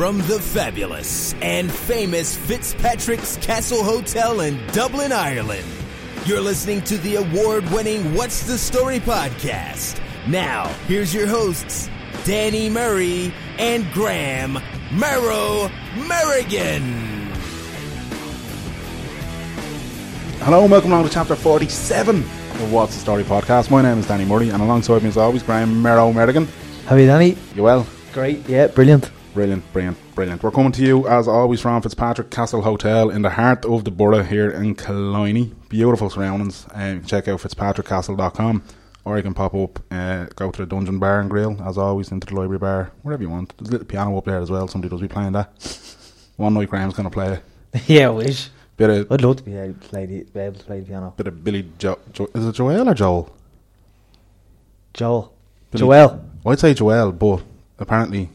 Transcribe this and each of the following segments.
From the fabulous and famous Fitzpatrick's Castle Hotel in Dublin, Ireland, you're listening to the award winning What's the Story podcast. Now, here's your hosts, Danny Murray and Graham Merrow Merrigan. Hello and welcome along to chapter 47 of What's the Story podcast. My name is Danny Murray and alongside me as always Graham Merrow Merrigan. How are you, Danny? You well? Great, yeah, brilliant. Brilliant, brilliant, brilliant. We're coming to you as always from Fitzpatrick Castle Hotel in the heart of the borough here in Killiney. Beautiful surroundings. Um, check out fitzpatrickcastle.com or you can pop up, uh, go to the Dungeon Bar and Grill as always, into the library bar, wherever you want. There's a little piano up there as well. Somebody does be playing that. One night Graham's going to play a yeah, I wish. bit of I'd love to be able to play the, be able to play the piano. bit of Billy jo- jo- Is it Joel or Joel? Joel. Billy- Joel. I'd say Joel, but apparently it's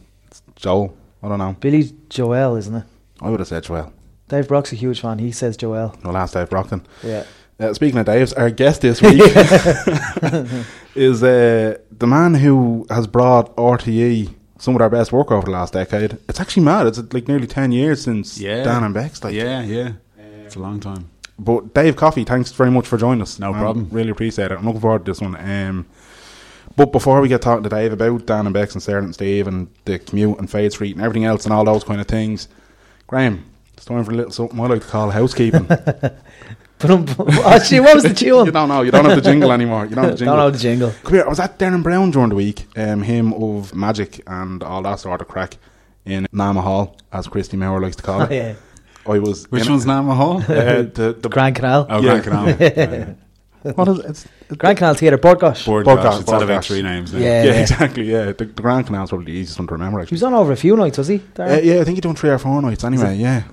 Joel. I don't know. Billy Joel, isn't it? I would have said Joel. Dave Brock's a huge fan. He says Joel. No, last Dave Brockton. Yeah. Uh, speaking of Dave's, our guest this week is uh, the man who has brought RTE some of our best work over the last decade. It's actually mad. It's like nearly 10 years since Yeah. Dan and Becs. Like, Yeah, yeah. It's a long time. But Dave Coffey, thanks very much for joining us. No Um, problem. Really appreciate it. I'm looking forward to this one. Um, but before we get talking to Dave about Dan and Becs and Sarah and Steve and the commute and Fade Street and everything else and all those kind of things, Graham, it's time for a little something I like to call housekeeping. But um, oh, shit, what was the tune? you don't know. You don't have the jingle anymore. You don't have the jingle. Don't know the jingle. Come here. I was at Derren Brown during the week. Um, him of Magic and all that sort of crack in Nama Hall, as Christy Moore likes to call it. Oh, it. yeah. I was. Which one's Nama Hall? Uh, the, the Grand Canal. oh, yeah. Grand Canal. What is it? It's, Grand Canal Theatre, Bord Gáis. Board Podcast, It's had about podcast. three names now. Yeah. yeah, exactly. Yeah, the, the Grand Canal's probably the easiest one to remember. He Actually, was on over a few nights, was he? uh, yeah, I think he done three or four nights. Anyway, yeah.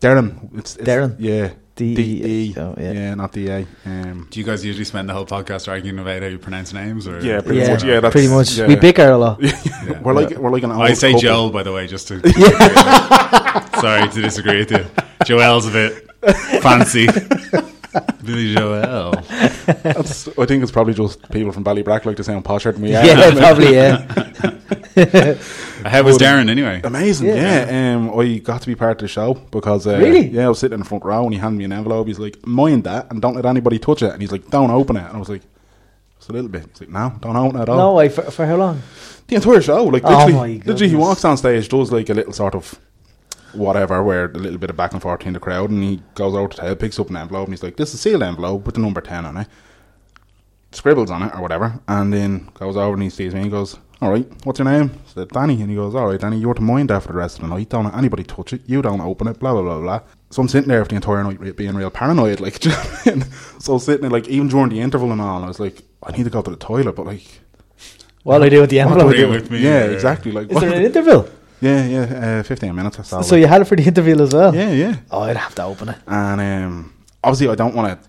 Derren, it's, it's Derren? Yeah, D- D E. oh, yeah. yeah. not D A. Um, Do you guys usually spend the whole podcast arguing about how you pronounce names? Or Yeah, pretty yeah, much, yeah, that's- pretty much. yeah. We bicker a lot. Yeah. we're like we're like an old I say couple. Joel, by the way, just to. Sorry to disagree with you. Joel's a bit fancy. Billy Joel. That's, I think it's probably just people from Ballybrack like to sound posher than we are. yeah, probably, yeah. How was Derren anyway? Amazing, Yeah. yeah. Um, I got to be part of the show because uh, Really? yeah, I was sitting in the front row and he handed me an envelope. He's like, "Mind that, and don't let anybody touch it." And he's like, "Don't open it." And I was like, "Just a little bit." He's like, "No, don't open it at all." No way, for, for how long? The entire show, like Oh literally, my literally, he walks on stage, does like a little sort of whatever, where a little bit of back and forth in the crowd, and he goes out to tail, picks up an envelope, and he's like, "This is a sealed envelope with the number ten on it." Scribbles on it or whatever, and then goes over and he sees me and he goes, "All right, what's your name?" I said, "Danny," and he goes, "All right, Danny, you're to mind that for the rest of the night. Don't let anybody touch it. You don't open it. Blah blah blah blah." So I'm sitting there for the entire night re- being real paranoid, like, do you know what I mean? so sitting there, like, even during the interval and all, I was like, "I need to go to the toilet," but like. What do I do with the what do I envelope? Do? with me, Yeah, exactly. Like, Is what- there an interval? Yeah, yeah, uh, fifteen minutes or so. So you had it for the interview as well? yeah, yeah, Oh, I'd have to open it. and um, obviously I don't want to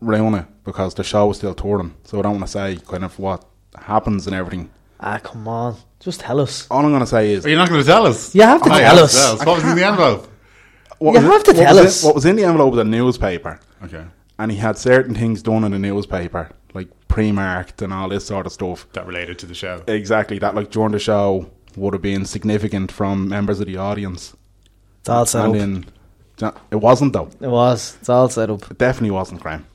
ruin it because the show was still touring, so I don't want to say kind of what happens and everything. Ah, come on. Just tell us. All I'm going to say is Are you not going to tell us? You have to Oh, tell yeah, us. tell What was in the envelope? what You was have to tell was us. what was in the envelope was a newspaper, Okay. and he had certain things done in the newspaper, like pre-marked and all this sort of stuff. That related to the show. Exactly that, like during the show, would have been significant from members of the audience, It's all set and up. then it wasn't though. It was. It's all set up. It definitely wasn't, Graham.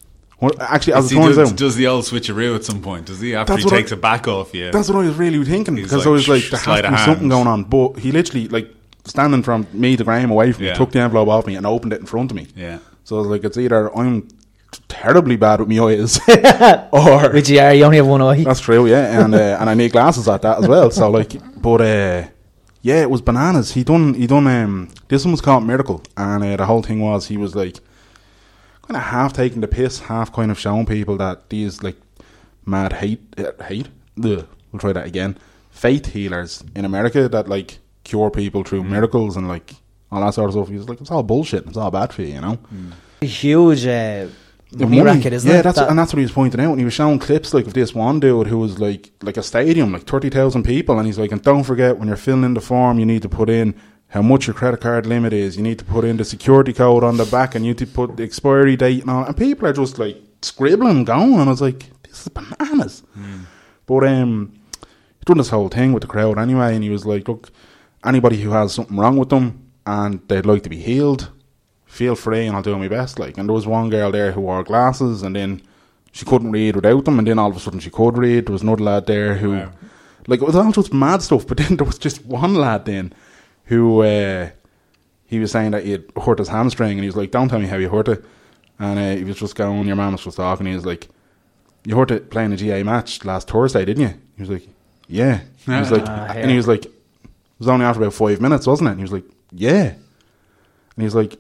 Well, actually, as Does it he turns does, out, does the old switcheroo at some point? Does he after he what I- takes it back off you? That's what I was really thinking He's because like, I was like, sh- there has to be something going on. But he literally like standing from me to Graham away from Yeah. me, took the envelope off me and opened it in front of me. Yeah. So I was like, it's either I'm terribly bad with my eyes, or Which you are. You only have one eye. that's true, yeah, and uh, and I need glasses at that as well. So like, but uh, yeah, it was bananas. He done he done um this one was called Miracle, and uh, the whole thing was he was like kind of half taking the piss, half kind of showing people that these like mad hate uh, hate. Ugh, we'll try that again. Faith healers in America that like cure people through miracles and like all that sort of stuff. He was like, it's all bullshit. It's all bad for you, you know. A huge uh, The money racket, isn't yeah, it? that's That- and that's what he was pointing out. And he was showing clips like of this one dude who was like like a stadium, like thirty thousand people, and he's like, and don't forget when you're filling in the form, you need to put in how much your credit card limit is. You need to put in the security code on the back, and you need to put the expiry date and all. And people are just like scribbling, going, and I was like, this is bananas. But um, he done this whole thing with the crowd anyway, and he was like, look. anybody who has something wrong with them and they'd like to be healed, feel free and I'll do my best. Like, and there was one girl there who wore glasses and then she couldn't read without them, and then all of a sudden she could read. There was another lad there who, Wow. like, it was all just mad stuff. But then there was just one lad then who uh, he was saying that he had hurt his hamstring, and he was like, "Don't tell me how you hurt it." And uh, he was just going, "Your mum was just talking." He was like, "You hurt it playing a GA match last Thursday, didn't you?" He was like, "Yeah." He was like, Ah, and he was like, "It was only after about five minutes, wasn't it?" And he was like, "Yeah." And he was like,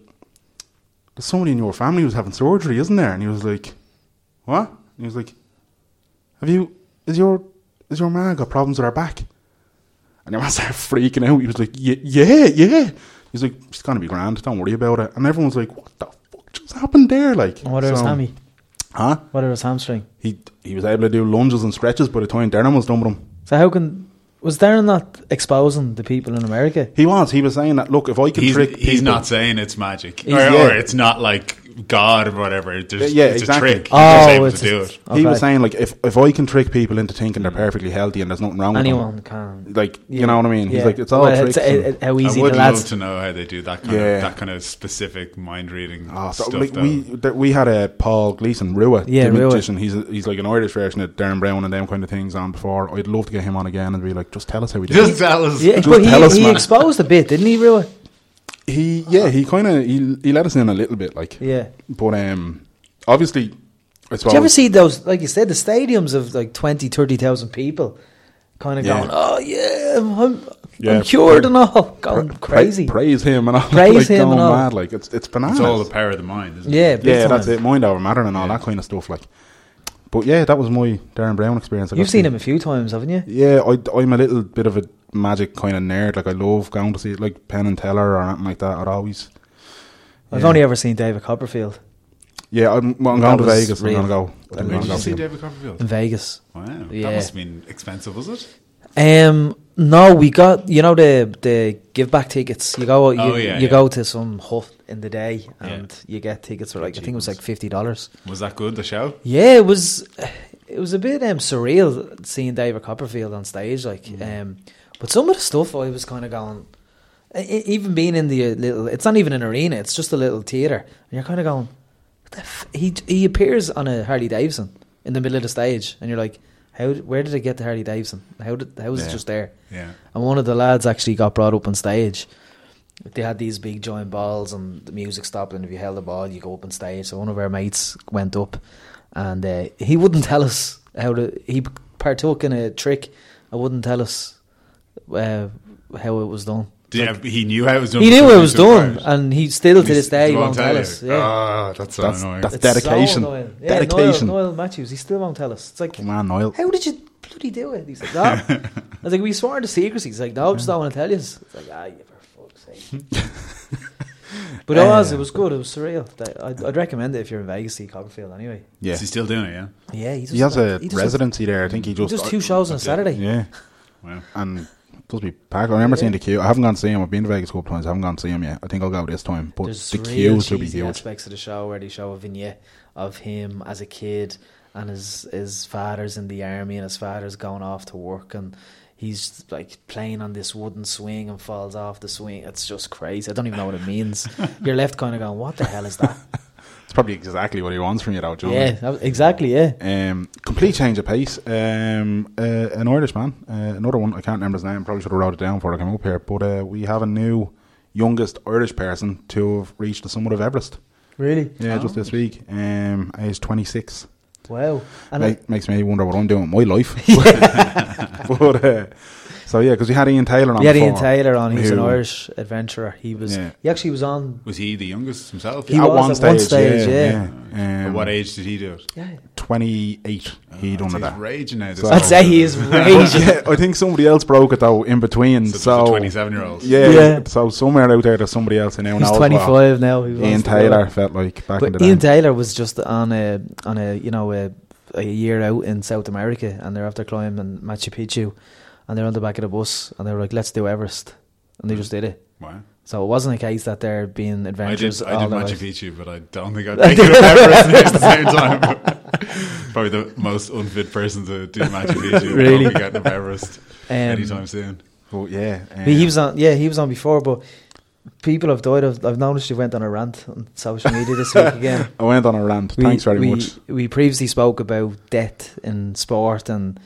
"There's somebody in your family who's having surgery, isn't there?" And he was like, "What?" And he was like, "Have you? Is your is your man got problems with her back?" And your man started freaking out. He was like, "Yeah, yeah, yeah." He's like, "She's gonna be grand. Don't worry about it." And everyone was like, "What the fuck just happened there?" Like, What are his so- hammy? Huh? What are his hamstring? He he was able to do lunges and stretches by the time Derren was done with him. So how can was Derren not exposing the people in America? He was. He was saying that. Look, if I can He's, trick he's people- not saying it's magic, or, He's- or it's not like God or whatever. There's, Yeah, it's exactly. a trick. Oh, just able it's to do a- it. He was saying like if if I can trick people into thinking they're perfectly healthy and there's nothing wrong with Anyone them, can. like Yeah. you know what I mean. He's Yeah. like it's all Well, tricks. it's, and- it- it- how I easy would love to know how they do that kind Yeah. of that kind of specific mind reading ah, so, stuff. like, we we had a Paul Gleason Rua, Yeah, the Rua. magician. He's a, he's like an Irish version of Derren Brown and them kind of things on before. I'd love to get him on again and be like, just tell us how we do. just it. tell us. Yeah, Just but tell he, us, he exposed a bit, didn't he, Rua? He yeah, he kind of he he let us in a little bit, like Yeah. but um, obviously, I suppose. Did you ever see those, like you said, the stadiums of like 20, 30,000 people kind of Yeah. going, oh yeah, I'm, I'm, Yeah, I'm cured pra- and all, going pra- crazy. praise him and all, Praise like, him going and all. mad, like it's it's bananas. It's all the power of the mind, isn't Yeah, it? big yeah, time. that's it. Mind over matter and all Yeah. that kind of stuff. Like, but yeah, that was my Derren Brown experience. I You've got seen to- him a few times, haven't you? Yeah, I, I'm a little bit of a magic kind of nerd. Like, I love going to see it, like Penn and Teller or anything like that. I'd always. I've Yeah. only ever seen David Copperfield Yeah, I'm, well, I'm going to was Vegas. I'm going to go. I'm going Where to did go you see see him. David Copperfield? in Vegas. Wow, Yeah. that must have been expensive, was it? Um, no, we got you know the the give back tickets. You go, you, Oh, yeah, you yeah. go to some hut in the day, Yeah. and you get tickets for like I think it was like fifty dollars. Was that good? The show? Yeah, it was. It was a bit um, surreal seeing David Copperfield on stage, like. Mm. Um, but some of the stuff I was kind of going, even being in the uh, little. It's not even an arena; it's just a little theater, and you're kind of going. What the f-? He he appears on a Harley Davidson in the middle of the stage, and you're like, how? Where did it get the Harley Davidson? How did? How was it just there? Yeah. And one of the lads actually got brought up on stage. They had these big giant balls, and the music stopped. And if you held the ball, you go up on stage. So one of our mates went up, and uh, he wouldn't tell us how to. He partook in a trick. I wouldn't tell us uh, how it was done. Yeah, he knew how it was done. He knew before it was done, part. and he still to this day still won't tell you. us. Yeah. Ah, that's so That's- annoying. that's- It's dedication. So annoying. yeah, Dedication. Noel, Noel Matthews, he still won't tell us. It's like, Come on, Niall. how did you bloody do it? He's like, no. I was like, we swore to secrecy. He's like, no, I just don't want to tell you. It's like, ah, you for fuck's sake. but it was, it was good. It was surreal. I'd, I'd recommend it if you're in Vegas, see Copperfield anyway. Yeah. Is he still doing it? Yeah. Yeah, he, just He has like- a he just residency there. I think he Does, just. just two shows on that's. Saturday. Yeah. Wow. And it does be packed. I remember seeing the queue. I haven't gone to see him. I've been to Vegas a couple times. I haven't gone to see him yet. I think I'll go this time. But There's the real queues will be huge. aspects of the show where they show a vignette of him as a kid and his his father's in the army and his father's going off to work and he's like playing on this wooden swing and falls off the swing. It's just crazy. I don't even know what it means. You're left kind of going, "What the hell is that?" Probably exactly what he wants from you, though, John. yeah, that was- exactly. Yeah, Um, complete change of pace. Um, uh, an Irish man, uh, another one. I can't remember his name. Probably should have wrote it down before I came up here. But uh, we have a new youngest Irish person to have reached the summit of Everest. really. Yeah, just this week. Um, age twenty six. Wow. And Make, it- makes me wonder what I'm doing with my life. but uh, so yeah, because we had Ian Taylor on. we had Ian Taylor on. He's an Irish adventurer. He was. Yeah. He actually was on. Was he the youngest himself? He at was one at one stage, stage, yeah. At yeah. Um, what age did he do it? Yeah. Twenty eight. He Oh, done so it. he's that. raging now. So- I'd say he is raging. yeah, I think somebody else broke it though in between. So, So, a 27 year old. yeah, Yeah. So somewhere out there, there's somebody else who now He's knows. 25 now. He Ian to go. Taylor felt like back in But the Ian day. Taylor was just on a on a you know a, a year out in South America, and they're after climbing Machu Picchu, and they're on the back of the bus, and they were like, "Let's do Everest," and they just did it. Wow. So it wasn't a case that they're being I did. I did the Machu way. Picchu, but I don't think I'd make it up Everest at the same time. Probably the most unfit person to do Machu Picchu. Really? Probably getting up Everest Um, anytime soon. But yeah, He, he um, was on. Yeah, he was on before, but people have died. I've, I've noticed you went on a rant on social media this week again. I went on a rant. We- Thanks very we, much. We previously spoke about death in sport, and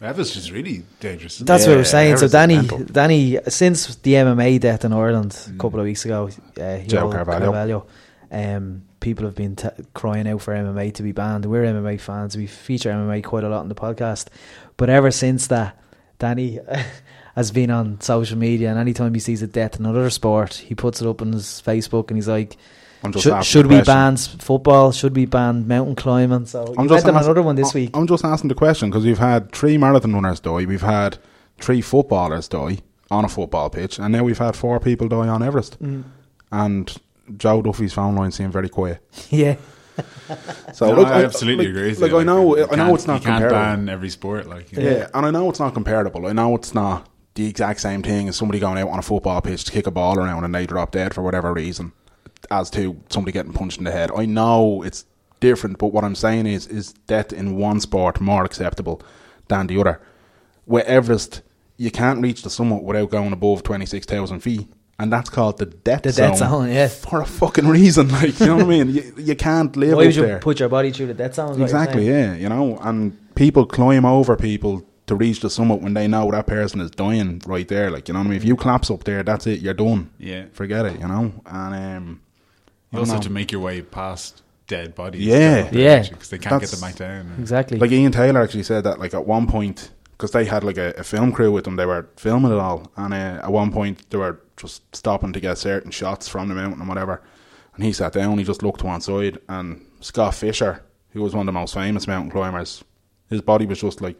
That is really dangerous. that's what I was Yeah, saying. So Danny. Danny, since the MMA death in Ireland a couple of weeks ago, uh, Joe Carvalho. Carvalho, um, people have been t- crying out for MMA to be banned. We're MMA fans. We feature MMA quite a lot in the podcast, but ever since that, Danny has been on social media, and anytime he sees a death in another sport, he puts it up on his Facebook, and he's like. I'm just Should, should we ban football? Should we ban mountain climbing? So I'm you just went ask- another one this I'm- week. I'm just asking the question because we've had three marathon runners die, we've had three footballers die on a football pitch, and now we've had four people die on Everest. Mm. And Joe Duffy's phone line seemed very quiet. yeah, So No, look, I absolutely like, agree. with Like you. I know, you I know it's not You can't comparable. ban every sport. Like you Yeah. and I know it's not comparable. I know it's not the exact same thing as somebody going out on a football pitch to kick a ball around and they drop dead for whatever reason, as to somebody getting punched in the head. I know it's different, but what I'm saying is, is death in one sport more acceptable than the other. Where Everest, you can't reach the summit without going above twenty six thousand feet, and that's called the death the zone. death zone. Yeah. For a fucking reason, like you know what I mean. You, you can't live Why up would you there. put your body through the death zone? is what you're Exactly, yeah, you know, and people climb over people to reach the summit when they know that person is dying right there. Like, you know what I mean? If you collapse up there, that's it, you're done. Yeah. Forget it, you know? And, um, You also don't have to make your way past dead bodies. Yeah. Yeah. Because they can't get That's- them back down. Exactly. like Ian Taylor actually said that, like, at one point, because they had, like, a, a film crew with them, they were filming it all. And uh, at one point, they were just stopping to get certain shots from the mountain and whatever. And he sat down, he just looked to one side, and Scott Fischer, who was one of the most famous mountain climbers, his body was just, like,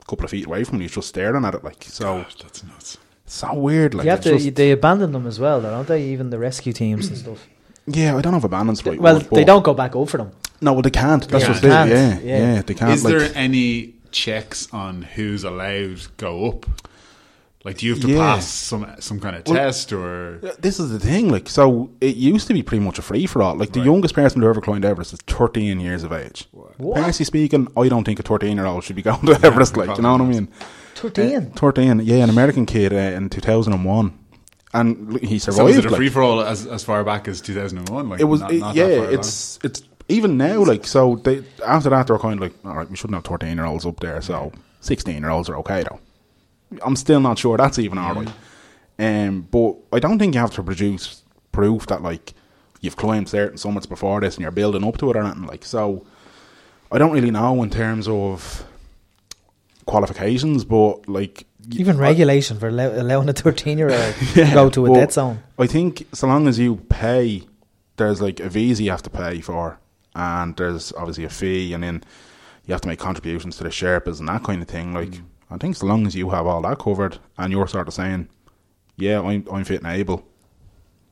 a couple of feet away from him. He was just staring at it, like, so. Gosh, that's nuts. It's so weird. Like, you have to. just- they abandon them as well, though, don't they? Even the rescue teams and stuff. Yeah, I don't know if abandon's the right well, word, they don't go back over them. No, well, they can't. That's Yeah, just they it. can't. Yeah, Yeah. yeah, they can't. Is like, there any checks on who's allowed to go up? Like, do you have to Yeah. pass some some kind of Well- test or? this is the thing. Like, so it used to be pretty much a free for all. Like, the Right. youngest person to ever climbed Everest is 13 years of age. What? Personally speaking, I don't think a 13 year old should be going to Everest. Like, you know what I mean? Thirteen. 13, yeah, an American kid uh, in 2001. And look, he So survived. is it a like. free for all as, as far back as 2001? Like, it was not, not yeah that far along? it's it's even now like so they after that they're kind of like all right we shouldn't have 13 year olds up there so 16 year olds are okay though i'm still not sure that's even all right um but i don't think you have to produce proof that like you've climbed certain summits before this and you're building up to it or anything like so i don't really know in terms of qualifications but like Even I- regulation for allow- allowing a thirteen-year-old Yeah, to go to a but death zone. I think so long as you pay, there's like a visa you have to pay for, and there's obviously a fee, and then you have to make contributions to the Sherpas and that kind of thing. Like, Mm. I think so long as you have all that covered, and you're sort of saying, "Yeah, I'm I'm fit and able,"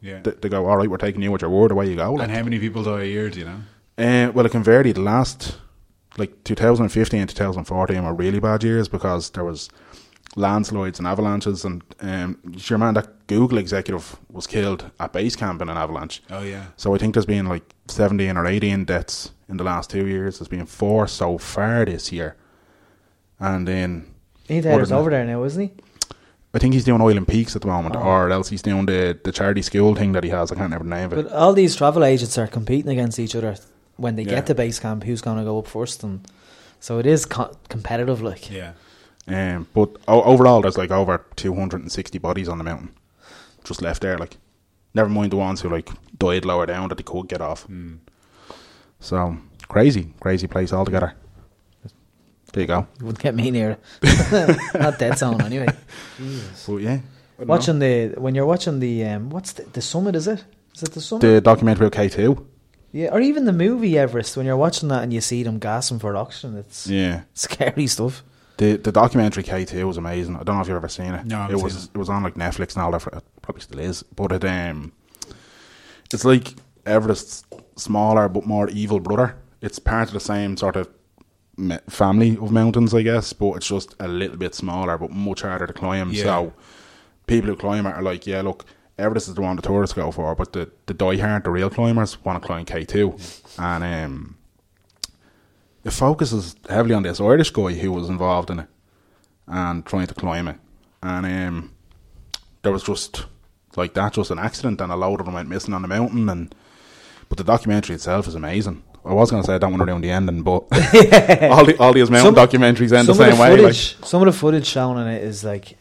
yeah. they, they go, "All right, we're taking you at your word. Away you go." Like, and how many people die a year? Do you know? uh, well, it can vary. The last, like 2015 and 2014 were really bad years because there was landslides and avalanches, and um, your man, that Google executive, was killed at base camp in an avalanche. Oh yeah. So I think there's been like 17 or 18 deaths in the last two years. There's been four so far this year, and then Ian other Taylor's than over that- there now, isn't he? I think he's doing Oil and Peaks at the moment, Oh. or else he's doing the the charity school thing that he has. I can't remember the name of it. But all these travel agents are competing against each other when they Yeah. get to base camp. Who's going to go up first? And so it is co- competitive. Like Yeah. Um, but o- overall, there's like over 260 bodies on the mountain, just left there. Like, never mind the ones who like died lower down that they could get off. Mm. So crazy, crazy place altogether. There you go. you wouldn't get me near not dead zone anyway. But yeah, I don't Watching the when you're watching the um, what's the, the summit? Is it? Is it the summit? the documentary about K two. yeah, or even the movie Everest. When you're watching that and you see them gasping for oxygen, it's Yeah, scary stuff. The the documentary K two was amazing. I don't know if you've ever seen it. No, it was seen it was on like Netflix and all that. For, it probably still is, but it um, it's like Everest's smaller but more evil brother. It's part of the same sort of family of mountains, I guess, but it's just a little bit smaller, but much harder to climb. Yeah. So people who climb it are like, yeah, look, Everest is the one the tourists go for, but the the diehard, the real climbers, want to climb K two, and um, it focuses heavily on this Irish guy who was involved in it and trying to climb it, and um, there was just like that, just an accident, and a load of them went missing on the mountain. And but the documentary itself is amazing. I was going to say I don't want to ruin the ending, but all the all these mountain Some- documentaries end the some of same way. Like, some of the footage shown in it is like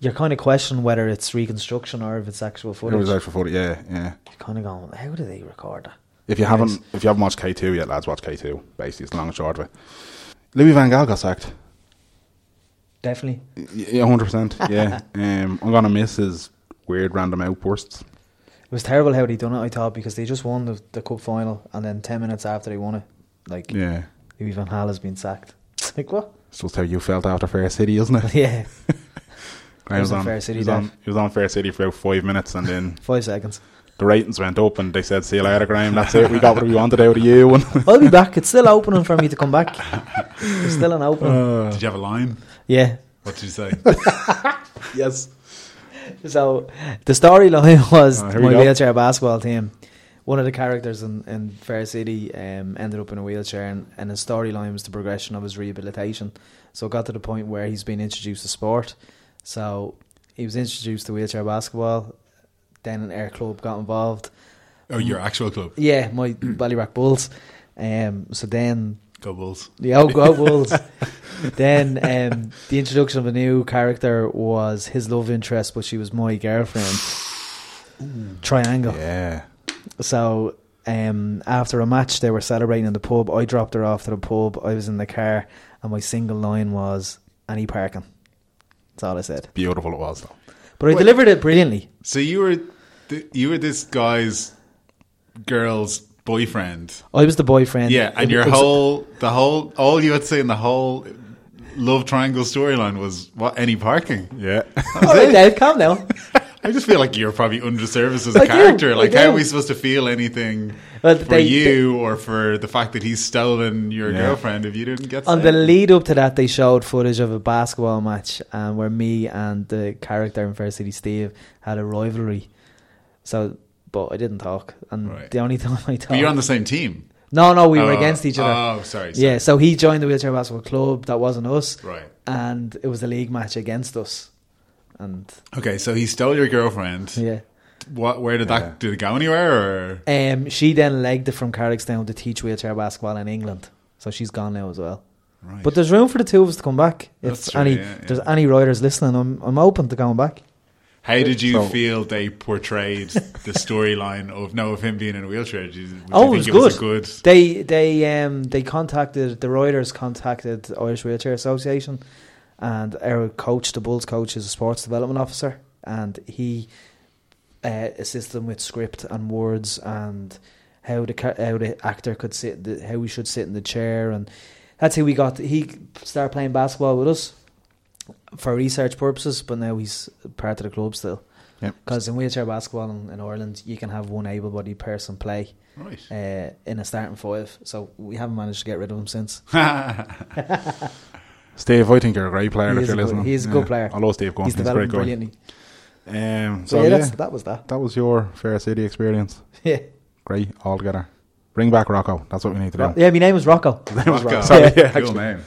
you're kind of questioning whether it's reconstruction or if it's actual footage. it was for footage. Yeah, yeah. You're kind of going, how do they record that? If you haven't, if you haven't watched K two yet, lads, watch K two. Basically, it's the long and short of it. Louis Van Gaal got sacked. Definitely. Yeah, hundred percent. Yeah, um, I'm gonna miss his weird random outbursts. It was terrible how they done it. I thought because they just won the, the cup final and then ten minutes after they won it, like Yeah, Louis Van Gaal has been sacked. like what? it's just how you felt after Fair City, isn't it? Yeah, I was wasn't on Fair City He was, on, he was on Fair City for about five minutes, and then five seconds. The ratings went up, and they said, "See you later, Graham. That's it. We got what we wanted out of you." I'll be back. It's still opening for me to come back. It's still an opening. Did you have a line? yeah. What did you say? yes, So the storyline was here we my wheelchair basketball team. One of the characters in, in Fair City um, ended up in a wheelchair, and, and his storyline was the progression of his rehabilitation. So it got to the point where he's been introduced to sport. So he was introduced to wheelchair basketball. Then an air club got involved. oh, your actual club. Yeah, my Ballybrack Bulls. Um, so then Go Bulls. the old go Wolves. then um, the introduction of a new character was his love interest, but she was my girlfriend. Triangle. yeah. So um, after a match, they were celebrating in the pub. I dropped her off to the pub. I was in the car, and my single line was "Any parking." That's all I said. Beautiful it was though. But I Wait. delivered it brilliantly. So you were, th- you were this guy's girl's boyfriend. Oh, I was the boyfriend. Yeah, and It your was- whole, the whole, all you had to say in the whole love triangle storyline was what any parking. Yeah. All right, Dave, calm down. I just feel like you're probably under service as a I character. I Like, how are we supposed to feel anything Well, for they- you or for the fact that he's stolen your Yeah. girlfriend if you didn't get On the lead up to that, they showed footage of a basketball match, um, where me and the character in Fair City Steve had a rivalry. So, but I didn't talk, and Right. the only time I talked, But you're on the same team. no, no, we were Oh, against each other. Oh, sorry. sorry. yeah, so he joined the wheelchair basketball club. That wasn't us, Right. and it was a league match against us. And Okay, so he stole your girlfriend. yeah, What? Where did that? Yeah. Did it go anywhere? Or um, she then legged it from Carrickstown to teach wheelchair basketball in England. So she's gone now as well. right. But there's room for the two of us to come back. If That's true, any yeah, yeah. there's any riders listening, I'm I'm open to going back. how did you So- feel they portrayed the storyline of no of him being in a wheelchair? Did you, would Oh, you it think was a good? They they um they contacted the riders contacted the Irish Wheelchair Association, and our coach, the Bulls coach, is a sports development officer, and he uh, assists them with script and words and how the how the actor could sit, the, how we should sit in the chair, and that's how we got. He started playing basketball with us for research purposes, but now he's part of the club still. Yep. Because in wheelchair basketball in, in Ireland, you can have one able-bodied person play Right. uh, in a starting five. So we haven't managed to get rid of him since. Steve, I think you're a great player. If you're a good- listening, he is a good player. I love Steve Gunn. He's He's, a great developing guy. brilliantly. Um, So, so yeah, yeah, that was that. that was your Fair City experience. Yeah, Great all together. Bring back Rocco. That's what we need to do. Yeah. My name was Rocco. Rocco. Sorry, Yeah. yeah, Cool name.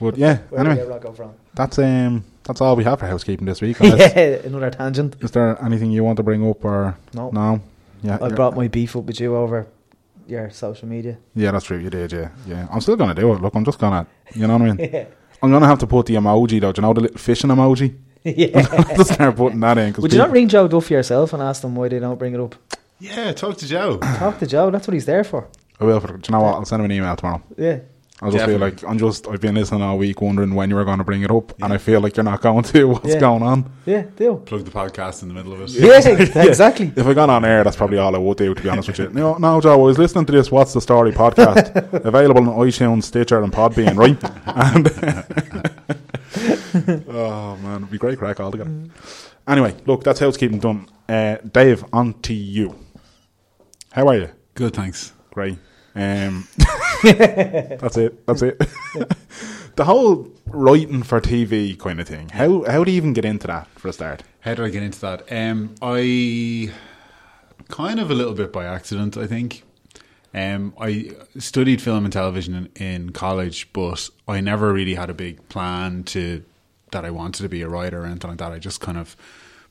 But yeah, Where anyway, Rocco from? that's um, that's all we have for housekeeping this week. Yeah, another tangent. Is there anything you want to bring up or No, no? Yeah, I brought my beef up with you over your social media. yeah, that's true. You did, yeah, yeah. I'm still gonna do it. Look, I'm just gonna, you know what I mean. yeah, I'm gonna have to put the emoji though. Do you know the little fishing emoji? yeah. just have to start putting that in. 'cause Would you not ring Joe Duffy yourself and ask them why they don't bring it up? Yeah, talk to Joe. Talk to Joe. That's what he's there for. I will. For, do you know what? I'll send him an email tomorrow. Yeah. I'll just feel like I'm just. I've been listening all week, wondering when you were going to bring it up, and I feel like you're not going to. What's Yeah. going on? Yeah, deal. Plug the podcast in the middle of it. Yeah, exactly. If I got on air, that's probably all I would do. To be honest with you, no, no, Joe. I was listening to this "What's the Story" podcast, available on iTunes, Stitcher, and Podbean, right? And oh man, it'd be great crack altogether. Anyway, look, that's housekeeping done. Uh, Dave, on to you. How are you? Good, thanks. Great. Um, that's it. That's it. the whole writing for TV kind of thing. How how do you even get into that for a start? How did I get into that? Um, I kind of a little bit by accident, I think. Um, I studied film and television in, in college, but I never really had a big plan to that I wanted to be a writer or anything like that. I just kind of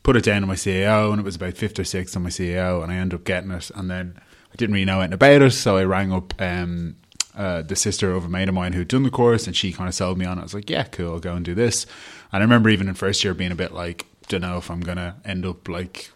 put it down to my CAO, and it was about fifth or sixth on my CAO, and I ended up getting it, and then didn't really know anything about it, so I rang up um, uh, the sister of a mate of mine who'd done the course, and she kind of sold me on it. I was like, yeah, cool, I'll go and do this. And I remember even in first year being a bit like, don't know if I'm gonna end up like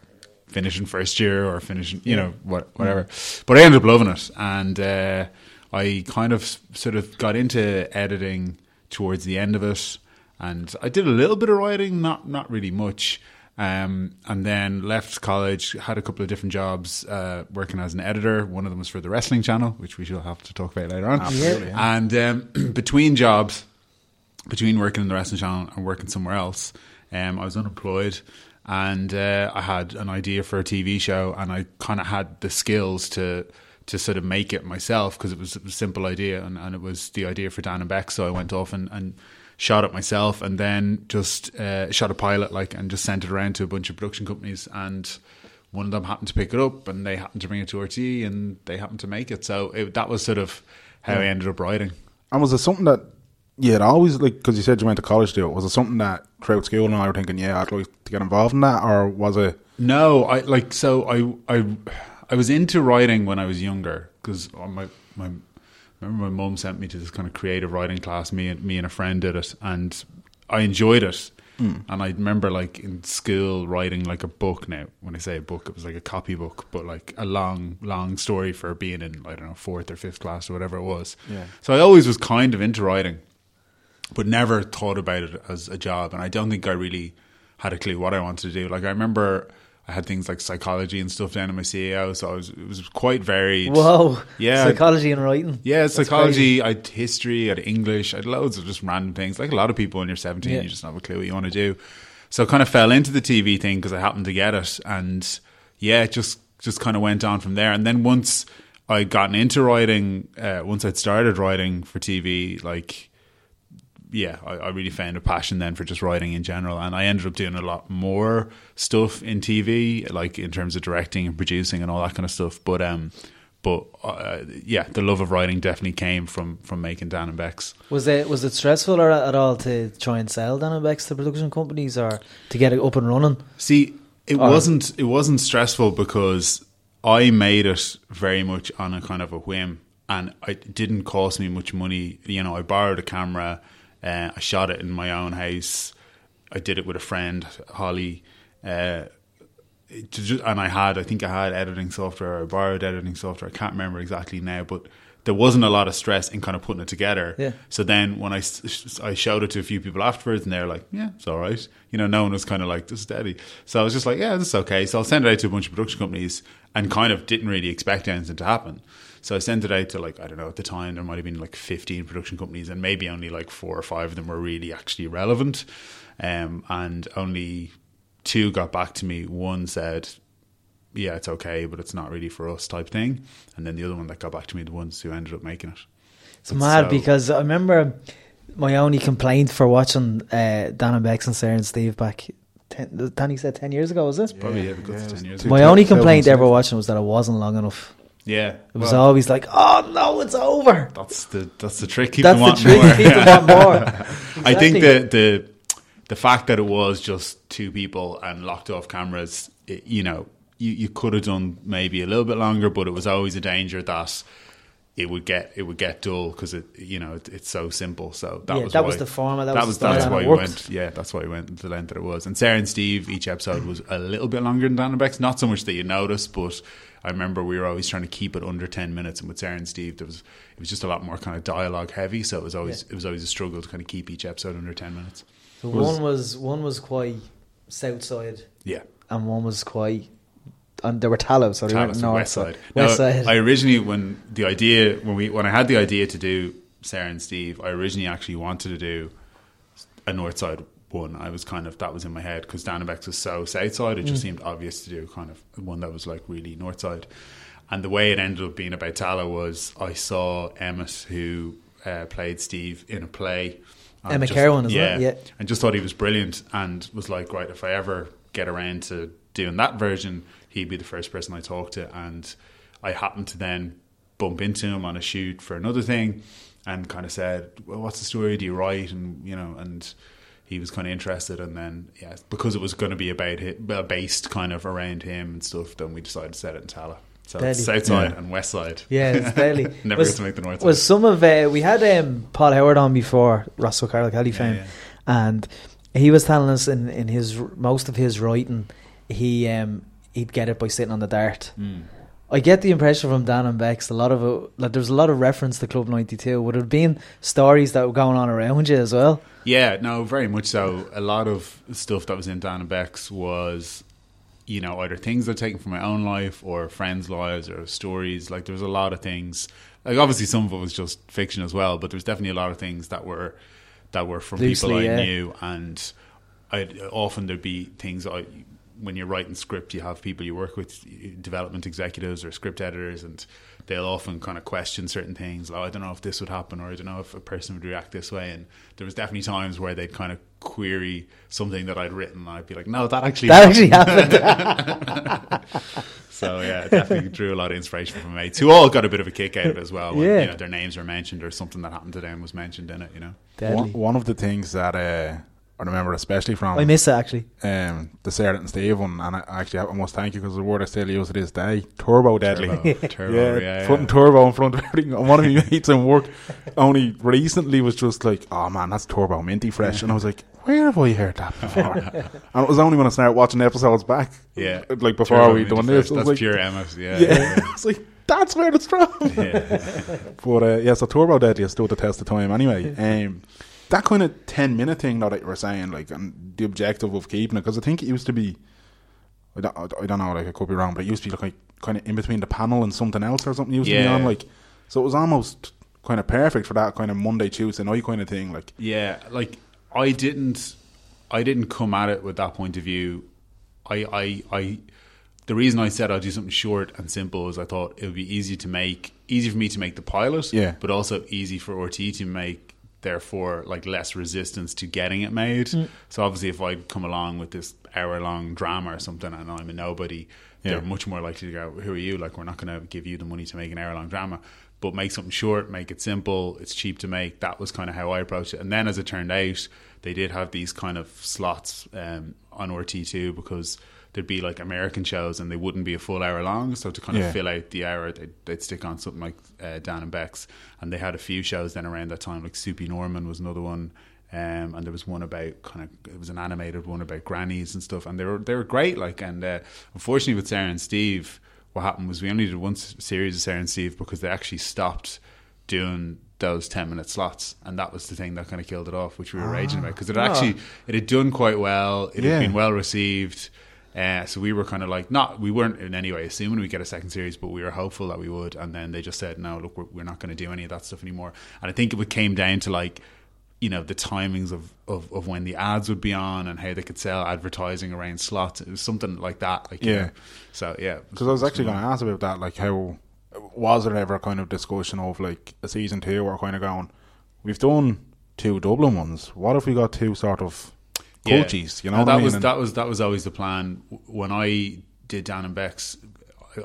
finishing first year or finishing, you know, what, whatever. But I ended up loving it, and uh, I kind of sort of got into editing towards the end of it, and I did a little bit of writing, not not really much. Um, and then left college, had a couple of different jobs, uh, working as an editor. One of them was for the wrestling channel, which we shall have to talk about later on. Absolutely, yeah. And um, between jobs, between working in the wrestling channel and working somewhere else, um, I was unemployed and uh, I had an idea for a TV show and I kind of had the skills to to sort of make it myself because it was a simple idea and, and it was the idea for Dan and Beck. So I went off and, and shot it myself and then just uh, shot a pilot like and just sent it around to a bunch of production companies and one of them happened to pick it up and they happened to bring it to RTE and they happened to make it. So it, that was sort of how I ended up writing. And was it something that you had always like because you said you went to college to it? Was it something that throughout school and I were thinking, yeah, I'd like to get involved in that, or was it? No, I like so I I I was into writing when I was younger because my my I remember my mum sent me to this kind of creative writing class. Me and me and a friend did it, and I enjoyed it. Hmm. And I remember like in school writing like a book. Now, when I say a book, it was like a copy book, but like a long, long story for being in I don't know fourth or fifth class or whatever it was. Yeah. So I always was kind of into writing but never thought about it as a job. And I don't think I really had a clue what I wanted to do. Like I remember I had things like psychology and stuff down in my CAO, so I was it was quite varied. Whoa. Yeah. Psychology and writing. Yeah, That's psychology. I had history. I had English. I had loads of just random things. Like a lot of people when you're 17, Yeah. you just don't have a clue what you want to do. So I kind of fell into the TV thing because I happened to get it, and yeah, it just just kind of went on from there. And then once I'd gotten into writing, uh, once I'd started writing for TV, like yeah, I, I really found a passion then for just writing in general, and I ended up doing a lot more stuff in TV, like in terms of directing and producing and all that kind of stuff. But um, but uh, yeah, the love of writing definitely came from from making Dan and Becs. Was it was it stressful or at all to try and sell Dan and Becs to production companies or to get it up and running? See, it Or- wasn't it wasn't stressful because I made it very much on a kind of a whim, and it didn't cost me much money. You know, I borrowed a camera, uh, I shot it in my own house. I did it with a friend, Holly. Uh, it ju- and I had, I think I had editing software, I borrowed editing software. I can't remember exactly now, but there wasn't a lot of stress in kind of putting it together. Yeah. So then when I, I showed it to a few people afterwards, and they're like, "Yeah, it's all right." You know, no one was kind of like, "This is steady." So I was just like, "Yeah, this is okay." So I'll send it out to a bunch of production companies, and kind of didn't really expect anything to happen. So I sent it out to like I don't know at the time there might have been like fifteen production companies, and maybe only like four or five of them were really actually relevant, um, and only two got back to me. One said, "Yeah, it's okay, but it's not really for us," type thing, and then the other one that got back to me, the ones who ended up making it. It's But mad so- because I remember my only complaint for watching uh, Dan and Becs and Sarah and Steve back. Ten, Danny said ten years ago, was it? Probably yeah, Yeah, because yeah, ten years. two- My ago. only complaint ever watching was that it wasn't long enough. Yeah, It was well, always like, "Oh no, it's over." that's the that's the trick. Keep That's them the trick. more. People want more. I think Exactly. the the the fact that it was just two people and locked off cameras, it, you know, you, you could have done maybe a little bit longer, but it was always a danger that it would get it would get dull because it you know it, it's so simple. So that Yeah, was that why, was the format, that was was that's why we went. Yeah, that's why we went the length that it was. And Sarah and Steve, each episode was a little bit longer than Dan and Becs. Not so much that you notice, but I remember we were always trying to keep it under ten minutes. And with Sarah and Steve, there was it was just a lot more kind of dialogue heavy. So it was always it was always a struggle to kind of keep each episode under ten minutes. So Was- one was one was quite south side, Yeah. and one was quite. And there were Tallaght, so they Tavis went north West Side. West side. I originally when the idea when we when I had the idea to do Sarah and Steve, I originally actually wanted to do a North Side one. I was kind of that was in my head because Dan and Becs was so South Side. It just Mm. seemed obvious to do kind of one that was like really North Side. And the way it ended up being about Tallaght was I saw Emmet who uh, played Steve in a play. Emmet just- isn't yeah, it? Yeah. and just thought he was brilliant and was like, right, if I ever get around to doing that version, he'd be the first person I talk to. And I happened to then bump into him on a shoot for another thing and kind of said, well, what's the story? Do you write? And, you know, and he was kind of interested, and then yeah, because it was going to be about him, uh, based kind of around him and stuff, then we decided to set it in Tallaght. So it's Deadly. south side Yeah. and west side. Yeah, it's deadly. Never was, get to make the north was some of uh, we had um, Paul Howard on before Ross O'Carroll-Kelly Yeah, fame, yeah. and he was telling us in, in his most of his writing, he um, he'd get it by sitting on the DART. Mm. I get the impression from Dan and Becs a lot of it, like there's a lot of reference to Club ninety two. Would it have been stories that were going on around you as well? Yeah, no, very much so. A lot of stuff that was in Dan and Becs was, you know, either things I'd taken from my own life or friends' lives or stories. Like there was a lot of things. Like obviously some of it was just fiction as well, but there was definitely a lot of things that were that were from people I yeah. knew, and I'd, often there'd be things I. When you're writing script, you have people you work with, development executives or script editors, and they'll often kind of question certain things. Oh, I don't know if this would happen, or I don't know if a person would react this way. And there was definitely times where they'd kind of query something that I'd written, and I'd be like, "No, that actually That happened." actually happened. So yeah, it definitely drew a lot of inspiration from mates who all got a bit of a kick out of it as well. When, Yeah. you know, their names were mentioned or something that happened to them was mentioned in it. You know, One, one of the things that uh, I remember especially from I miss it actually. um, the Sarah and Steve one, and I actually I must thank you because the word I still use to this day, turbo deadly. Turbo, turbo, yeah, yeah, yeah. putting turbo in front of everything. And one of my mates in work only recently was just like, "Oh man, that's turbo minty fresh," and I was like, "Where have I heard that before?" and it was only when I started watching episodes back, Yeah. like before Turbo we Minty done Fresh, this, That's like, pure Emmet. Yeah, yeah, yeah, it's like that's where it's from. yeah. But uh, yeah, so Turbo Deadly has stood the test of time anyway. Um, that kind of 10 minute thing that you were saying, like, and the objective of keeping it, because I think it used to be, I don't, I don't know, like, I could be wrong, but it used to be like kind of in between the panel and something else or something used to be on, like, so it was almost kind of perfect for that kind of Monday, Tuesday night kind of thing, like, Yeah, like I didn't, I didn't come at it with that point of view. I, I, I. The reason I said I'd do something short and simple is I thought it would be easy to make, easy for me to make the pilot, Yeah. but also easy for RTE to make. Therefore, like less resistance to getting it made. So obviously, if I'd come along with this hour-long drama or something, and I'm a nobody, Yeah. they're much more likely to go, "Who are you?" Like, we're not going to give you the money to make an hour-long drama but make something short, make it simple, it's cheap to make. That was kind of how I approached it. And then as it turned out, they did have these kind of slots um, on RTE2 because there'd be like American shows and they wouldn't be a full hour long. So to kind Yeah. of fill out the hour, they'd, they'd stick on something like uh, Dan and Becs. And they had a few shows then around that time, like Soupy Norman was another one. Um, and there was one about kind of it was an animated one about grannies and stuff, and they were they were great. Like, and uh, unfortunately with Sarah and Steve, what happened was we only did one series of Sarah and Steve because they actually stopped doing those 10 minute slots and that was the thing that kind of killed it off which we were raging about because it had actually it had done quite well it Yeah. had been well received uh, so we were kind of like not we weren't in any way assuming we'd get a second series but we were hopeful that we would. And then they just said no look we're, we're not going to do any of that stuff anymore. And I think it came down to like you know the timings of, of, of when the ads would be on and how they could sell advertising around slots. It was something like that like you Yeah. know. so yeah. Because I was actually going to ask about that, like, how was there ever a kind of discussion of like a season two or kind of going, we've done two Dublin ones, what if we got two sort of culties, you know No, what that I mean? was And- that was that was always the plan. When I did Dan and Becs,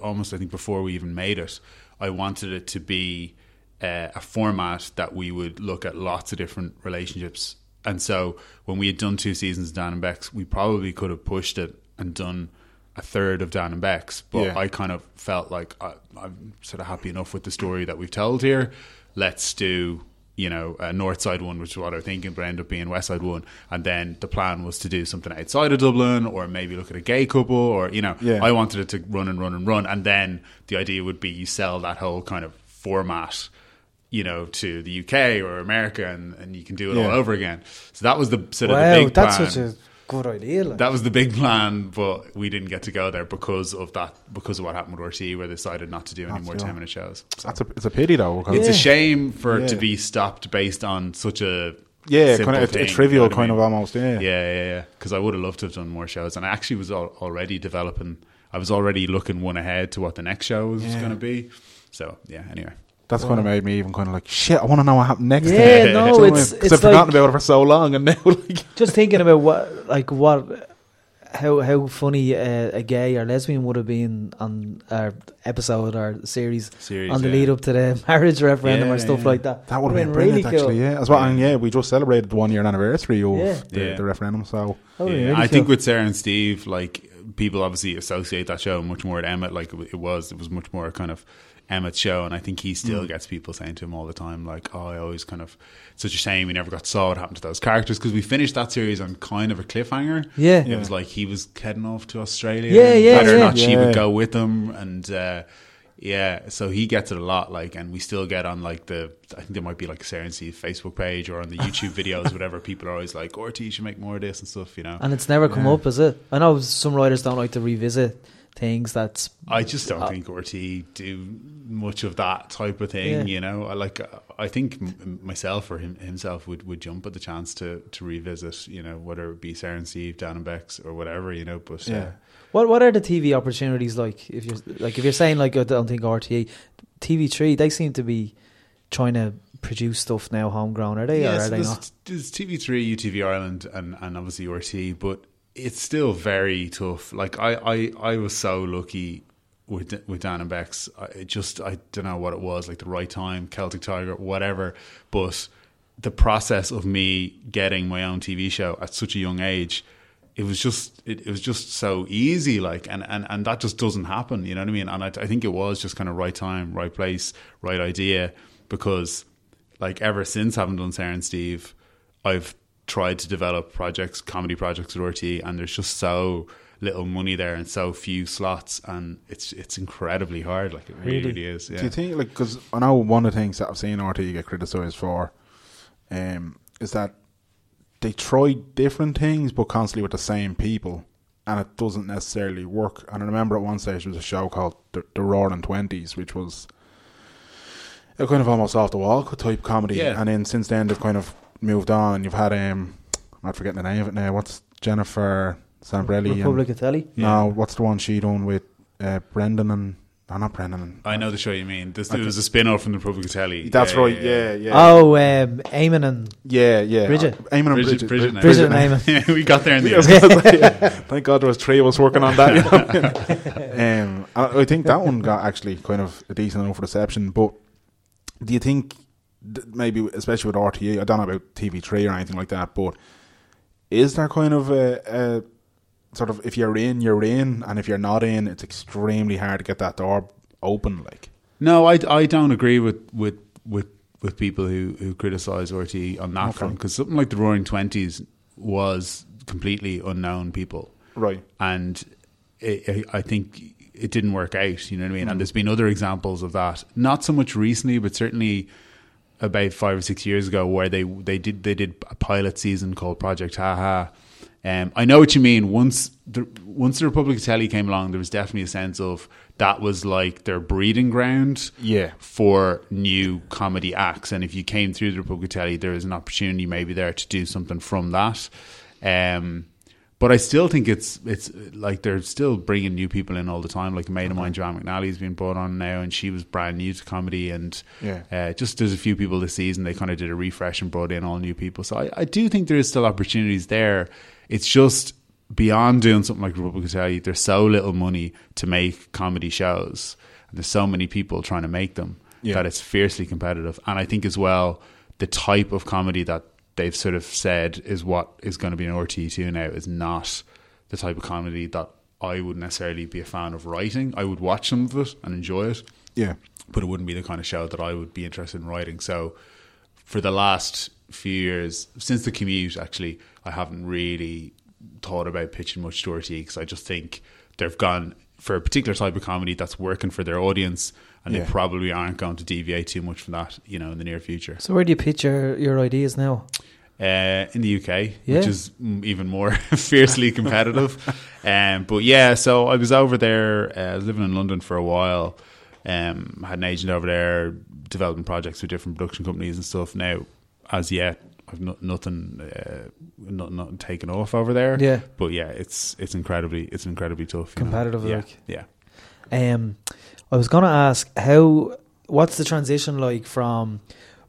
almost I think before we even made it, I wanted it to be uh, a format that we would look at lots of different relationships. And so when we had done two seasons of Dan and Becs, we probably could have pushed it and done a third of Dan and Becs. But Yeah. I kind of felt like I, I'm sort of happy enough with the story that we've told here. Let's do you know, a north side one, which is what I was thinking, but ended up being west side one. And then the plan was to do something outside of Dublin, or maybe look at a gay couple, or you know, Yeah. I wanted it to run and run and run. And then the idea would be you sell that whole kind of format, you know, to the UK or America, and, and you can do it Yeah. all over again. So that was the sort of the big that's plan. such a good idea. Like. that was the big plan, but we didn't get to go there because of that, because of what happened with RTE, where they decided not to do any Not more do it. ten minute shows. So That's a, it's a pity though. Because it's Yeah. a shame for it to be stopped based on such a yeah, simple kind of thing, a, trivial you know what I kind mean? of almost. Yeah, Yeah, yeah, yeah. Because I would have loved to have done more shows, and I actually was al- already developing. I was already looking one ahead to what the next show was Yeah. going to be. So yeah. Anyway, That's kind of made me even kind of like shit. I want to know what happened next. Yeah, time. no, Do you know what I it's- mean? 'Cause it's I've forgotten like- about it for so long, and now like Just thinking about what, like, what how how funny uh, a gay or lesbian would have been on our episode or series, Series, on the yeah. lead up to the marriage referendum Yeah, or stuff yeah. like that. That would have been really brilliant, cool. actually. Yeah, as well. And yeah, we just celebrated the one year anniversary of Yeah. the, Yeah. the referendum. So That would've been Yeah, really I think with Sarah and Steve, like people obviously associate that show much more with Emmet. Like it was, it was much more kind of Emmet's show, and I think he still Mm. gets people saying to him all the time, like, "Oh, I always kind of such a shame we never got to saw what happened to those characters because we finished that series on kind of a cliffhanger. Yeah. it was like he was heading off to Australia. Yeah, and yeah, whether or yeah. not she would go with him, and. uh yeah, so he gets it a lot, like, and we still get on like the. I think there might be like a Sarah and Steve Facebook page or on the YouTube videos, whatever. People are always like, "RTE you should make more of this and stuff," you know. And it's never come Yeah. up, is it? I know some writers don't like to revisit things that's I just don't Uh, think RTE do much of that type of thing. Yeah. You know, I like. I think m- myself or him, himself would, would jump at the chance to to revisit. You know, whether it be Sarah and Steve, Dan and Becs, or whatever. You know, but uh, Yeah. What what are the TV opportunities like? If you're like if you're saying like I don't think RTE, TV three they seem to be trying to produce stuff now homegrown. Are they yeah, or are so they there's, not? there's TV3, UTV Ireland, and, and obviously RTE, but it's still very tough. Like I, I, I was so lucky with with Dan and Becs. I just I don't know what it was, like the right time, Celtic Tiger, whatever. But the process of me getting my own TV show at such a young age. It was just it, it was just so easy, like and, and, and that just doesn't happen. You know what I mean? And I, I think it was just kind of right time, right place, right idea. Because like ever since having done Sarah and Steve, I've tried to develop projects, comedy projects at RTE, and there's just so little money there and so few slots, and it's it's incredibly hard. Like it really, Really? really is. Yeah. Do you think, like, because I know one of the things that I've seen RTE get criticised for um, is that they try different things but constantly with the same people and it doesn't necessarily work. And I remember at one stage there was a show called The, the Roaring Twenties, which was a kind of almost off the wall type comedy. Yeah. And then since then they've kind of moved on and you've had, um, I'm not forgetting the name of it now, what's Jennifer Zamparelli? and- Republic of Telly. No, what's the one she done with uh, Brendan and, no, not Brendan I know the show you mean. This, it was a spin off from the Republic of Telly. That's right. Yeah, yeah. Oh, um, Eamon and yeah, yeah. Bridget. Uh, Eamon and Bridget, Bridget. Bridget, Bridget and and Eamon. we got there in the end. gonna Thank God there was three of us working on that. You um, I, I think that one got actually kind of a decent enough reception. But do you think th- maybe, especially with RTE, I don't know about TV3 or anything like that, but is there kind of a, a sort of if you're in, you're in, and if you're not in, it's extremely hard to get that door open. Like, No, I, I don't agree with with with, with people who, who criticize RTE on that Okay. front because something like the Roaring Twenties was completely unknown people, right? and it, I I think it didn't work out. You know what I mean? And mm-hmm. there's been other examples of that, not so much recently, but certainly about five or six years ago, where they they did they did a pilot season called Project Haha. Um, I know what you mean. Once the once the Republic of Telly came along, there was definitely a sense of that was like their breeding ground Yeah. for new comedy acts. And if you came through the Republic of Telly, there was an opportunity maybe there to do something from that. Um, but I still think it's it's like they're still bringing new people in all the time. Like a mate of mine, Joanne McNally's been brought on now, and she was brand new to comedy. And Yeah. uh, just there's a few people this season they kind of did a refresh and brought in all new people. So I, I do think there is still opportunities there. It's just beyond doing something like Republic of Telly. There's so little money to make comedy shows, and there's so many people trying to make them Yeah. that it's fiercely competitive. And I think as well the type of comedy that they've sort of said is what is going to be an RTE2 now is not the type of comedy that I would necessarily be a fan of writing. I would watch some of it and enjoy it, Yeah. but it wouldn't be the kind of show that I would be interested in writing. So for the last few years, since the commute, actually, I haven't really thought about pitching much to RTE because I just think they've gone for a particular type of comedy that's working for their audience, and Yeah. they probably aren't going to deviate too much from that, you know, in the near future. So where do you pitch your, your ideas now? Uh, in the UK, Yeah. which is even more fiercely competitive. um, but yeah, so I was over there. Uh, I was living in London for a while. Um, had an agent over there developing projects with different production companies and stuff. Now, as yet, I've no, nothing, uh, not, nothing taken off over there. Yeah. but yeah, it's it's incredibly it's incredibly tough. know. Competitive, yeah, like. yeah. Um, I was gonna ask how what's the transition like from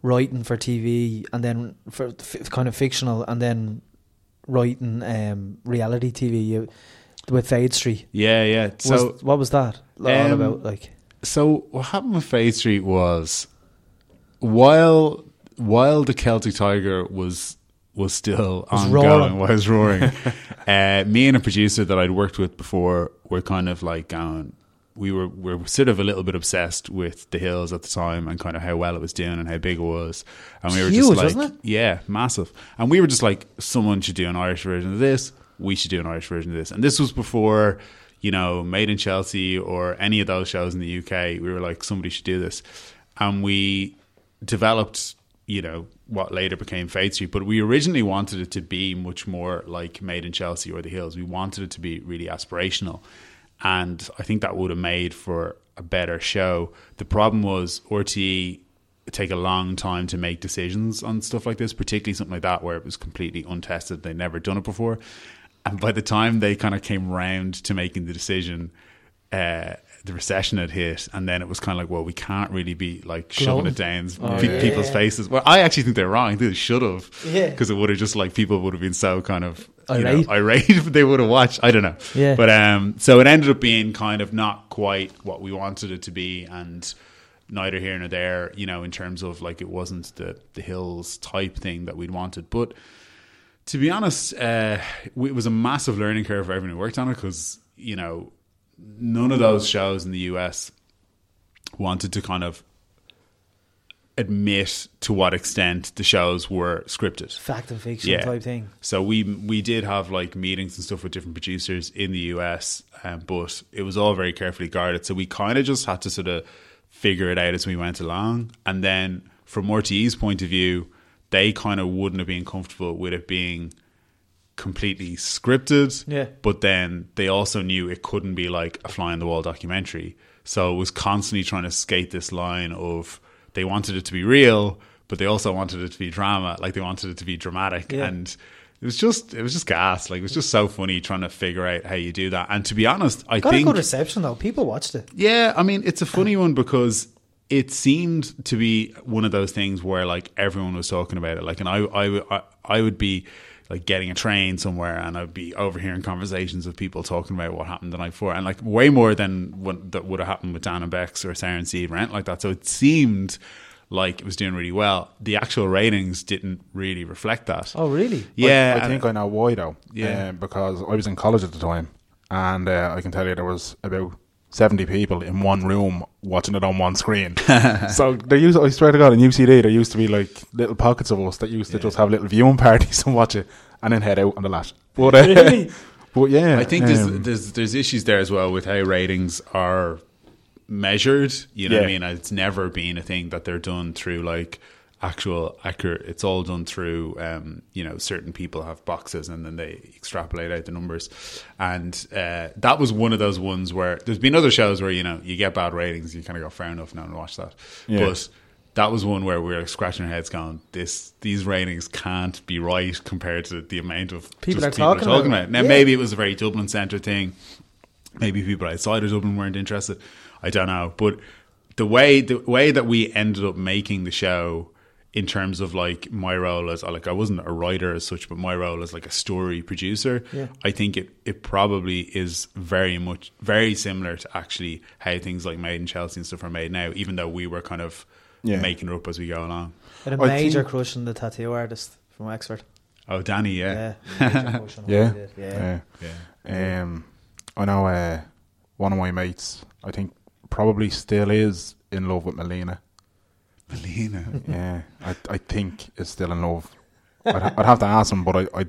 writing for TV and then for f- kind of fictional and then writing um, reality TV you, with Fade Street. Yeah, yeah. Was, So what was that all Um, about? Like, So what happened with Fade Street was while while the Celtic Tiger was was still Was ongoing, roaring. was roaring. uh, me and a producer that I'd worked with before were kind of like going. We were we were sort of a little bit obsessed with the hills at the time and kind of how well it was doing and how big it was. And we were Huge, just like, yeah, massive. And we were just like, someone should do an Irish version of this. We should do an Irish version of this. And this was before, you know, Made in Chelsea or any of those shows in the UK. We were like, somebody should do this. And we developed, you know, what later became Fade Street. But we originally wanted it to be much more like Made in Chelsea or The Hills. We wanted it to be really aspirational. And I think that would have made for a better show. The problem was RTE take a long time to make decisions on stuff like this, particularly something like that where it was completely untested. They'd never done it before. And by the time they kind of came round to making the decision, uh, the recession had hit, and then it was kind of like, well, we can't really be like shoving it down Oh, pe- yeah. people's Yeah. faces. Well, I actually think they're wrong. I think they should have, Yeah. because it would have just like people would have been so kind of you know, Irate. irate if they would have watched. I don't know, Yeah. But um, so it ended up being kind of not quite what we wanted it to be, and neither here nor there, you know, in terms of like it wasn't the the hills type thing that we'd wanted, but to be honest, uh, it was a massive learning curve for everyone who worked on it because you know none of those shows in the US wanted to kind of admit to what extent the shows were scripted. fact and fiction type thing. So we we did have like meetings and stuff with different producers in the US, um, but it was all very carefully guarded. So we kind of just had to sort of figure it out as we went along. And then from RTE's point of view, they kind of wouldn't have been comfortable with it being completely scripted. Yeah. But then they also knew it couldn't be like a fly on the wall documentary. So it was constantly trying to skate this line of they wanted it to be real, but they also wanted it to be drama. Like they wanted it to be dramatic. Yeah. And it was just it was just gas. Like it was just so funny trying to figure out how you do that. And to be honest, I Got think a good reception though. People watched it. yeah, I mean, it's a funny one because it seemed to be one of those things where like everyone was talking about it. Like, and I, I, I, I would be like getting a train somewhere, and I'd be overhearing conversations of people talking about what happened the night before, and like way more than what that would have happened with Dan and Becs or Sarah and Steve, rent like that. So it seemed like it was doing really well. The actual ratings didn't really reflect that. Oh, really? yeah, I, I think I know why though. Yeah. Uh, because I was in college at the time, and uh, I can tell you there was about seventy people in one room watching it on one screen. so there used, I swear to God, in UCD there used to be like little pockets of us that used to just have little viewing parties and watch it, and then head out on the lash. But uh, Really? but yeah, I think there's, um, there's there's issues there as well with how ratings are measured. You know what I mean? It's never been a thing that they're done through like actual accurate. It's all done through um, you know certain people have boxes and then they extrapolate out the numbers. And uh, that was one of those ones where there's been other shows where you know you get bad ratings, you kind of go fair enough, now and watch that. Yeah. But that was one where we were scratching our heads, going, "This these ratings can't be right compared to the amount of People just are talking about it. Now, Yeah. maybe it was a very Dublin centre thing. Maybe people outside of Dublin weren't interested. I don't know, but the way the way that we ended up making the show in terms of like my role as like I wasn't a writer as such, but my role as like a story producer, Yeah. I think it it probably is very much very similar to actually how things like Made in Chelsea and stuff are made now, even though we were kind of Yeah. making it up as we go along. I had a I major think- crush on the tattoo artist from Wexford. Oh, Danny, yeah, Yeah. major crush on him. yeah, Yeah. yeah. yeah. Um, I know uh, one of my mates. I think probably still is in love with Melina. Melina. Yeah, I I think is still in love. I'd, I'd have to ask him, but I, I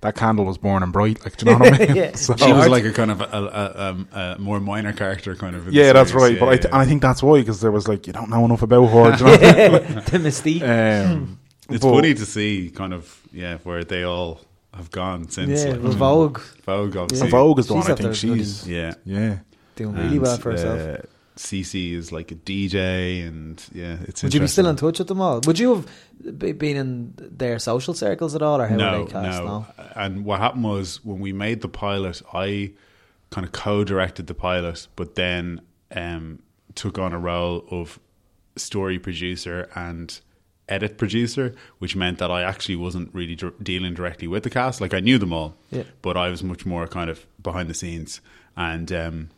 that candle was born and bright. Like, do you know what I mean? Yeah. So- She was like a kind of a, a, um, a more minor character, kind of. in yeah, that's series. right. Yeah, but I, th- yeah. and I think that's why because there was like you don't know enough about her. do you know? the mystique. um, it's but- funny to see kind of yeah where they all have gone since. yeah, like, Vogue Vogue, So obviously. Vogue is the She's one I think she's. Yeah, Yeah, doing really And, well for herself. Uh, Cece is like a DJ, and yeah, it's. Would you be still in touch with them all? Would you have been in their social circles at all, or how no, were they cast? no. And what happened was when we made the pilot, I kind of co-directed the pilot, but then um, took on a role of story producer and edit producer, which meant that I actually wasn't really dealing directly with the cast. Like I knew them all, Yeah. but I was much more kind of behind the scenes. And um,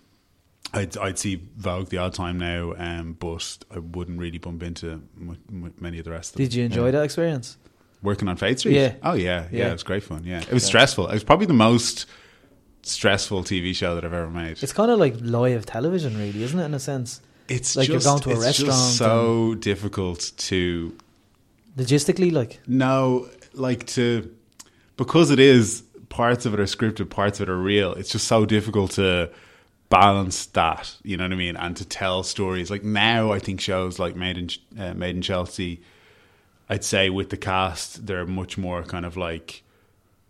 I'd, I'd see Vogue the odd time now, um, but I wouldn't really bump into m- m- many of the rest of them. Did you enjoy that experience? Working on Fade Street? Yeah. Oh, yeah. Yeah, Yeah. it was great fun. Yeah. It was stressful. It was probably the most stressful TV show that I've ever made. It's kind of like live television, really, isn't it? In a sense, It's like you're going to a it's restaurant Just so difficult to logistically, like know, like to because it is parts of it are scripted, parts of it are real. It's just so difficult to balance that. You know what I mean? And to tell stories like now, I think shows like Made in uh, Made in Chelsea, I'd say with the cast, they're much more kind of like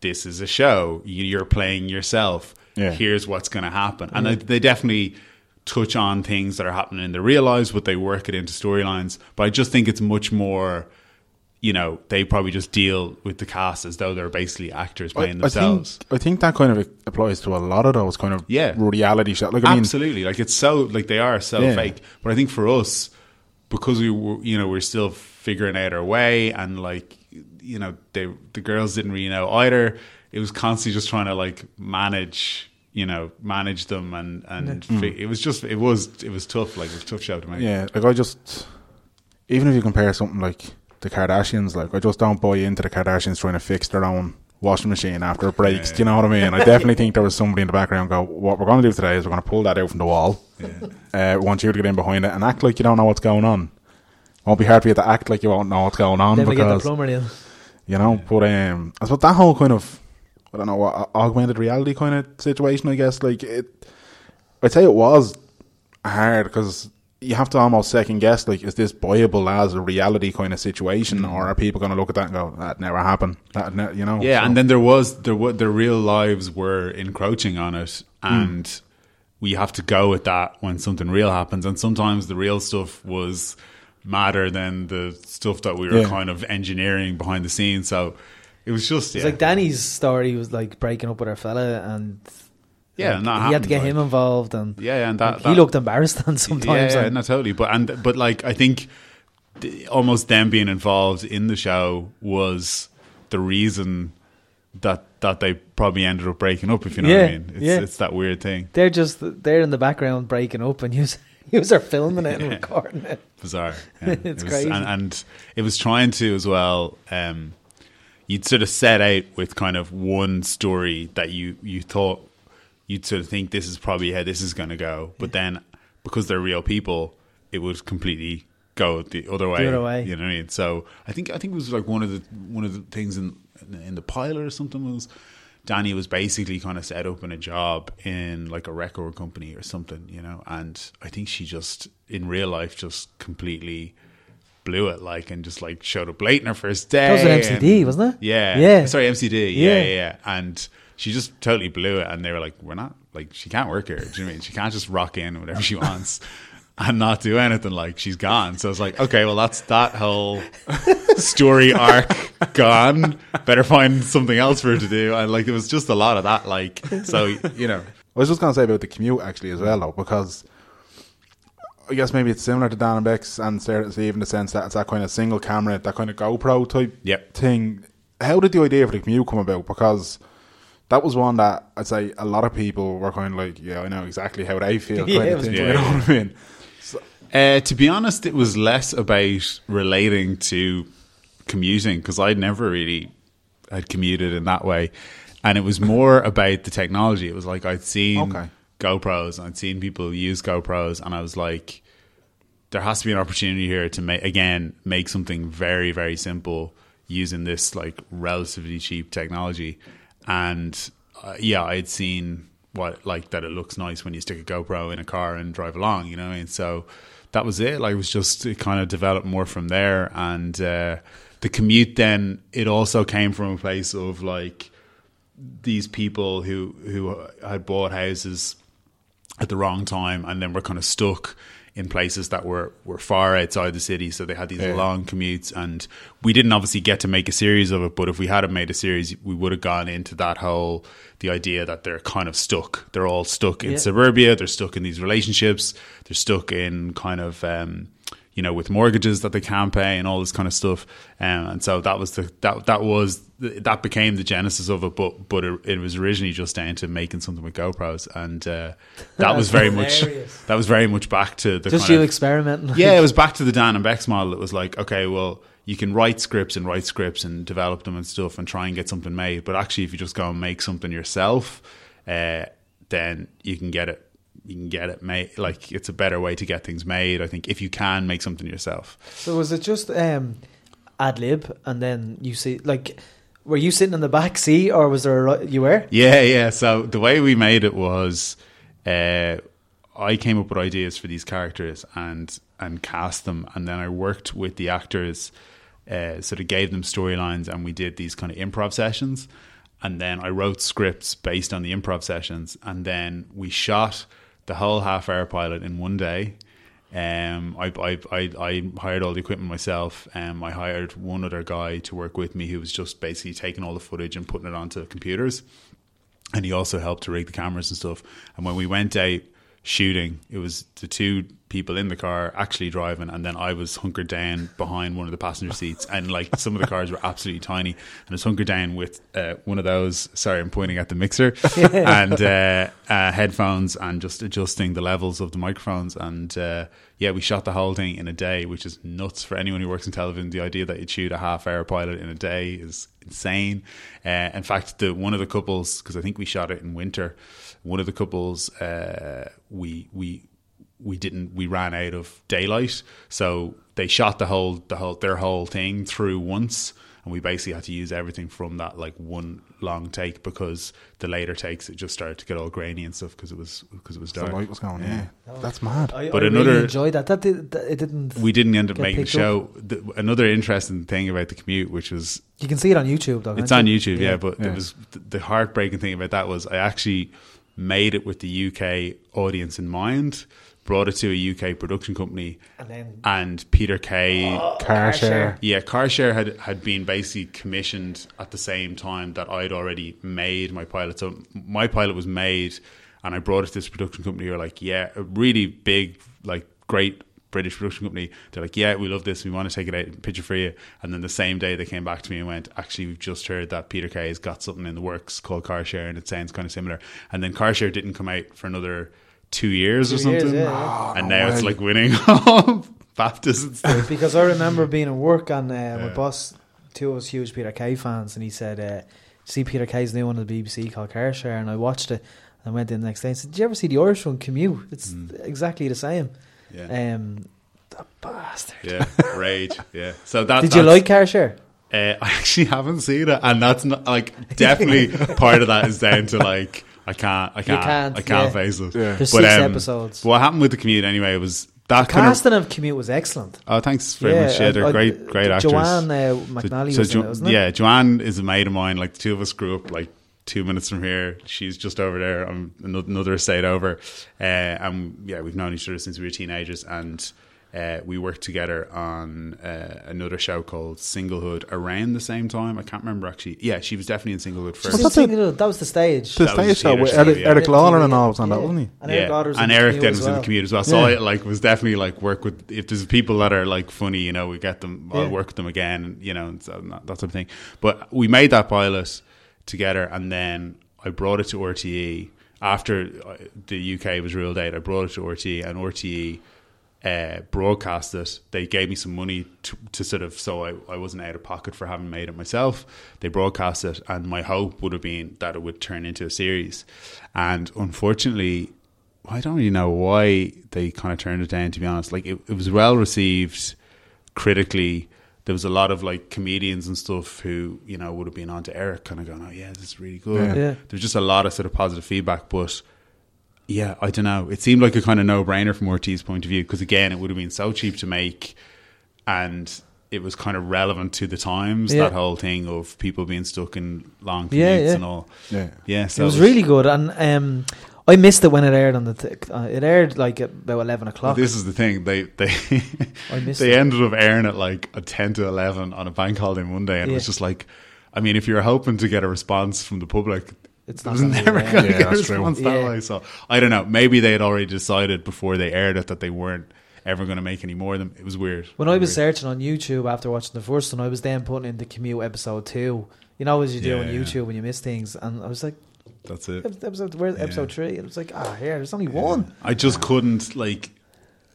this is a show. You- You're playing yourself. Yeah. Here's what's going to happen, and they, they definitely touch on things that are happening in their real lives, but they work it into storylines. But I just think it's much more. You know, they probably just deal with the cast as though they're basically actors playing I, I themselves. think, I think that kind of applies to a lot of those kind of Yeah. reality shows. Like I mean, Absolutely, like it's so like they are so Yeah. fake. But I think for us, because we were, you know, we're still figuring out our way, and like you know, they the girls didn't really know either. It was constantly just trying to like manage, you know, manage them, and and fi- it was just it was it was tough. Like it was a tough show to make. Yeah, like I just even if you compare something like the Kardashians, like I just don't buy into the Kardashians trying to fix their own washing machine after it breaks. Yeah. Do you know what I mean? I definitely think there was somebody in the background go, "What we're going to do today is we're going to pull that out from the wall. Uh, we want you to get in behind it and act like you don't know what's going on. Won't be hard for you to act like you won't know what's going on then we get the because plumber in. you know. But um, I suppose that whole kind of I don't know what augmented reality kind of situation. I guess like it. I'd say it was hard because you have to almost second guess like is this viable as a reality kind of situation Mm. or are people going to look at that and go that never happened that ne-, you know Yeah, So- and then there was there were their real lives were encroaching on it, Hmm. and we have to go with that when something real happens. And sometimes the real stuff was madder than the stuff that we were Yeah. kind of engineering behind the scenes. So it was just It's yeah, like Dani's story was like breaking up with her fella, and yeah, like, and that he had to get like- him involved, and Yeah, and that, like, that he looked embarrassed then sometimes. Yeah, yeah no, totally. But and but like I think th- almost them being involved in the show was the reason that that they probably ended up breaking up. If you know what I mean, it's, yeah. it's that weird thing. they're just they're in the background breaking up, and you you are filming it and Yeah. recording it. bizarre. Yeah. It's it was, crazy. and, and it was trying to as well. Um, you'd sort of set out with kind of one story that you you thought you'd sort of think this is probably how this is going to go, but then because they're real people, it would completely go the other way. other way. You know what I mean? So I think I think it was like one of the one of the things in in the pilot or something was. Dani was basically kind of set up in a job in like a record company or something, you know, and I think she just in real life just completely blew it, like, and just like showed up late in her first day. That was an MCD, and- wasn't it? Yeah, Yeah. Sorry, MCD. Yeah. Yeah. yeah, yeah, And she just totally blew it, and they were like, "We're not like she can't work here. Do you know what I mean? She can't just rock in whatever she wants." And not do anything like she's gone. So it's like, okay, well, that's that whole story arc gone. Better find something else for her to do. And like, it was just a lot of that. Like, so you know, I was just going to say about the commute actually as well though because I guess maybe it's similar to Dan and Becs and Sarah and Steve in the sense that it's that kind of single camera that kind of GoPro type Yep. thing how did the idea for the commute come about because that was one that I'd say a lot of people were kind of like yeah I know exactly how they feel Yeah, kind it of thing, great. you know what I mean Uh, to be honest, it was less about relating to commuting because I'd never really had commuted in that way, and it was more about the technology. It was like I'd seen Okay. GoPros, and I'd seen people use GoPros, and I was like, there has to be an opportunity here to make again make something very very simple using this like relatively cheap technology, and uh, yeah, I'd seen what like that it looks nice when you stick a GoPro in a car and drive along, you know, and so that was it. Like it was just it kind of developed more from there, and uh, the commute then it also came from a place of like these people who who had bought houses at the wrong time and then were kind of stuck in places that were, were far outside the city so they had these Yeah. long commutes and we didn't obviously get to make a series of it but if we had made a series we would have gone into that whole the idea that they're kind of stuck they're all stuck in Yeah. suburbia they're stuck in these relationships they're stuck in kind of um, you know, with mortgages that they can't pay and all this kind of stuff. Um, and so that was the that that was that became the genesis of it. But but it, it was originally just down to making something with GoPros, and uh, that was very much that was very much back to the Just you of, experimenting. yeah, it was back to the Dan and Becs model. It was like, okay, well, you can write scripts and write scripts and develop them and stuff and try and get something made. But actually, if you just go and make something yourself, uh, then you can get it. You can get it made. Like it's a better way to get things made. I think if you can make something yourself. So was it just um, ad lib, and then you see like, were you sitting in the back seat, or was there a, you were? Yeah, yeah. So the way we made it was, uh, I came up with ideas for these characters and and cast them, and then I worked with the actors, uh, sort of gave them storylines, and we did these kind of improv sessions, and then I wrote scripts based on the improv sessions, and then we shot the whole half hour pilot in one day. Um, I, I, I, I hired all the equipment myself. Um, I hired one other guy to work with me who was just basically taking all the footage and putting it onto computers and he also helped to rig the cameras and stuff. And when we went out shooting, it was the two people in the car actually driving, and then I was hunkered down behind one of the passenger seats, and like some of the cars were absolutely tiny, and I was hunkered down with uh, one of those. Sorry, I'm pointing at the mixer and uh, uh, headphones, and just adjusting the levels of the microphones, and uh, yeah, we shot the whole thing in a day, which is nuts for anyone who works in television. The idea that you'd shoot a half hour pilot in a day is insane. Uh, in fact, the one of the couples, because I think we shot it in winter, one of the couples, uh, we we we didn't we ran out of daylight, so they shot the whole the whole their whole thing through once. And we basically had to use everything from that like one long take because the later takes it just started to get all grainy and stuff because it was because it was dark. The dark. light was going. Yeah, that's mad. I, But I another- really enjoyed that. That, did, that it didn't. we didn't end up making the show. The, another interesting thing about the commute, which was you can see it on YouTube, though. it's on you? YouTube, yeah. But Yeah. it was the heartbreaking thing about that was I actually made it with the UK audience in mind, brought it to a UK production company, And then and Peter Kay. Oh, car share. Yeah, CarShare had had been basically commissioned at the same time that I'd already made my pilot. So my pilot was made, and I brought it to this production company. Who are like, yeah, a really big, like, great British production company. They're like, yeah, we love this. We want to take it out and picture for you. And then the same day they came back to me and went, actually, we've just heard that Peter Kay has got something in the works called CarShare, and it sounds kind of similar. And then CarShare didn't come out for another two years or Two years, something. yeah, yeah. And now it's like winning BAFTAs and stuff. because I remember being at work and uh, my boss, two of us huge Peter Kay fans, and he said, uh, "See Peter Kay's new one on the BBC called Car Share," and I watched it. and went in the next day and said, "Did you ever see the Irish one Commute? It's exactly the same." Yeah. Um, the bastard. Yeah, rage. Yeah. So that. Did you like Car Share? Uh, I actually haven't seen it, and that's not like definitely part of that is down to like I can't, I can't, can't, I can't yeah. face it. Yeah. There's But, six um, episodes. What happened with the commute anyway was that kind of. Casting of Commute was excellent. Oh, thanks very much. Yeah, they're I- I- great, great actors. Joanne uh, McNally so was in Jo- it, wasn't it? Yeah, Joanne is a mate of mine. Like the two of us grew up like two minutes from here. She's just over there. I'm another estate over. Uh, and yeah, we've known each other since we were teenagers, and uh, we worked together on uh, another show called Singlehood around the same time. I can't remember actually. Yeah, she was definitely in Singlehood She first. was in Singlehood, that was the stage. The That stage show with Eric, yeah. Eric Lalor and all was on Yeah. that, wasn't he? And Eric Lalor's in and Eric Commute then as was in the well. commute as well. So Yeah. I like was definitely like work with if there's people that are like funny, you know, we get them. I'll Yeah. work with them again, you know, and so that, that type of thing. But we made that pilot together, and then I brought it to RTE after uh, the UK was ruled out. I brought it to RTE, and RTE. Uh, broadcast it. They gave me some money to, to sort of, so I, I wasn't out of pocket for having made it myself. They broadcast it, and my hope would have been that it would turn into a series. And unfortunately, I don't really know why they kind of turned it down. To be honest, like it, it was well received critically. There was a lot of like comedians and stuff who you know would have been on to Eric, kind of going, "Oh yeah, this is really good." Yeah. Yeah. There's just a lot of sort of positive feedback, but yeah, I don't know. It seemed like a kind of no brainer from RTE's point of view because again, it would have been so cheap to make, and it was kind of relevant to the times. Yeah. That whole thing of people being stuck in long commutes Yeah, yeah. and all. Yeah. Yeah, so it was really good, and um, I missed it when it aired on the. Th- uh, it aired like at about eleven Well, o'clock. this is the thing. They they I they it. ended up airing it like a ten to eleven on a bank holiday Monday, and it was just like, I mean, if you're hoping to get a response from the public, It's it not was never going to Yeah, get a that's true. response that Yeah. way. So I don't know. Maybe they had already decided before they aired it that they weren't ever going to make any more of them. It was weird. When I was Weird. searching on YouTube after watching the first one, I was then putting in the commute episode two. You know, as you do Yeah, on yeah. YouTube when you miss things, and I was like, that's it. episode where's Yeah. episode three? And it was like, ah, here, there's only one. I just couldn't like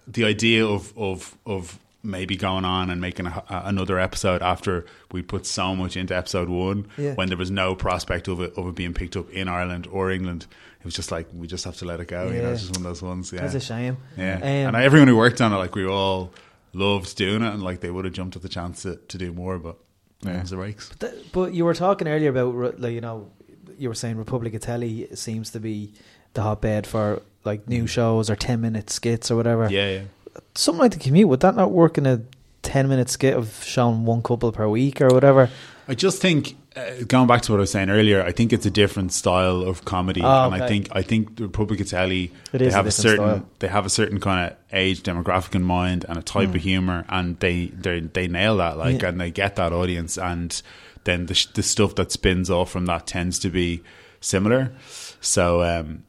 the idea of of of maybe going on and making a, a- another episode after we put so much into episode one Yeah. when there was no prospect of it of it being picked up in Ireland or England. It was just like we just have to let it go. You know, Yeah. it's just one of those ones. Yeah, That's a shame. yeah. Um, and everyone who worked on it, like we all loved doing it, and like they would have jumped at the chance to, to do more, but Yeah. it was the rakes. Th- But you were talking earlier about, like, you know, you were saying Republic of Telly seems to be the hotbed for like new shows or ten minute skits or whatever. Yeah, yeah. Something like the commute would that not work in a ten minute skit of showing one couple per week or whatever? I just think uh, going back to what I was saying earlier, I think it's a different style of comedy, Oh, and I think I think the Republic of Telly they is a have a, certain style. they have a certain kind of age demographic in mind and a type Hmm. of humor, and they they they nail that like, Yeah. and they get that audience, and then the sh- the stuff that spins off from that tends to be similar. So. um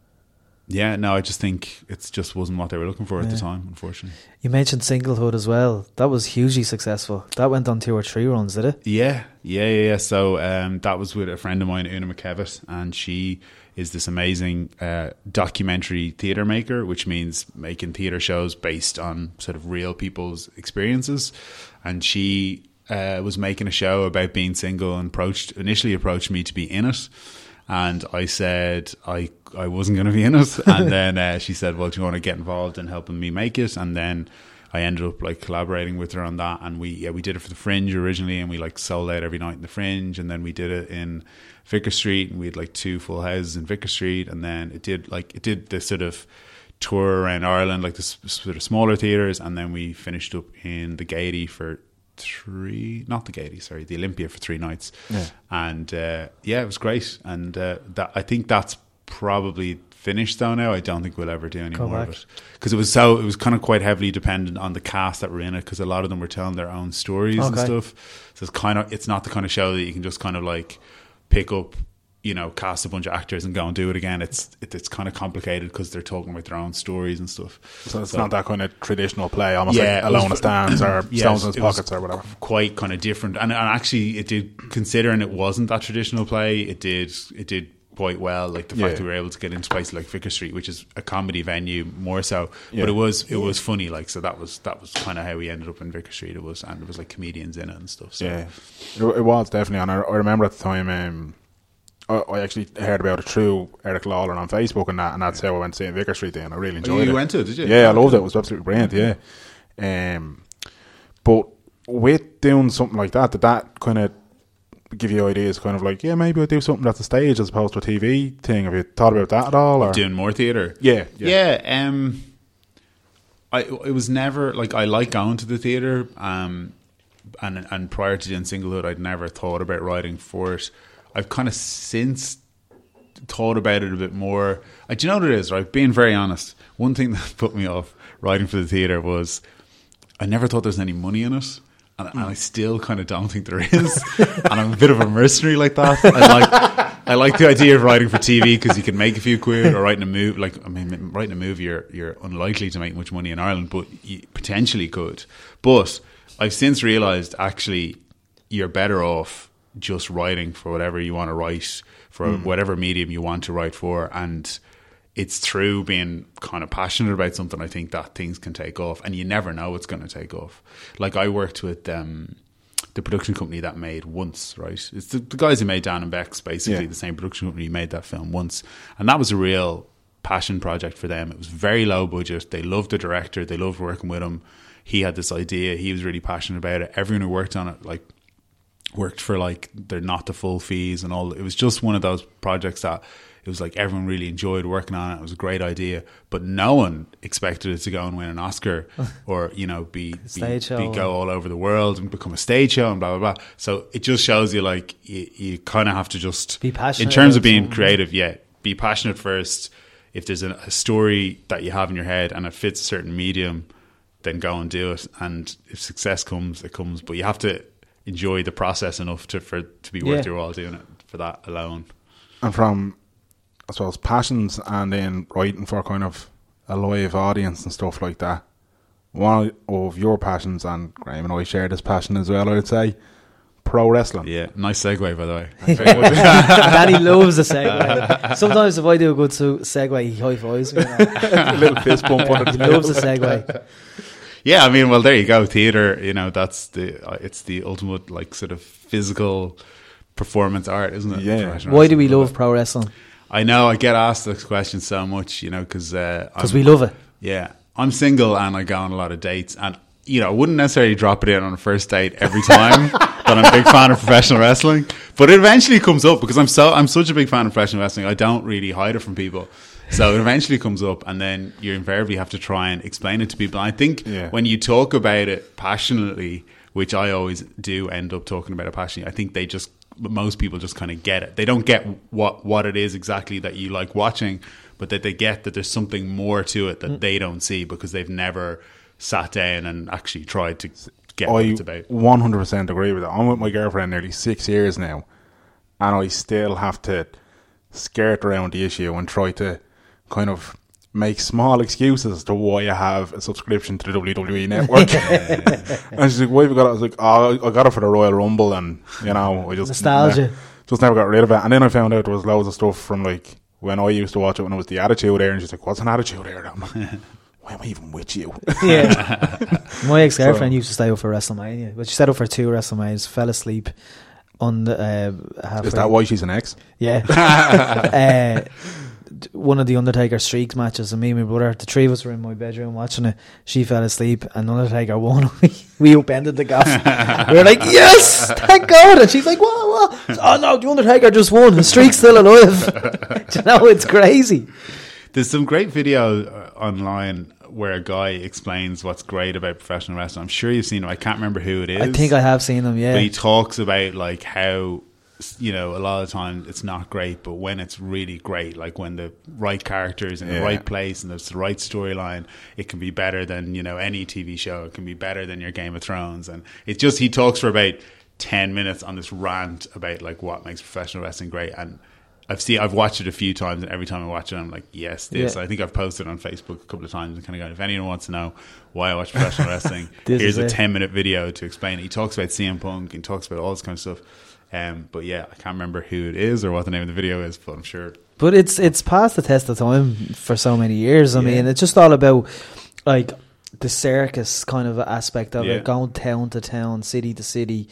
yeah, no, I just think it just wasn't what they were looking for at the time, unfortunately. You mentioned Singlehood as well. That was hugely successful. That went on two or three runs, did it? Yeah, yeah, yeah. yeah. So um, that was with a friend of mine, Una McKevitt, and she is this amazing uh, documentary theatre maker, which means making theatre shows based on sort of real people's experiences. And she uh, was making a show about being single and approached initially approached me to be in it. And I said I I wasn't going to be in it, and then uh, she said, "Well, do you want to get involved in helping me make it?" And then I ended up like collaborating with her on that, and we yeah we did it for the Fringe originally, and we like sold out every night in the Fringe, and then we did it in Vicar Street, and we had like two full houses in Vicar Street, and then it did like it did this sort of tour around Ireland, like the sort of smaller theaters, and then we finished up in the Gaiety for three, not the Gaiety, sorry, the Olympia for three nights, Yeah. and uh, yeah, it was great, and uh, that I think that's probably finished though now. I don't think we'll ever do any Go more back. of it because it was so it was kind of quite heavily dependent on the cast that were in it because a lot of them were telling their own stories and stuff. So it's kind of it's not the kind of show that you can just kind of like pick up. You know, cast a bunch of actors and go and do it again. It's it, it's kind of complicated because they're talking about their own stories and stuff. So it's not that kind of traditional play, almost Yeah, like it Alone was- in Stands or Yes, Stones in His Pockets or whatever. Quite kind of different, and, and actually, it did. Considering it wasn't that traditional play, it did it did quite well. Like the fact Yeah. that we were able to get into places like Vicar Street, which is a comedy venue more so, Yeah. but it was it was funny. Like so, that was that was kind of how we ended up in Vicar Street. It was and it was like comedians in it and stuff. So. Yeah, it, it was definitely. And I, I remember at the time, um, I, I actually heard about it through Eric Lalor on Facebook, and that, and that's how I went to in Vicar Street. Then I really enjoyed Oh, you it. went to it, did you? Yeah, I Oh, loved it. It was absolutely brilliant. Yeah, um, but with doing something like that, did that kind of give you ideas? Kind of like, yeah, maybe I'll do something that's the stage as opposed to a TV thing. Have you thought about that at all? Or? doing more theater. Yeah, yeah. yeah. um, I it was never like I like going to the theater. Um, and and prior to doing Singlehood, I'd never thought about writing for it. I've kind of since thought about it a bit more. I, do you know what it is? Right, being very honest, one thing that put me off writing for the theater was I never thought there's any money in it. And, and I hmm. still kind of don't think there is, and I'm a bit of a mercenary like that. I like, I like the idea of writing for TV because you can make a few quid, or writing a movie. Like, I mean, writing a movie, you're you're unlikely to make much money in Ireland, but you potentially could. But I've since realised actually you're better off just writing for whatever you want to write for whatever medium you want to write for, and it's through being kind of passionate about something. I think that things can take off, and you never know what's going to take off. Like I worked with um, the production company that made Once, right? It's the, the guys who made Dan and Becs, basically Yeah. the same production company who made that film Once, and that was a real passion project for them. It was very low budget. They loved the director. They loved working with him. He had this idea. He was really passionate about it. Everyone who worked on it, like worked for like they're not the full fees and all. It was just one of those projects that it was like everyone really enjoyed working on it. It was a great idea, but no one expected it to go and win an Oscar or you know be be, be go all over the world and become a stage show and blah blah blah. So it just shows you like you, you kind of have to just Be passionate in terms of being creative. Yeah, be passionate first. If there's a, a story that you have in your head and it fits a certain medium, then go and do it. And if success comes, it comes. But you have to enjoy the process enough to for to be worth Yeah. your while doing it for that alone. and from I suppose passions and then writing for kind of a live audience and stuff like that. one of your passions, and Graham and I share this passion as well. I'd say pro wrestling. Yeah, nice segue by the way. Danny loves the segue. Sometimes if I do a good so- segue, he high fives me. a little fist bump on He loves the segue. Yeah, I mean, well, there you go. Theater, you know, that's the uh, it's the ultimate like sort of physical performance art, isn't it? Yeah. Professional Why do we love pro wrestling? I know I get asked this question so much, you know, because uh, Because I'm- we love it. Yeah, I'm single and I go on a lot of dates, and you know, I wouldn't necessarily drop it in on a first date every time that I'm a big fan of professional wrestling, but it eventually comes up because I'm so I'm such a big fan of professional wrestling. I don't really hide it from people, so it eventually comes up, and then you invariably have to try and explain it to people. And I think Yeah. when you talk about it passionately, which I always do end up talking about it passionately, I think they just most people just kind of get it. They don't get what what it is exactly that you like watching, but that they get that there's something more to it that Mm. they don't see because they've never sat down and actually tried to get I what it's about. 100% agree with that. I'm with my girlfriend nearly six years now, and I still have to skirt around the issue and try to kind of make small excuses as to why I have a subscription to the WWE network. and she's like, "Why have you got it?" I was like, "Oh, I got it for the Royal Rumble, and you know, I just Nostalgia. just never got rid of it." And then I found out there was loads of stuff from like when I used to watch it when it was the Attitude Era, and she's like, "What's an Attitude Era?" I'm like, Why am I even with you? Yeah. My ex girlfriend used to stay up for WrestleMania, but she stayed up for two WrestleManias, fell asleep on the uh, halfway. Is that why she's an ex? Yeah. uh, one of the Undertaker streaks matches, and me and my brother, the three of us were in my bedroom watching it. She fell asleep, and Undertaker won. we upended the gaff. we were like, "Yes, thank God!" And she's like, "What? What? Oh no, the Undertaker just won. The streak's still alive." You know, it's crazy. There's some great video uh, online where a guy explains what's great about professional wrestling. I'm sure you've seen him. I can't remember who it is. I think I have seen him. Yeah, But he talks about like how you know a lot of times it's not great, but when it's really great, like when the right character is in the right place and there's the right storyline, it can be better than you know any TV show. It can be better than your Game of Thrones, and it just he talks for about ten minutes on this rant about like what makes professional wrestling great and. I've seen, I've watched it a few times, and every time I watch it, I'm like, yes, this. Yeah. I think I've posted on Facebook a couple of times and kind of gone, if anyone wants to know why I watch professional wrestling, here's a it. 10 minute video to explain it. He talks about CM Punk and talks about all this kind of stuff. Um, but yeah, I can't remember who it is or what the name of the video is, but I'm sure. But it's it's past the test of time for so many years. I Yeah. mean, it's just all about like the circus kind of aspect of Yeah. it, going town to town, city to city,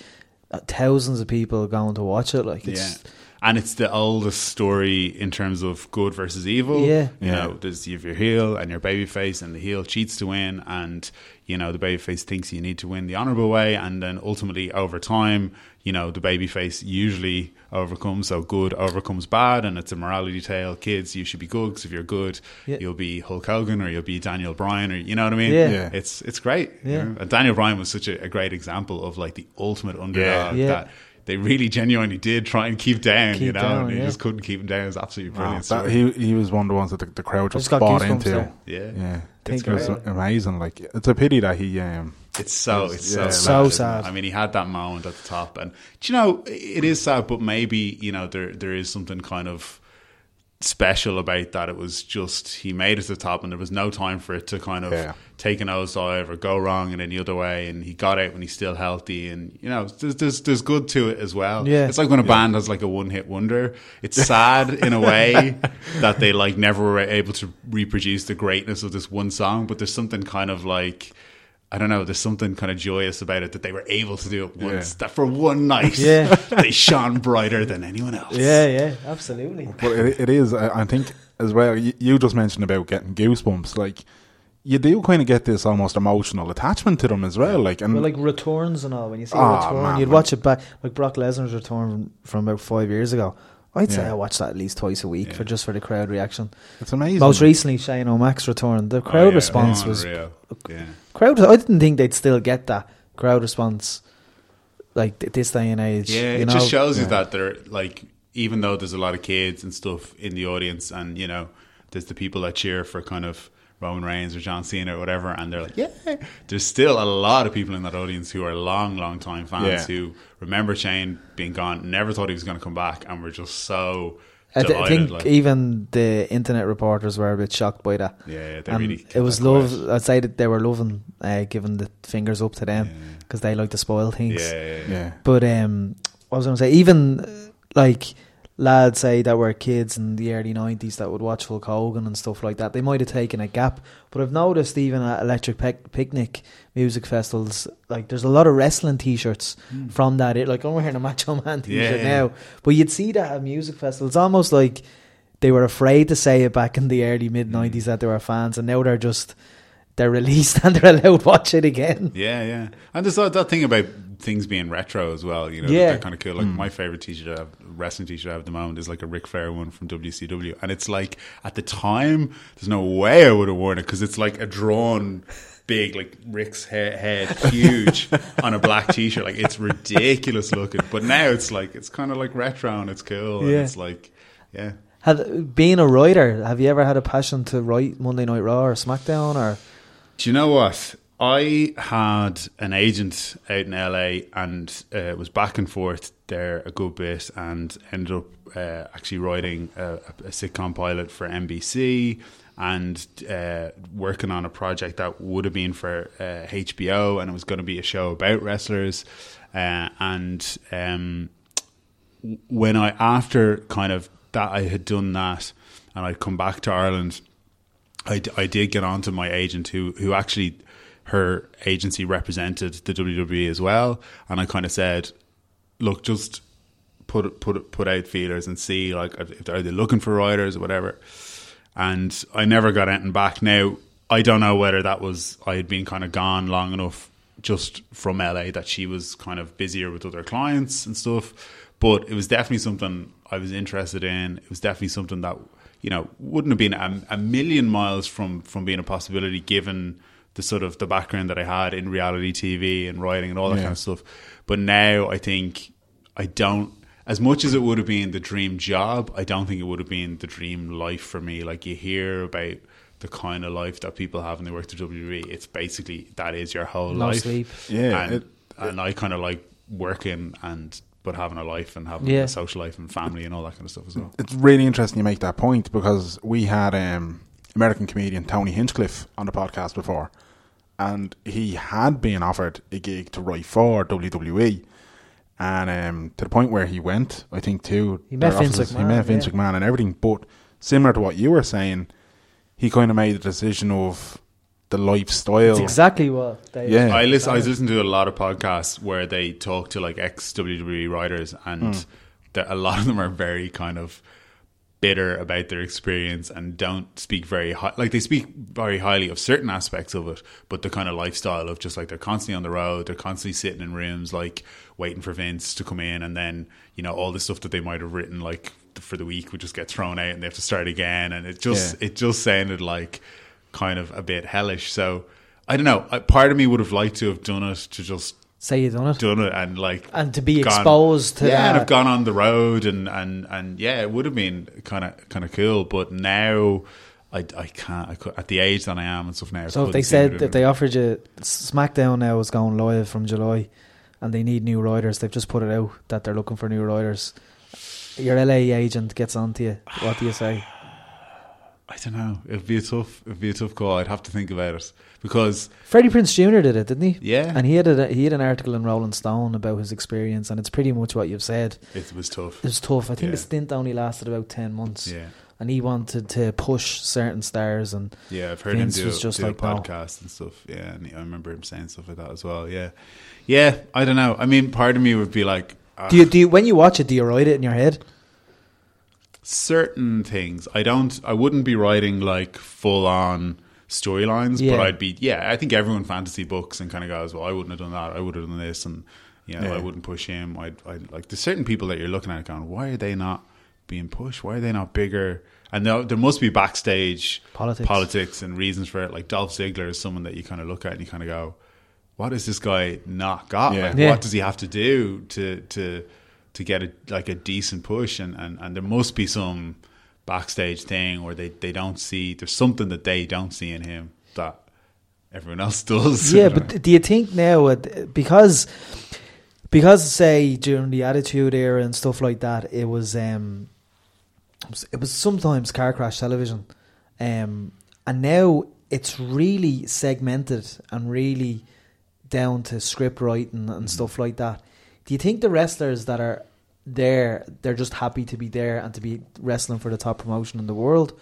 uh, thousands of people going to watch it. Like, Yeah. And it's the oldest story in terms of good versus evil. Yeah. You Yeah. know, there's you have your heel and your babyface, and the heel cheats to win, and, you know, the babyface thinks you need to win the honorable way, and then ultimately over time, you know, the babyface usually overcomes, so good overcomes bad, and it's a morality tale. Kids, you should be good, because if you're good, Yeah. you'll be Hulk Hogan or you'll be Daniel Bryan, or you know what I mean? Yeah. Yeah. It's, it's great. you Yeah. know? Daniel Bryan was such a, a great example of like the ultimate underdog Yeah. that they really genuinely did try and keep down, you know, down, and he yeah. just couldn't keep him down. It was absolutely brilliant. that, he he was one of the ones that the, the crowd just just got bought goosebumps into. there. yeah. Yeah, Think it was amazing. Like it's a pity that he um It's so It's- it's so yeah, sad. So sad. I mean, he had that moment at the top, and do you know it is sad, but maybe you know there there is something kind of special about that. It was just he made it to the top, and there was no time for it to kind of Yeah. take an nosedive or go wrong in any other way. And he got out when he's still healthy, and you know there's there's, there's good to it as well. Yeah. it's like when a band has like a one hit wonder. It's sad in a way that they like never were able to reproduce the greatness of this one song, but there's something kind of like. I don't know. There's something kind of joyous about it that they were able to do it once. Yeah. That for one night, Yeah. they shone brighter than anyone else. yeah, yeah, absolutely. But it, it is. I, I think as well. You, you just mentioned about getting goosebumps. Like you do kind of get this almost emotional attachment to them as well. Like and Well, like returns and all. When you see a ah, return, man, you'd like- watch it back. Like Brock Lesnar's return from about five years ago. I'd say I watch that at least twice a week Yeah. for just for the crowd reaction. it's amazing. Most recently, Shane O'Mac's return. The Oh, crowd yeah. response was Yeah. Crowd. I didn't think they'd still get that crowd response like this day and age. Yeah, you it know? just shows you that they're like, even though there's a lot of kids and stuff in the audience, and you know, there's the people that cheer for kind of Roman Reigns or John Cena or whatever, and they're like, yeah, there's still a lot of people in that audience who are long, long time fans Yeah. who remember Shane being gone, never thought he was going to come back, and were just so I, th- I think like. even the internet reporters were a bit shocked by that. Yeah, yeah, they And really. It was kept that love. I'd say that they were loving uh, giving the fingers up to them Yeah. because they like to spoil things. Yeah, yeah, yeah. Yeah. But um, what was I going to say? Even like lads say that were kids in the early nineties that would watch Hulk Hogan and stuff like that. They might have taken a gap, but I've noticed even at Electric Pic- Picnic music festivals, like there's a lot of wrestling T-shirts mm. from that. It like I'm wearing a Macho Man T-shirt Yeah, yeah. now, but you'd see that at music festivals. Almost like they were afraid to say it back in the early mid mm. nineties that they were fans, and now they're just they're released and they're allowed to watch it again. Yeah, yeah. And there's that, that thing about things being retro as well. You know, that Yeah. they're kind of cool. Like hmm. my favorite t-shirt, I have, wrestling t-shirt I have at the moment is like a Ric Flair one from WCW, and it's like at the time, there's no way I would have worn it because it's like a drawn. Big like Rick's head, head huge on a black t-shirt, like it's ridiculous looking. But now it's like it's kind of like retro and it's cool. And Yeah. it's like, yeah, Had being a writer, have you ever had a passion to write Monday Night Raw or SmackDown or? Do you know what? I had an agent out in LA and uh, was back and forth there a good bit and ended up uh, actually writing a, a sitcom pilot for NBC and uh, working on a project that would have been for uh, HBO and it was going to be a show about wrestlers. Uh, and um, when I, after kind of that, I had done that and I'd come back to Ireland. I, I did get on to my agent who who actually her agency represented the WWE as well, and I kind of said, look, just put put put out feelers and see like if are they looking for writers or whatever. And I never got anything back. Now I don't know whether that was I had been kind of gone long enough just from LA that she was kind of busier with other clients and stuff. But it was definitely something I was interested in. It was definitely something that you know wouldn't have been a, a million miles from from being a possibility given the sort of the background that I had in reality TV and writing and all that Yeah. kind of stuff. But now I think I don't as much as it would have been the dream job, I don't think it would have been the dream life for me. Like you hear about the kind of life that people have when they work at WWE. It's basically that is your whole No life. sleep. Yeah, and, it- and I kind of like working and but having a life and having Yeah. a social life and family and all that kind of stuff as well. It's really interesting you make that point because we had um, American comedian Tony Hinchcliffe on the podcast before, and he had been offered a gig to write for WWE, and um, to the point where he went, I think too. He met their Vince offices- He McMahon, met Vince yeah. McMahon and everything, but similar to what you were saying, he kind of made the decision of the lifestyle. It's exactly what they. Yeah. I listen. I listen to a lot of podcasts where they talk to like ex WWE writers, and the- a lot of them are very kind of bitter about their experience and don't speak very high. Like they speak very highly of certain aspects of it, but the kind of lifestyle of just like they're constantly on the road, they're constantly sitting in rooms, like waiting for Vince to come in, and then you know all the stuff that they might have written like for the week would just get thrown out, and they have to start again, and it just Yeah. it just sounded like kind of a bit hellish. So I don't know. Part of me would have liked to have done it to just Say you done it. done it and like And to be gone- exposed to yeah, and have gone on the road and and and yeah, it would have been kind of kind of cool. But now. I, I can't I could, at the age that I am and stuff now. So if they said if they offered you SmackDown now is going live from July, and they need new writers, they've just put it out that they're looking for new writers. Your LA agent gets onto you. What do you say? I don't know. It'd be a tough. It'd be a tough call. I'd have to think about it because Freddie Prinze Jr. did it, didn't he? Yeah. And he had a, he had an article in Rolling Stone about his experience, and it's pretty much what you've said. it was tough. It was tough. I think the stint only lasted about ten months. Yeah, And he wanted to push certain stars, and yeah. I've heard Vince him do, was just do like, a no. and stuff. Yeah, and I remember him saying stuff like that as well. Yeah, yeah. I don't know. I mean, part of me would be like, ah, do you do you, when you watch it? Do you write it in your head? certain things. I don't. I wouldn't be writing like full on storylines, Yeah. but I'd be. Yeah, I think everyone fantasy books and kind of goes, well, I wouldn't have done that. I would have done this, and you know, Yeah. I wouldn't push him. I'd, I'd like. There's certain people that you're looking at going, why are they not being pushed? Why are they not bigger? And there, there must be backstage Politics. politics and reasons for it. Like Dolph Ziggler is someone that you kind of look at and you kind of go, what has this guy not got? Yeah. Like, Yeah. what does he have to do to to to get a like a decent push? And and, and there must be some backstage thing where they, they don't see there's something that they don't see in him that everyone else does. Yeah, but do you think now uh, because because say during the Attitude Era and stuff like that, it was um, it was sometimes car crash television, um, and now it's really segmented and really down to script writing and stuff like that. Do you think the wrestlers that are there, they're just happy to be there and to be wrestling for the top promotion in the world,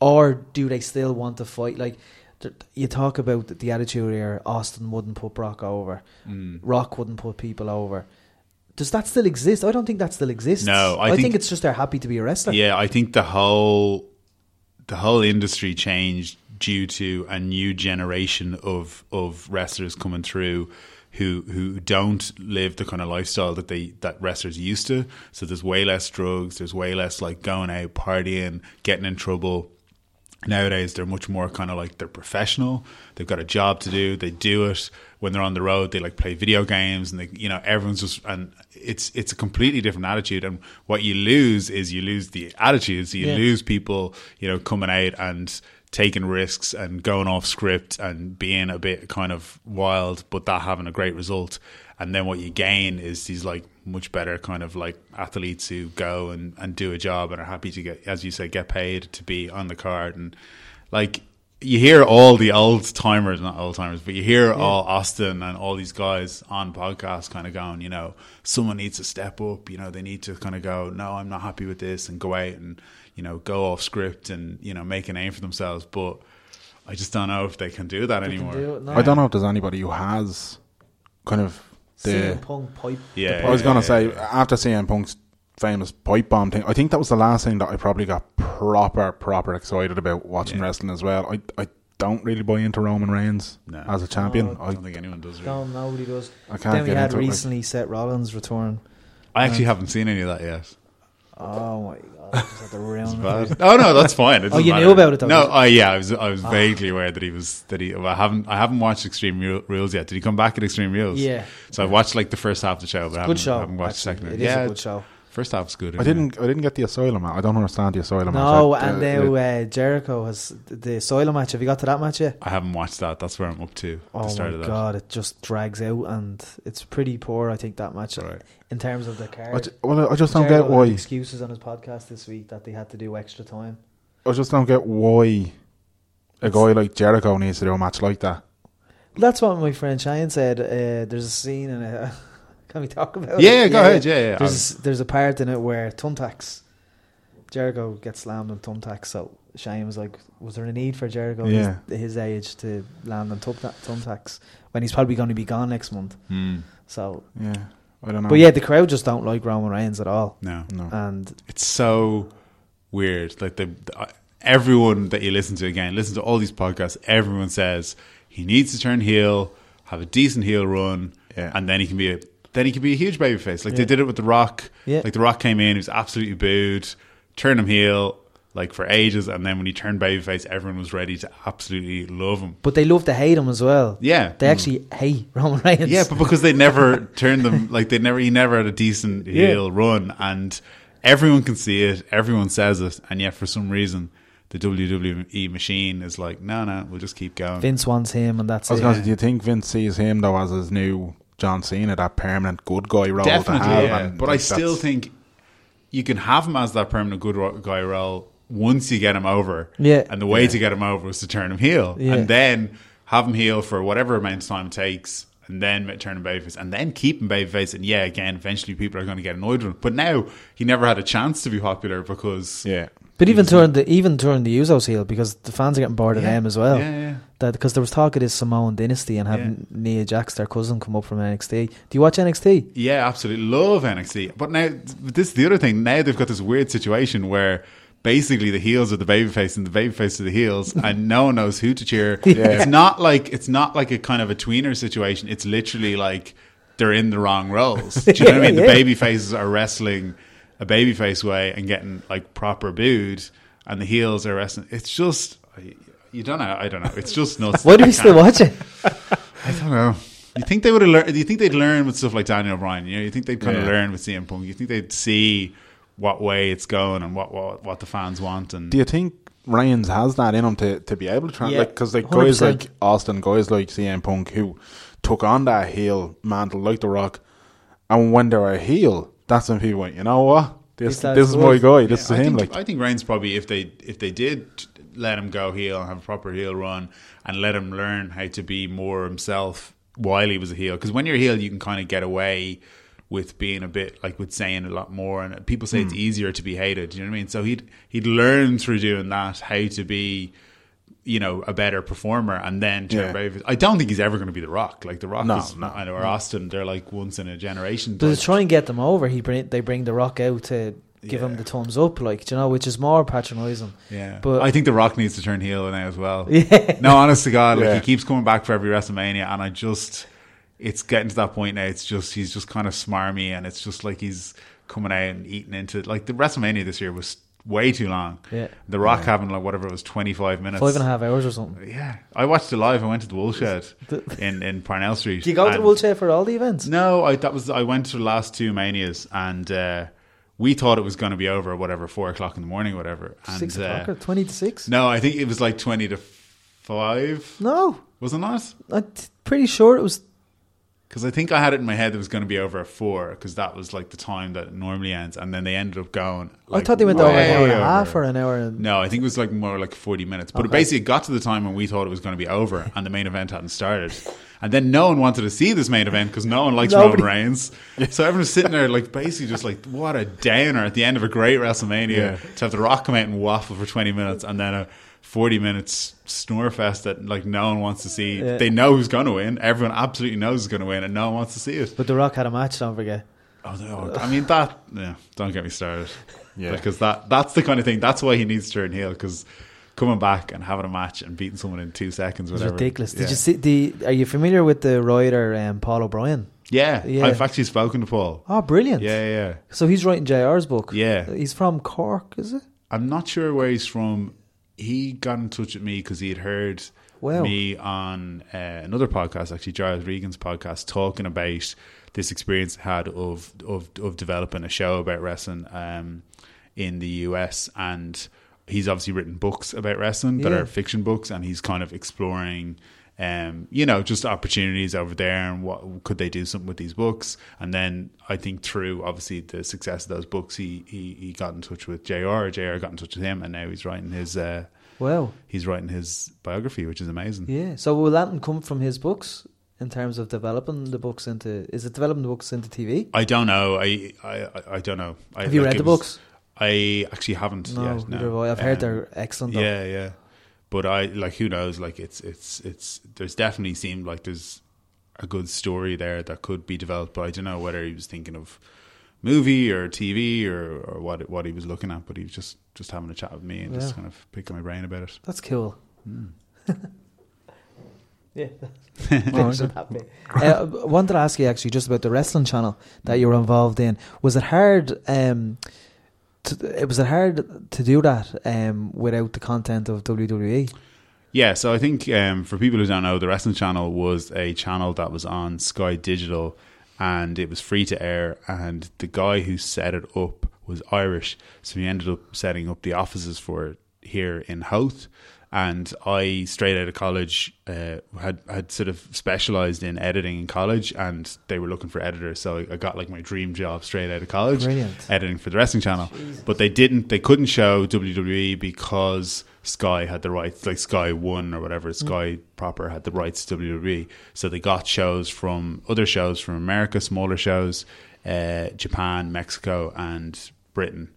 or do they still want to fight? Like you talk about the- Attitude Era, Austin wouldn't put Brock over, Mm. Rock wouldn't put people over. Does that still exist? I don't think that still exists. No, I I, think, think- it's just they're happy to be a wrestler. Yeah, I think the whole the whole industry changed due to a new generation of of wrestlers coming through who who don't live the kind of lifestyle that they that wrestlers used to. So there's way less drugs, there's way less like going out partying, getting in trouble. Nowadays, they're much more kind of like they're professional. They've got a job to do. They do it when they're on the road. They like play video games, and they, you know, everyone's just and it's it's a completely different attitude. And what you lose is you lose the attitudes. So you Yeah. lose people, you know, coming out and taking risks and going off script and being a bit kind of wild, but that having a great result. And then what you gain is these like much better kind of like athletes who go and, and do a job and are happy to get, as you say, get paid to be on the card. And like you hear all the old timers, not old timers, but you hear all Austin and all these guys on podcasts kind of going, you know, someone needs to step up. You know, they need to kind of go, no, I'm not happy with this, and go out and you know go off script and you know make a name for themselves. But I just don't know if they can do that They anymore. do it now. I don't know if there's anybody who has kind of the. CM Punk pipe. Yeah. I was gonna yeah, say yeah. after CM Punk's famous pipe bomb thing, I think that was the last thing that I probably got proper proper excited about watching Yeah. wrestling as well. I I don't really buy into Roman Reigns No. as a champion. No, I I don't think anyone does. Really. No, nobody does. I can't then we get had into it, like- recently Seth Rollins return. I actually haven't seen any of that yet. Oh my god! I to ruin it. Bad. Oh no, that's fine. Doesn't you matter. knew about it, though, No, uh, yeah, I was. I was vaguely aware that he was that he. Well, I haven't. I haven't watched Extreme Ru- Rules yet. Did he come back at Extreme Rules? Yeah. So I watched like the first half of the show, but I haven't, Good show. haven't watched actually. the second. It is yeah, a good show. First half's good. I didn't I didn't get the asylum. match. I don't understand the asylum. No, match. I- and uh, now uh, Jericho has the Soil match. Have you got to that match yet? I haven't watched that. That's where I'm up to. Oh the start my of that. god! It just drags out, and it's pretty poor. I think that match Right. in terms of the I card. ju- well, I just don't Jericho get had why. excuses on his podcast this week that they had to do extra time. I just don't get why a guy like Jericho needs to do a match like that. That's what my friend Shane said. Uh, there's a scene in it. Can we talk about Yeah, it? go ahead. Yeah, yeah. There's there's a part in it where Thumbtacks, Jericho gets slammed on Thumbtacks. So Shane was like, "Was there a need for Jericho Yeah. his, his age to land on Thumbta- Thumbtacks when he's probably going to be gone next month?" Hmm. So, Yeah, I don't know. but yeah, the crowd just don't like Roman Reigns at all, No, no. and it's so weird. Like the, the uh, everyone that you listen to again, listen to all these podcasts. Everyone says he needs to turn heel, have a decent heel run, Yeah. and then he can be a then he could be a huge babyface. Like they did it with The Rock. Yeah. Like The Rock came in, he was absolutely booed, turned him heel like for ages, and then when he turned babyface, everyone was ready to absolutely love him. but they love to hate him as well. Yeah, They actually hate Roman Reigns. yeah, but because they never turned them like they never he never had a decent Yeah. heel run, and everyone can see it, everyone says it, and yet for some reason the WWE machine is like, no, no, we'll just keep going. Vince wants him, and that's I was it. going to say, do you think Vince sees him though as his new John Cena, that permanent good guy role Definitely, to have? yeah. and, but I still think you can have him as that permanent good guy role once you get him over. Yeah. and the way to get him over is to turn him heel, Yeah. and then have him heel for whatever amount of time it takes. And then turn him babyface, and then keep him babyface, and yeah, again, eventually people are going to get annoyed with him. But now he never had a chance to be popular because yeah. But even turn the even turn the Usos heel because the fans are getting bored of Yeah. them as well. Yeah, yeah. That because there was talk of this Samoan dynasty and having Nia Jax, their cousin, come up from NXT. Do you watch NXT? Yeah, absolutely. Love NXT. But now, this is the other thing. Now they've got this weird situation where basically the heels are the babyface and the babyface are the heels, and no one knows who to cheer. It's not like it's not like a kind of a tweener situation. It's literally like they're in the wrong roles. Do you know what I mean? Yeah, The yeah. baby faces are wrestling a babyface way and getting like proper booed, and the heels are wrestling. It's just. You don't know. I don't know. It's just nuts. Why do I we still can't- watch it? I don't know. You think they would have learned? Do you think they'd learn with stuff like Daniel Bryan? You know, you think they'd kind of learn with CM Punk? You think they'd see what way it's going and what what, what the fans want? And Do you think Reigns has that in him to, to be able to try? Yeah, like because like guys 100%. like Austin, guys like CM Punk, who took on that heel mantle like The Rock, and when they were a heel, that's when people went, you know what? this, this is my would. guy. This Yeah, is I him. think, Like, I think Reigns probably if they if they did let him go heel and have a proper heel run and let him learn how to be more himself while he was a heel because when you're a heel you can kind of get away with being a bit like with saying a lot more and people say Hmm. it's easier to be hated you know what I mean so he'd he'd learn through doing that how to be you know a better performer and then turn Yeah. brave. I don't think he's ever going to be the Rock like the Rock No, is no. or Austin they're like once in a generation But to try and get them over, he bring they bring the Rock out to give him the thumbs up, like do you know, which is more patronising. Yeah, But- I think The Rock needs to turn heel now as well. Yeah. No, honest to God, like Yeah. he keeps coming back for every WrestleMania, and I just, it's getting to that point now. It's just he's just kind of smarmy, and it's just like he's coming out and eating into like the WrestleMania this year was way too long. Yeah. The Rock having like whatever it was, twenty five minutes. Five and a half hours or something. Yeah, I watched it live. I went to the Woolshed in in Parnell Street. Do you go to the Woolshed for all the events? no, I that was I went to the last two manias and uh, we thought it was going to be over whatever four o'clock in the morning, whatever. And, Six uh, o'clock or twenty to six? no, I think it was like twenty to five. No, Was it not? I'm pretty sure it was. Because I think I had it in my head that it was going to be over at four because that was like the time that it normally ends, and then they ended up going. Oh, like, I thought they went over an hour and a half or an hour. And, No, I think it was like more like 40 minutes. But it basically got to the time when we thought it was going to be over and the main event hadn't started. And then no one wanted to see this main event because no one likes Nobody- Roman Reigns. So everyone's sitting there like basically just like, what a downer at the end of a great WrestleMania Yeah. to have The Rock come out and waffle for 20 minutes and then a 40 minutes snore fest that like no one wants to see. Yeah. They know who's going to win. Everyone absolutely knows who's going to win and no one wants to see it. But The Rock had a match. Don't forget. Oh, no. I mean that. Yeah, don't get me started. Yeah. because that that's the kind of thing. That's why he needs to turn heel because coming back and having a match and beating someone in two seconds, It was whatever. ridiculous. Did yeah. you see the? Are you familiar with the writer um, Paul O'Brien? Yeah, Yeah. I've actually spoken to Paul. Oh, brilliant! Yeah, yeah. So he's writing JR's book. Yeah. he's from Cork, is it? I'm not sure where he's from. He got in touch with me because he had heard Wow. me on uh, another podcast, actually Giles Regan's podcast, talking about this experience I had of of of developing a show about wrestling um, in the US, and he's obviously written books about wrestling that Yeah. are fiction books, and he's kind of exploring. Um, you know, just opportunities over there, and what could they do something with these books? And then I think through obviously the success of those books, he he, he got in touch with JR. JR. got in touch with him, and now he's writing his uh, Wow. he's writing his biography, which is amazing. Yeah. So will that come from his books in terms of developing the books into? Is it developing the books into TV? I don't know. I I, I- don't know. I, Have you read the was- books? I actually haven't. No, yet, no. I've heard Um, they're excellent. Though. Yeah, yeah. But I like who knows? Like it's it's it's. There's definitely seemed like there's a good story there that could be developed. But I don't know whether he was thinking of movie or TV or, or what what he was looking at. But he was just just having a chat with me and Yeah. just kind of picking my brain about it. That's cool. Hmm. yeah. Oh, Finish it that uh, I wanted to ask you actually just about the wrestling channel that you were involved in. Was it hard? Um, it was hard to do that um, without the content of? WWE? Yeah, so I think um, for people who don't know, the Wrestling Channel was a channel that was on Sky Digital and it was free to air. And the guy who set it up was Irish. So he ended up setting up the offices for it here in Howth. And I, straight out of college, uh, had had sort of specialized in editing in college, and they were looking for editors. So I got like my dream job straight out of college, Brilliant. editing for the wrestling channel. But they didn't, they couldn't show WWE because Sky had the rights, like Sky One or whatever, Sky proper had the rights to WWE. So they got shows from other shows from America, smaller shows, uh, Japan, Mexico, and Britain.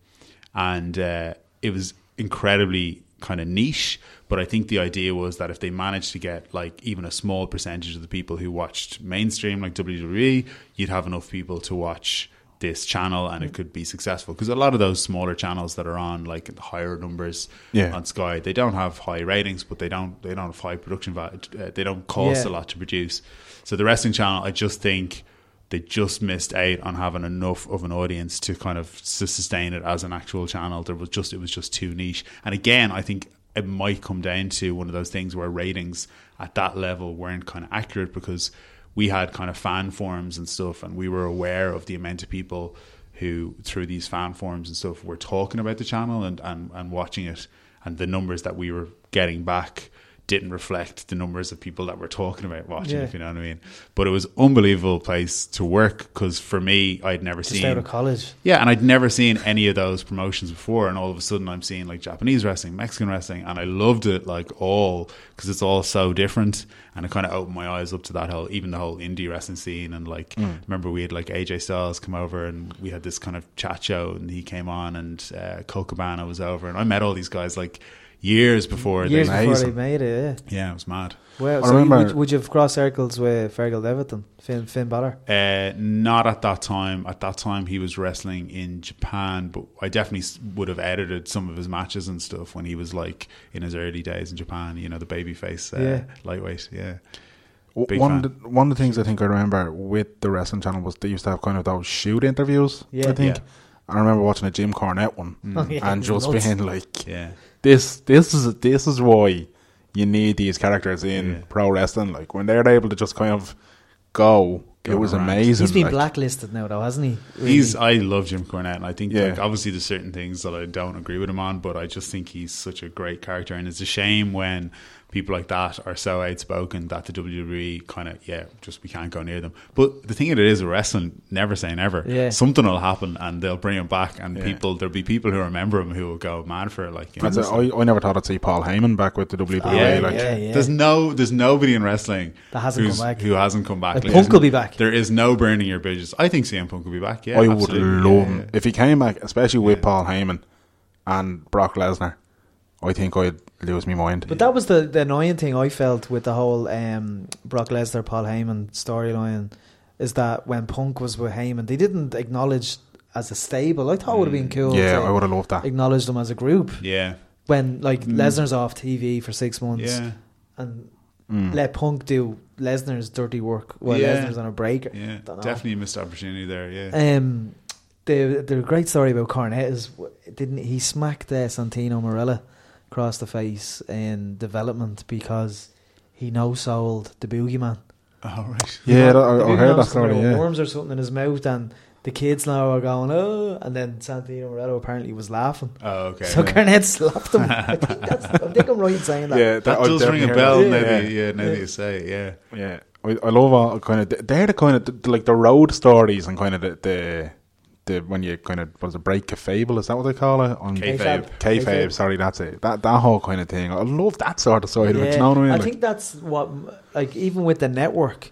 And uh, it was incredibly kind of niche. But I think the idea was that if they managed to get like even a small percentage of the people who watched mainstream like WWE, you'd have enough people to watch this channel and it could be successful because a lot of those smaller channels that are on like higher numbers Yeah. on Sky they don't have high ratings but they don't they don't have high production value uh, they don't cost Yeah. a lot to produce so the wrestling channel I just think they just missed out on having enough of an audience to kind of sustain it as an actual channel there was just it was just too niche and again I think it might come down to one of those things where ratings at that level weren't kind of accurate because we had kind of fan forums and stuff, and we were aware of the amount of people who, through these fan forums and stuff, were talking about the channel and, and, and watching it, and the numbers that we were getting back didn't reflect the numbers of people that were talking about watching. Yeah. If you know what I mean. But it was unbelievable place to work because for me, I'd never Just seen out of college. yeah, and I'd never seen any of those promotions before, and all of a sudden I'm seeing like Japanese wrestling, Mexican wrestling, and I loved it like all because it's all so different, and it kind of opened my eyes up to that whole, even the whole indie wrestling scene, and like remember we had like AJ Styles come over, and we had this kind of chat show, and he came on, and uh, Colt Cabana was over, and I met all these guys like years before Years they, before they made it, yeah. yeah, it was mad. Well, I so you- would, would you have crossed circles with Fergal Devitt, Finn, Finn Balor? Uh, not at that time. At that time, he was wrestling in Japan, but I definitely would have edited some of his matches and stuff when he was like in his early days in Japan. You know, the babyface uh, Yeah. lightweight. Yeah, Big one fan. of the, one of the things I think I remember with the wrestling channel was they used to have kind of those shoot interviews. Yeah. I think Yeah. I remember watching a Jim Cornette one Oh, yeah, and just nuts. being like, yeah, this this is this is why you need these characters in Yeah. pro wrestling. Like when they're able to just kind of go, it was around. amazing. He's been like, blacklisted now, though, hasn't he? Really? he's. I love Jim Cornette, and I think Yeah. like obviously there's certain things that I don't agree with him on, but I just think he's such a great character, and it's a shame when people like that are so outspoken that the WWE kind of yeah, just we can't go near them. But the thing of it is, with wrestling, never say never. Yeah. something will happen, and they'll bring him back, and Yeah. people there'll be people who remember him who will go mad for it. Like you know, That's I, I never thought I'd see Paul Heyman back with the WWE. yeah, like, yeah, yeah. There's no, there's nobody in wrestling That hasn't come back. Who hasn't come back? Like, Like, Punk will be back. There is no burning your bridges. I think CM Punk will be back. Yeah, I absolutely. would love yeah. him if he came back, especially with Yeah. Paul Heyman and Brock Lesnar. I think I'd lose my mind. But that was the, the annoying thing I felt with the whole um, Brock Lesnar Paul Heyman storyline is that when Punk was with Heyman, they didn't acknowledge as a stable. I thought it would have been cool. yeah, to I would have loved that. acknowledge them as a group Yeah, when like Lesnar's off TV for six months yeah, and Mm. let Punk do Lesnar's dirty work while Yeah. Lesnar's on a break. yeah. Definitely missed opportunity there. Yeah, Um, the the great story about Cornette is didn't he smacked uh, Santino Marella across the face in development because he no sold the boogeyman. all oh, right. Yeah, that, I, I heard that story. Yeah, worms or something in his mouth, and the kids now are going oh, and then Santino Marella apparently was laughing. Oh, okay. So Cornette slapped him. I think that's I think I'm right in saying that. yeah, that I does ring a bell. that. Now, Yeah. that, yeah, now Yeah. that you say it, yeah. Yeah, I, I love all kind of. They're the kind of the, like the road stories and kind of the the, the when you kind of what is it break a fable is that what they call it on Kayfabe. kayfabe? Kayfabe. Sorry, that's it. That that whole kind of thing. I love that sort of side of it. You know what I mean? Like, think that's what, like, even with the network,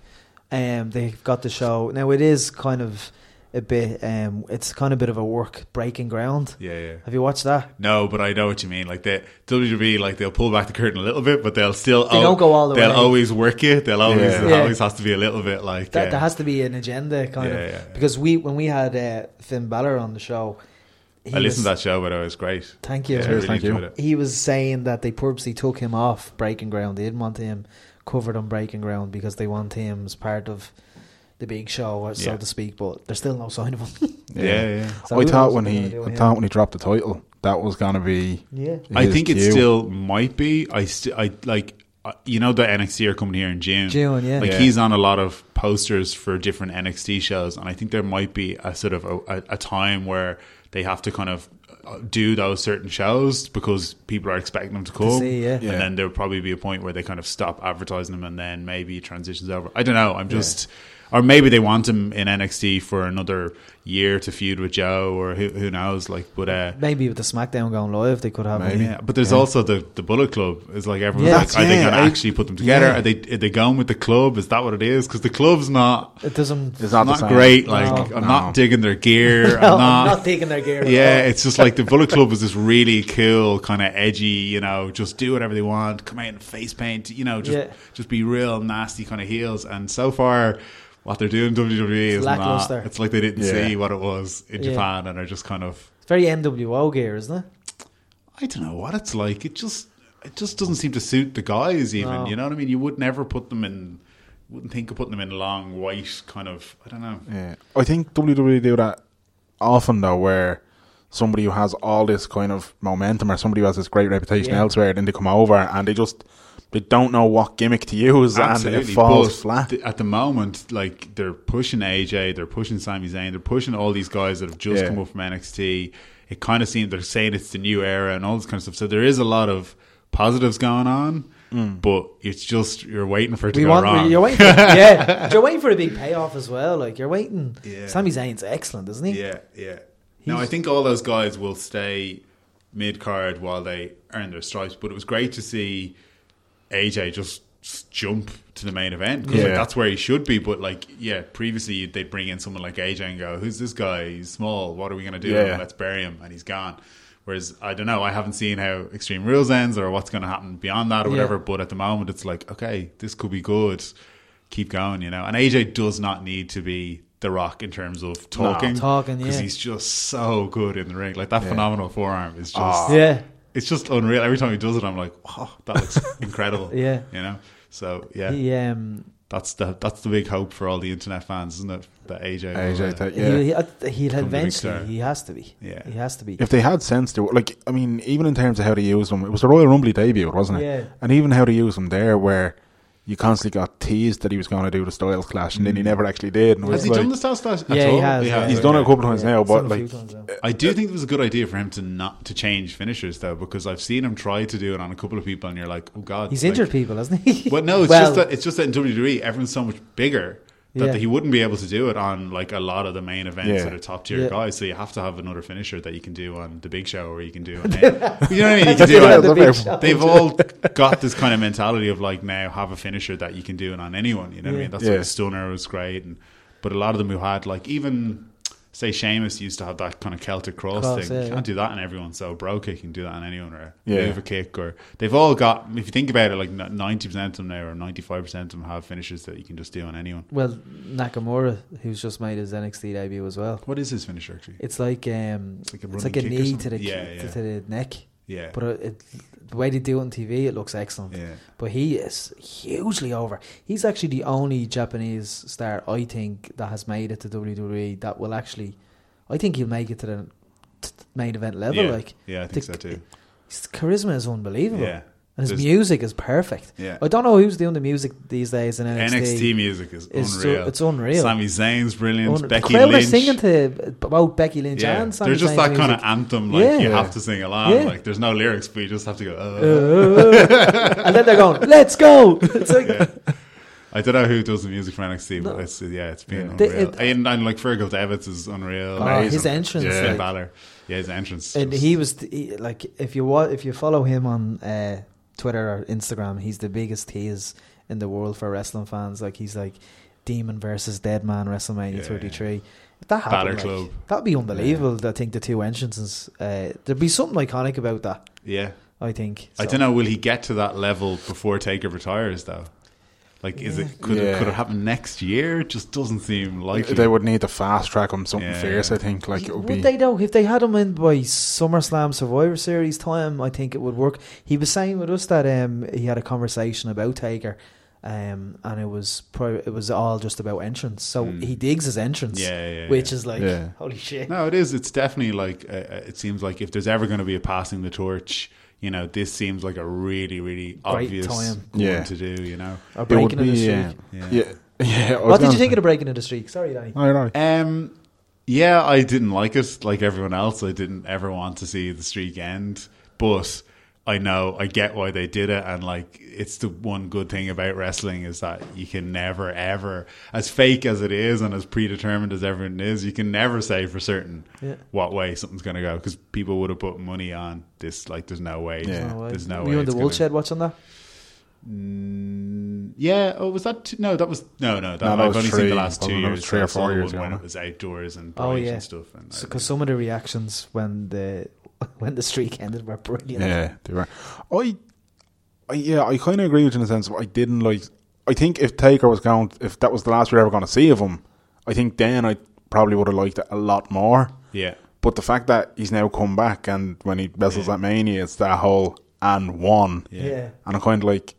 um, they've got the show now. It is kind of a bit, um, it's kind of a bit of a work breaking ground. Yeah, yeah. Have you watched that? No, but I know what you mean. Like the WWE, like they'll pull back the curtain a little bit, but they'll still They don't go all the way. they'll way. always work you. They'll always Yeah. there Yeah. always has to be a little bit like That, uh, there has to be an agenda, kind Yeah, of, yeah, yeah. because we when we had uh, Finn Balor on the show, he I listened to that show, but it was great. Thank you. Yeah, Cheers, really thank you. it. He was saying that they purposely took him off Breaking Ground. They didn't want him covered on Breaking Ground because they want him as part of the big show, so Yeah. to speak. But there's still no sign of him. Yeah, yeah. So I thought when he, I thought when he dropped the title, that was gonna be. Yeah. I his think it still might be. I still, I like, uh, you know, the NXT are coming here in June. June, yeah. Like Yeah. he's on a lot of posters for different NXT shows, and I think there might be a sort of a, a, a time where they have to kind of uh, do those certain shows because people are expecting them to come. see, yeah. Yeah. And then there'll probably be a point where they kind of stop advertising them, and then maybe transitions over. I don't know. I'm just. Or maybe they want him in NXT for another year to feud with Joe, or who, who knows? Like, but uh, Maybe with the SmackDown going live, they could have. Maybe. yeah, but there's also the the Bullet Club. Is like everyone's Yeah. like, are they going to I- actually put them together? yeah. Are they are they going with the club? Is that what it is? Because the club's not It doesn't. It's not, not, great. Like No. I'm No. not digging their gear. No, I'm not. I'm not taking their gear. yeah, it's just like the Bullet Club is this really cool, kind of edgy. You know, just do whatever they want. Come out in face paint. You know, just Yeah. just be real nasty kind of heels. And so far. What they're doing in WWE is not. It's like they didn't Yeah. see what it was in Yeah. Japan, and are just kind of It's very NWO gear, isn't it? I don't know what it's like. It just it just doesn't seem to suit the guys. Even No. you know what I mean. You would never put them in. Wouldn't think of putting them in long white kind of. I don't know. Yeah, I think WWE do that often though, where somebody who has all this kind of momentum or somebody who has this great reputation Yeah. elsewhere, then they come over and they just they don't know what gimmick to use, and it falls but flat. th- at the moment, like they're pushing AJ, they're pushing Sami Zayn, they're pushing all these guys that have just Yeah. come up from NXT. It kind of seems they're saying it's the new era and all this kind of stuff. So there is a lot of positives going on. Hmm. but it's just you're waiting for it to We go want wrong. you're waiting. For, yeah, you're waiting for a big payoff as well. Like you're waiting. Yeah. Sami Zayn's excellent, isn't he? Yeah, yeah. No, I think all those guys will stay mid card while they earn their stripes. But it was great to see AJ just jump to the main event because Yeah. that's where he should be. But like, yeah, previously they'd bring in someone like AJ and go, "Who's this guy? He's small. What are we gonna do? Yeah. Let's bury him." And he's gone. Whereas I don't know, I haven't seen how Extreme Rules ends or what's going to happen beyond that or Yeah. whatever. But at the moment, it's like, okay, this could be good. Keep going, you know. And AJ does not need to be the Rock in terms of talking, talking, because yeah. he's just so good in the ring. Like that phenomenal forearm is just, Ah. Yeah. It's just unreal. Every time he does it, I'm like, oh, that looks incredible. Yeah. you know. So yeah, He um that's the that's the big hope for all the internet fans, isn't it? That AJ, will, AJ, uh, that- he, yeah. he, he'll eventually he has to be. Yeah. He has to be. If they had sense to like, I mean, even in terms of how to use them, it was the Royal Rumble debut, wasn't it? Yeah. And even how to use them there, where you constantly got teased that he was going to do the Styles Clash, and then he mm. never actually did. And Has was he like- done the Styles Clash? at Yeah, he all? has, yeah. He's done it a couple of times Yeah, now, but like, times now. I do think it was a good idea for him to not to change finishers though, because I've seen him try to do it on a couple of people, and you're like, oh god, He's like- injured people, hasn't he? But no, it's Well, just that it's just that in WWE, everyone's so much bigger that Yeah. he wouldn't be able to do it on like a lot of the main events Yeah. that are top tier Yeah. guys. So you have to have another finisher that you can do on the Big Show, or you can do on. you know what I mean? You can do on, the big. They've all got this kind of mentality of like now have a finisher that you can do it on anyone. You know what I mean? That's Yeah. why Stunner was great, and but a lot of them who had like even. Say Sheamus used to have that kind of Celtic cross, Cross, thing. yeah, you can't do that on everyone. So Brogue Kick, you can do that on anyone, or Yeah. move a kick, or they've all got. If you think about it, like ninety percent of them now, or ninety five percent of them have finishes that you can just do on anyone. Well, Nakamura, who's just made his NXT debut as well. What is his finisher actually? It's like um, It's like a it's like a knee to the Yeah, to, yeah. to the neck. Yeah, But uh, it, the way they do it on TV, it looks excellent. yeah. But he is hugely over. He's actually the only Japanese star I think that has made it to WWE that will actually. I think he'll make it to the main event level. yeah. Like yeah, I think the- so too. his charisma is unbelievable. Yeah, And his There's- music is perfect. yeah. I don't know who's doing the music these days in NXT. NXT music is so- unreal. it's unreal. Sami Zayn's brilliant. Un- Becky the crowd are Lynch. singing to about Becky Lynch yeah, and Sami they're just Zayn's that kind of anthem. Like Yeah. you have to sing along. Yeah. Like there's no lyrics, but you just have to go. Uh. and then they're going, "Let's go!" It's like, Yeah. I don't know who does the music for NXT, but No. it's yeah, it's been Yeah. Unreal. it- and, and like Fergal Devitt is unreal. Oh, Amazing. his entrance, yeah, like- Balor. Yeah, his entrance. and just- he was he, like, if you wa- if you follow him on uh, Twitter or Instagram, he's the biggest tease in the world for wrestling fans. Like he's like Demon versus Dead Man WrestleMania Yeah. 33. If that happened, like, Club. that'd be unbelievable. I think the two entrances, uh, there'd be something iconic about that. yeah. I think. I don't know. Will he get to that level before Taker retires? Though, like, is it could it could it happen next year? It just doesn't seem likely. they would need to fast track him something Yeah, fierce. I think like it would Would be. they though? If they had him in by SummerSlam Survivor Series time, I think it would work. He was saying with us that um, he had a conversation about Taker, um, and it was pro- it was all just about entrance. So Mm. he digs his entrance, Yeah, yeah, which yeah. is like Yeah. holy shit. No, it is. It's definitely like uh, uh, it seems like if there's ever going to be a passing the torch, you know, this seems like a really, really Great obvious time. one Yeah. to do. You know, Or It would breaking in the be. streak. Yeah, Yeah. yeah. yeah. I was What did you gonna think say- of the breaking in the streak? Sorry, Danny. I know. Um, yeah, I didn't like it. Like everyone else, I didn't ever want to see the streak end. But I know I get why they did it, and like it's the one good thing about wrestling is that you can never ever, as fake as it is and as predetermined as everything is, you can never say for certain Yeah. what way something's going to go because people would have put money on this. Like, there's no way. Yeah. No way. There's no Were way. you in it's the gonna- Woolshed watching that? Mm, yeah. Oh, was that? Two? No, that was no, no. That, No, that I've was only seen the last two Well, years. was three or four the years one when ago, it was outdoors and Oh, yeah. and stuff. And I- Because some of the reactions when the when the streak ended were brilliant. Yeah, they were. I, I yeah, I kind of agree with you in the sense. Of I didn't like. I think if Taker was going, if that was the last we were ever going to see of him, I think then I probably would have liked it a lot more. yeah, But the fact that he's now come back and when he wrestles Yeah. at Mania, it's that whole and one. yeah. Yeah. and I'm kind of like,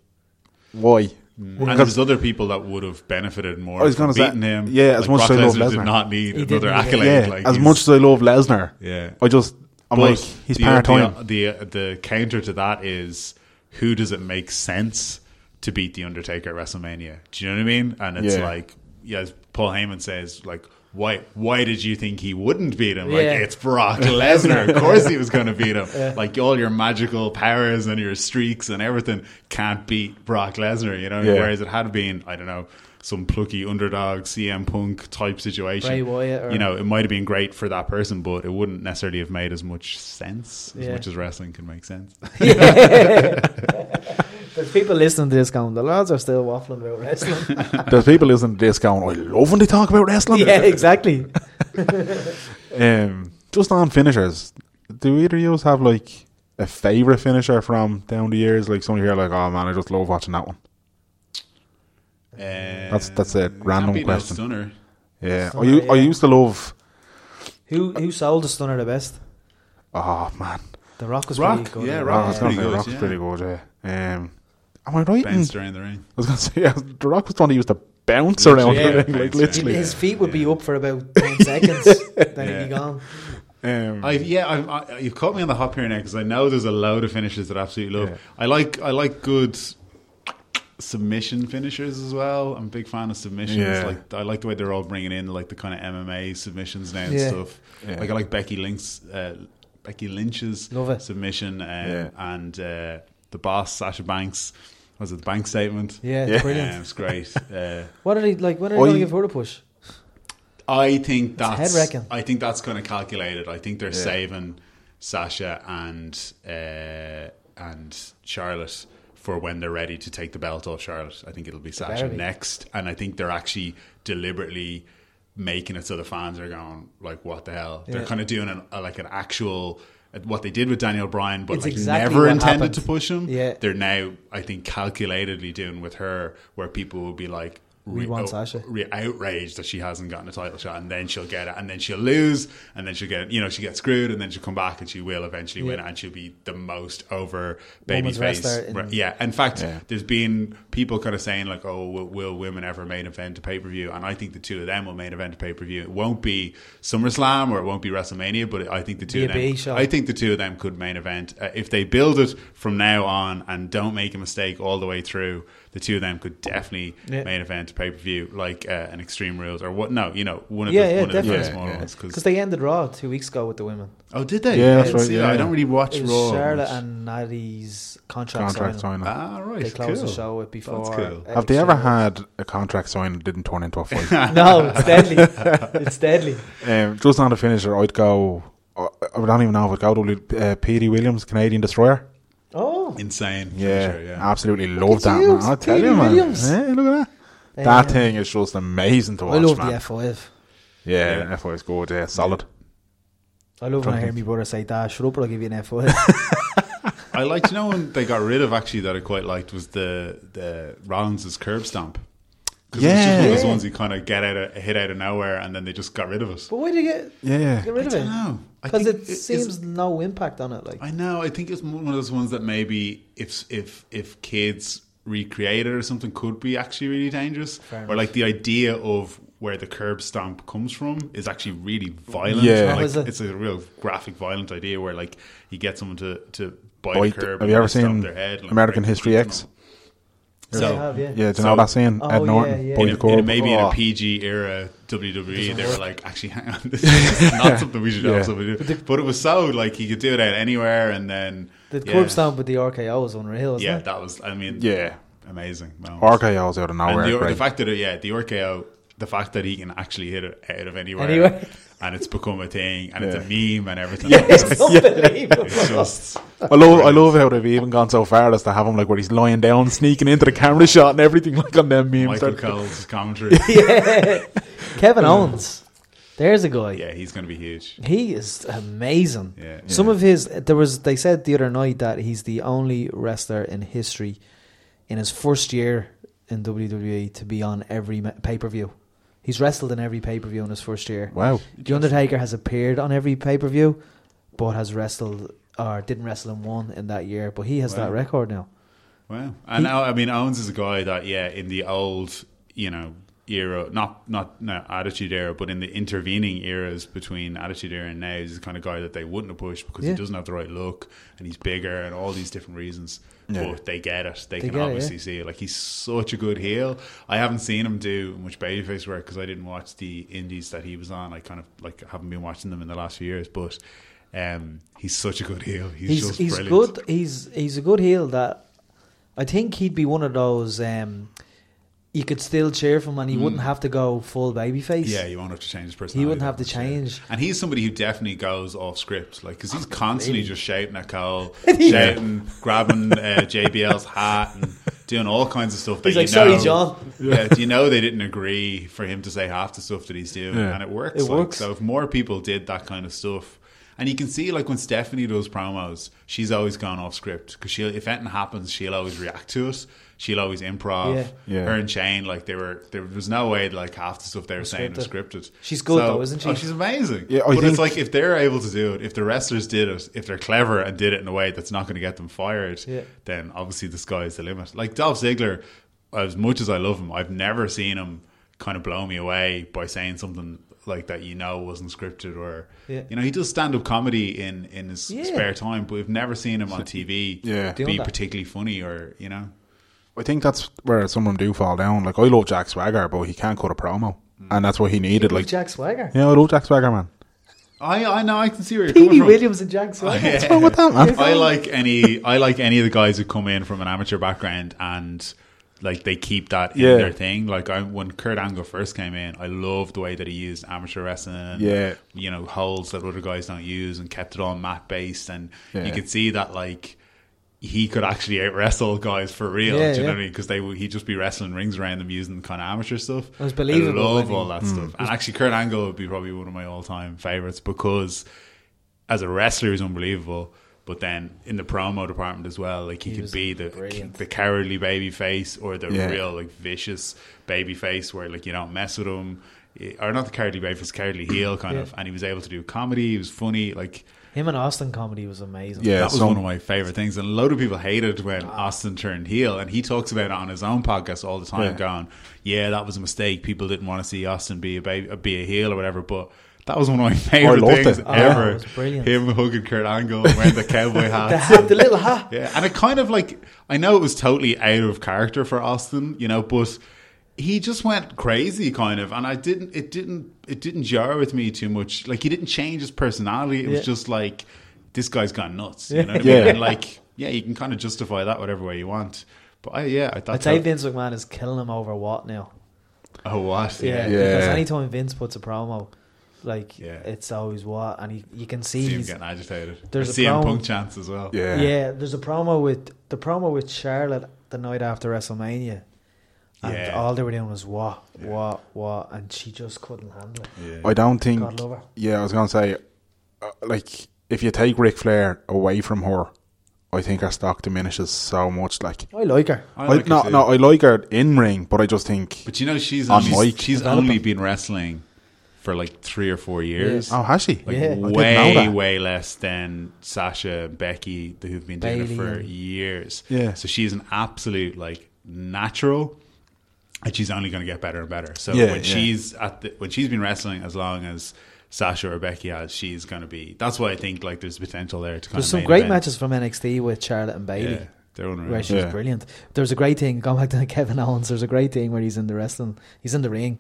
why? Mm. And there's other people that would have benefited more I was gonna say, beating him. yeah, as Like much Brock as I love Lesnar did not need He another accolade. Yeah, like as much as I love Lesnar, yeah. I just I'm But like he's the, part. The, the the counter to that is who does it make sense to beat the Undertaker at WrestleMania? Do you know what I mean? And it's Yeah. like, yeah, as Paul Heyman says, like, why why did you think he wouldn't beat him? Like Yeah. it's Brock Lesnar. of course he was going to beat him. Like all your magical powers and your streaks and everything can't beat Brock Lesnar. You know, Yeah. whereas it had been I don't know some plucky underdog CM Punk type situation. Bray Wyatt you know, it might have been great for that person, but it wouldn't necessarily have made as much sense as much as wrestling can make sense. There's people listening to this going, the lads are still waffling about wrestling. There's people listening to this going, I love when they talk about wrestling. yeah, exactly. Um, just on finishers, do either of you have like a favourite finisher from down the years? Like someone here, like, oh man, I just love watching that one. That's that's a random question. Stunner. Yeah, I, Stunner, u- I yeah. used to love. Who who sold the stunner the best? Oh man, The Rock was Rock, pretty good. yeah, Rock I was was pretty good, Rock was yeah. pretty good. Yeah. Um, am I right? in- Bounced around the ring. I was gonna say yeah, the Rock was the one who used to bounce around Literally, the yeah, ring, like literally. His feet would be up for about 10 seconds, then he'd Yeah. be gone. Um, I, yeah, I, I, you've caught me on the hop here now because I know there's a load of finishes that I absolutely love. Yeah. I like I like good submission finishers as well. I'm a big fan of submissions. Yeah. Like I like the way they're all bringing in like the kind of MMA submissions now and Yeah. stuff. Yeah. Like I like Becky Lynch's uh, Becky Lynch's Love it. submission um, Yeah. and uh, the boss Sasha Banks. Was it the bank statement? Yeah, Yeah. brilliant. Um, it's great. uh, What are they like? When are they going to give her a push? I think that's head-wrecking. I think that's kind of calculated. I think they're Yeah. saving Sasha and uh, and Charlotte for when they're ready to take the belt off Charlotte. I think it'll be Sasha be. next, and I think they're actually deliberately making it so the fans are going like, "What the hell?" They're kind of doing an, a, like an actual. What they did with Daniel Bryan, but It's like exactly never intended happened. to push him. Yeah. they're now, I think, calculatedly doing with her, where people will be like, We want oh, Sasha. re- outraged that she hasn't gotten a title shot, and then she'll get it, and then she'll lose, and then she'll get, you know, she gets screwed, and then she'll come back, and she will eventually win, Yeah. and she'll be the most over baby Women's face. in- yeah, in fact, Yeah. there's been people kind of saying like, "Oh, will, will women ever main event a pay per view?" And I think the two of them will main event a pay per view. It won't be SummerSlam or it won't be WrestleMania, but I think the two Be of them, big show. I think the two of them could main event uh, if they build it from now on and don't make a mistake all the way through. The two of them could definitely Yeah. main event pay per view like uh, an Extreme Rules or what? No, you know one of Yeah, the yeah, one of the definitely. smaller Yeah, ones. Because Because they ended Raw two weeks ago with the women. oh, did they? Yeah, I that's right, see that. I don't really watch It was Raw. Charlotte much. and Natty's contract, contract signing. signing. ah, right. They closed cool. the show with before. cool. Have they ever Exchange. had a contract signed that didn't turn into a fight? No, it's deadly. it's deadly. um, just on the finisher, I'd go. I I don't even know if I'd go to uh, Petey Williams, Canadian Destroyer. Oh, Insane. Yeah, finisher, yeah. absolutely love that. you, Man. I tell Petey you, man. Yeah, look at that. That thing is just amazing to watch. I watch, love man. the F5. yeah, Yeah. F1 is good. Yeah, solid. I love when I hear Drunk. my brother say, Dad, shut up or I'll give you an F5. I liked, you know, when they got rid of actually that I quite liked was the the Rollins' curb stomp. Because it's just one of those ones you kind of get out of hit out of nowhere, and then they just got rid of it. but why do you get, Yeah, get rid of I it? don't know. Because think it seems no impact on it. Like, I know. I think it's one of those ones that maybe if if if kids recreate it or something could be actually really dangerous. Fair or like the idea of where the curb stomp comes from is actually really violent. Yeah. Like, is it? it's a real graphic, violent idea where like you get someone to to bite, Bite- a curb. have and you ever seen their head, like, American History the X? Teeth. Yeah, So I have, yeah. Yeah, do you So- know that scene? Oh, Ed yeah, Norton, yeah. Boy in, the a, Curb. in a, maybe in Oh. a PG era WWE, they were like, actually, hang on, this is not something we should Yeah. have something do. But it was so like he could do it out anywhere, and then The yeah. curb stomp with the RKO was unreal, isn't Yeah, it? that was. I mean, Yeah. amazing. moment. RKO's out of nowhere. and the, the fact that it, yeah, the RKO, the fact that he can actually hit it out of anywhere, Anywhere. and it's become a thing, and it's a meme and everything. Yeah. like. It's unbelievable. It's just I love, I love how they've even gone so far as to have him like where he's lying down, sneaking into the camera shot and everything like on them memes. Michael Cole's commentary. yeah. Kevin Owens. There's a guy. yeah, he's going to be huge. He is amazing. Yeah. Some Yeah. of his there was they said the other night that he's the only wrestler in history in his first year in WWE to be on every pay per view. He's wrestled in every pay per view in his first year. Wow. The Undertaker has appeared on every pay per view, but has wrestled or didn't wrestle in one in that year. But he has Wow. that record now. Wow. And He- now, I mean, Owens is a guy that, yeah, in the old, you know, era, not not no, Attitude Era, but in the intervening eras between Attitude Era and now, he's the kind of guy that they wouldn't have pushed because Yeah. he doesn't have the right look and he's bigger and all these different reasons. Yeah. But they get it. They, They can get it, obviously yeah. see it. Like he's such a good heel. I haven't seen him do much babyface work because I didn't watch the indies that he was on. I kind of like haven't been watching them in the last few years, but. Um, he's such a good heel. He's, He's just he's brilliant. good. He's he's a good heel that I think he'd be one of those. Um, you could still cheer for him, and he wouldn't have to go full babyface. Mm. Yeah, you won't have to change his personality. He wouldn't have to change. And he's somebody who definitely goes off script, like because he's constantly just shouting at Cole, Yeah. shouting, grabbing uh, JBL's hat, and doing all kinds of stuff. That He's you like, "Sorry, know- John." Yeah, do you know they didn't agree for him to say half the stuff that he's doing, Yeah. and it works. It like, works. So if more people did that kind of stuff. And you can see, like when Stephanie does promos, she's always gone off script because she, if anything happens, she'll always react to it. She'll always improv. Yeah. Yeah. Her and Shane, like they were, there was no way like half the stuff they were saying was Scripted. scripted. She's good though, isn't she? Oh, she's amazing. Yeah, I but it's like if they're able to do it, if the wrestlers did it, if they're clever and did it in a way that's not going to get them fired, Yeah. then obviously the sky's the limit. Like Dolph Ziggler, as much as I love him, I've never seen him kind of blow me away by saying something like that you know wasn't scripted or Yeah. you know he does stand up comedy in in his Yeah. spare time, but we've never seen him on TV Yeah. Be that. particularly funny or you know. I think that's where some of them do fall down. Like I love Jack Swagger, but he can't cut a promo, mm. and that's what he needed. Like, Jack Swagger, yeah, I love Jack Swagger, man. I I know I can see where you're coming from. Williams and Jack Swagger. What's wrong with that, man? I like any I like any of the guys who come in from an amateur background and like they keep that in Yeah. their thing. Like I, when Kurt Angle first came in, I loved the way that he used amateur wrestling and Yeah. you know holds that other guys don't use and kept it all mat based and Yeah. you could see that like he could actually out wrestle guys for real. Yeah, do you know yeah. what I mean? Because they he'd just be wrestling rings around them using kind of amateur stuff. It was believable I love all he- that mm. stuff. And actually, Kurt Angle would be probably one of my all time favorites because as a wrestler, he's unbelievable. But then in the promo department as well, like he, He could be the brilliant. the cowardly baby face or the Yeah. real like vicious baby face where like you don't mess with him, eh, or not the cowardly baby face, cowardly heel kind Yeah. of. And he was able to do comedy. He was funny. Like Him and Austin comedy was amazing. Yeah, that was some- one of my favorite things. And a load of people hated when ah. Austin turned heel, and he talks about it on his own podcast all the time, Yeah. going, "Yeah, that was a mistake. People didn't want to see Austin be a baby, be a heel or whatever." But that was one of my favorite loved things it. Oh, ever. it was brilliant. Him hugging Kurt Angle, wearing the cowboy hat. The hat, the little hat. Yeah, and it kind of like I know it was totally out of character for Austin, you know, but he just went crazy kind of and I didn't it didn't it didn't jar with me too much. Like he didn't change his personality. It Yeah. was just like this guy's gone nuts. You know what I Yeah. mean? And like yeah, you can kind of justify that whatever way you want. But I yeah, I thought. I'd thought say Vince McMahon is killing him over what now? Oh what? Yeah, Yeah. because Yeah. anytime Vince puts a promo, like Yeah. it's always what, and he, you can see See him he's getting agitated. There's There's a CM promo- Punk chance as well. Yeah. Yeah, there's a promo with the promo with Charlotte the night after WrestleMania, and Yeah. all they were doing was what, what, what, and she just couldn't handle it. Yeah. I don't think. God love her. Yeah, I was gonna say, uh, like, if you take Ric Flair away from her, I think her stock diminishes so much. Like, I like her. I I like no, too. no, I like her in ring, but I just think. But you know she's On only, mic. she's only been wrestling for like three or four years. Oh, has she? like Yeah. I didn't know way way less than Sasha Becky who've been doing Bayley it for years. Yeah. So she's an absolute like natural and she's only going to get better and better. So Yeah, when yeah. she's at the, when she's been wrestling as long as Sasha or Becky has, she's going to be that's why I think like there's potential there to kind There's of some great event. matches from NXT with Charlotte and Bayley. Yeah. They're unreal. Where she's Yeah. brilliant. There's a great thing, going back to Kevin Owens, there's a great thing where he's in the wrestling, he's in the ring,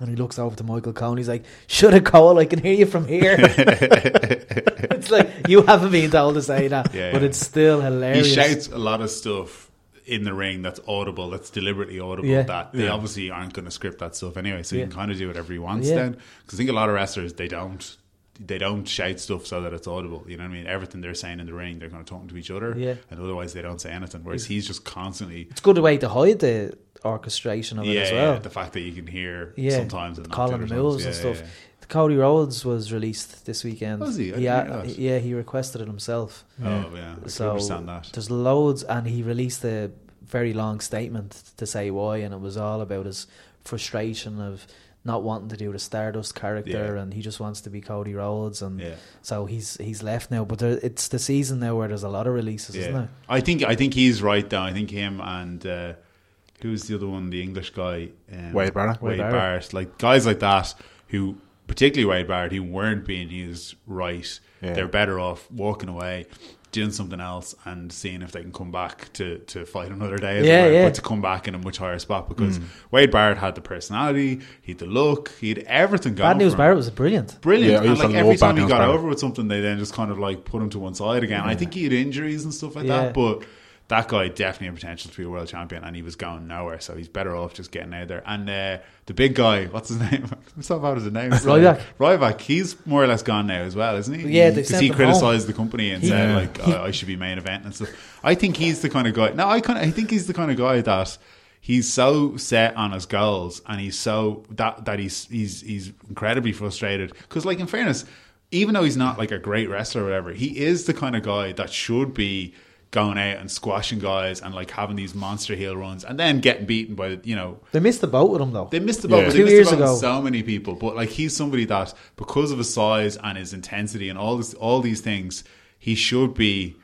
and he looks over to Michael Cole and he's like, Shut it, Cole, I can hear you from here. it's like, you haven't been told to say that, Yeah, but yeah. it's still hilarious. he shouts a lot of stuff in the ring that's audible, that's deliberately audible. Yeah. That they Yeah. obviously aren't going to script that stuff anyway, so Yeah. you can kind of do whatever he wants Yeah. then. Because I think a lot of wrestlers they don't. They don't shout stuff so that it's audible. You know what I mean? Everything they're saying in the ring, they're kind of talking to each other, Yeah. and otherwise they don't say anything. Whereas he's just constantly, It's a good way to hide the orchestration of it as well. yeah, the fact that you can hear Yeah, sometimes and not calling the other moves times. and stuff. yeah, Cody Rhodes was released this weekend. Was he? Yeah, yeah, he requested it himself. Oh yeah, I So understand that. there's loads, and he released a very long statement to say why, and it was all about his frustration of not wanting to do the Stardust character, Yeah. and he just wants to be Cody Rhodes, and Yeah. so he's he's left now. But there, it's the season now where there's a lot of releases, isn't Yeah, there? I think I think he's right though. I think him and uh, who's the other one? The English guy, um, Wade Barrett. Wade, Wade Barrett. Barrett. Like guys like that who, particularly Wade Barrett, who weren't being used right. Yeah. They're better off walking away. Doing something else and seeing if they can come back to, to fight another day, as it Yeah, were, yeah. but to come back in a much higher spot because Mm. Wade Barrett had the personality, he had the look, he had everything going. Bad News for him Barrett was brilliant. brilliant. Yeah, and like every time he got Barrett. over with something, they then just kind of like put him to one side again. I think he had injuries and stuff like Yeah. that, but that guy definitely had potential to be a world champion, and he was going nowhere. So he's better off just getting out there. And uh, the big guy, what's his name? I'm so bad with name. Ryback. Ryback. He's more or less gone now as well, isn't he? Yeah, because sent he criticised the company and He- said like I I should be main event and stuff. I think he's the kind of guy. No, I kind of I think he's the kind of guy that he's so set on his goals and he's so that that he's he's he's incredibly frustrated because like in fairness even though he's not like a great wrestler or whatever he is the kind of guy that should be going out and squashing guys and like having these monster heel runs and then getting beaten by you know They missed the boat with him though. they missed the boat, Yeah. but they Two missed years the boat ago. so many people. But like he's somebody that because of his size and his intensity and all this, all these things, he should be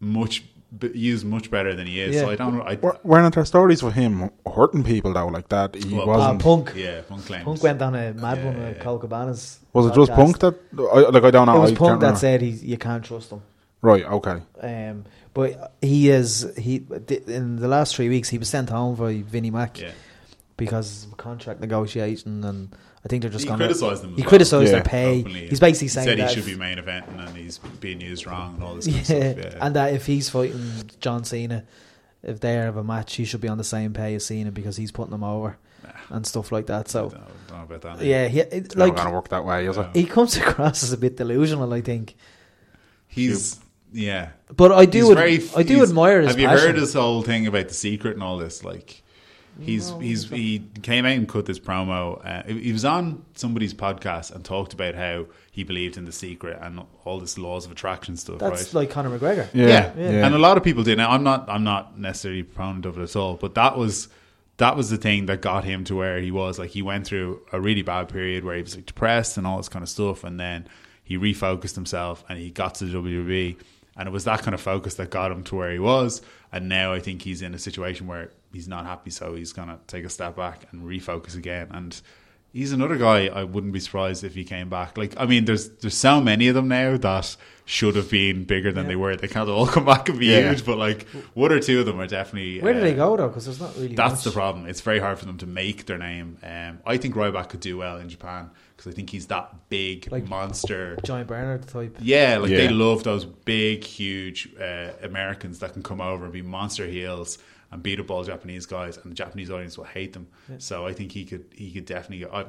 much used much better than he is. So Yeah. I don't know. I, Were- Weren't there stories of him hurting people though like that? He Well, wasn't. Ah, Punk. yeah, Punk claims. Punk went on a mad Yeah, one yeah, with yeah. Colt Cabana's. was it just. Punk that? I, like I don't know. It was I Punk that remember. said he, you can't trust him. Right. Okay. Um, but he is he in the last three weeks he was sent home by Vinnie Mac Yeah. because of contract negotiation, and I think they're just He going criticised them as He well. criticised Yeah. their pay. Openly, he's basically he saying said that he should be main eventing and he's being used wrong and all this kind yeah, of stuff. Yeah. and that if he's fighting John Cena, if they have a match, he should be on the same pay as Cena because he's putting them over and stuff like that. I So don't, know- don't know about that. yeah, he, it, It's like not going to work that way, is it? he comes across as a bit delusional, I think. he's yeah. But I do, ad- very- I do admire his Have you passion. heard his whole thing about the secret and all this? Like, he's he's he came out and cut this promo. Uh, he was on somebody's podcast and talked about how he believed in the secret and all this laws of attraction stuff. That's right? like Conor McGregor. Yeah. yeah. Yeah. and a lot of people did. Now, I'm not I'm not necessarily proponent of it at all, but that was that was the thing that got him to where he was. Like he went through a really bad period where he was like depressed and all this kind of stuff, and then he refocused himself and he got to the WWE, and it was that kind of focus that got him to where he was. And now I think he's in a situation where he's not happy, so he's gonna take a step back and refocus again. And he's another guy. I wouldn't be surprised if he came back. Like I mean, there's there's so many of them now that should have been bigger than they were. They can't all come back and be Yeah. huge, but like one or two of them are definitely. Where do uh, they go though? Because there's not really. That's much. the problem. It's very hard for them to make their name. Um, I think Ryback could do well in Japan because I think he's that big Like- monster. Giant Bernard type. Yeah, like they love those big, huge uh, Americans that can come over and be monster heels and beat up all Japanese guys, and the Japanese audience will hate them. So I think he could he could definitely. Go, I,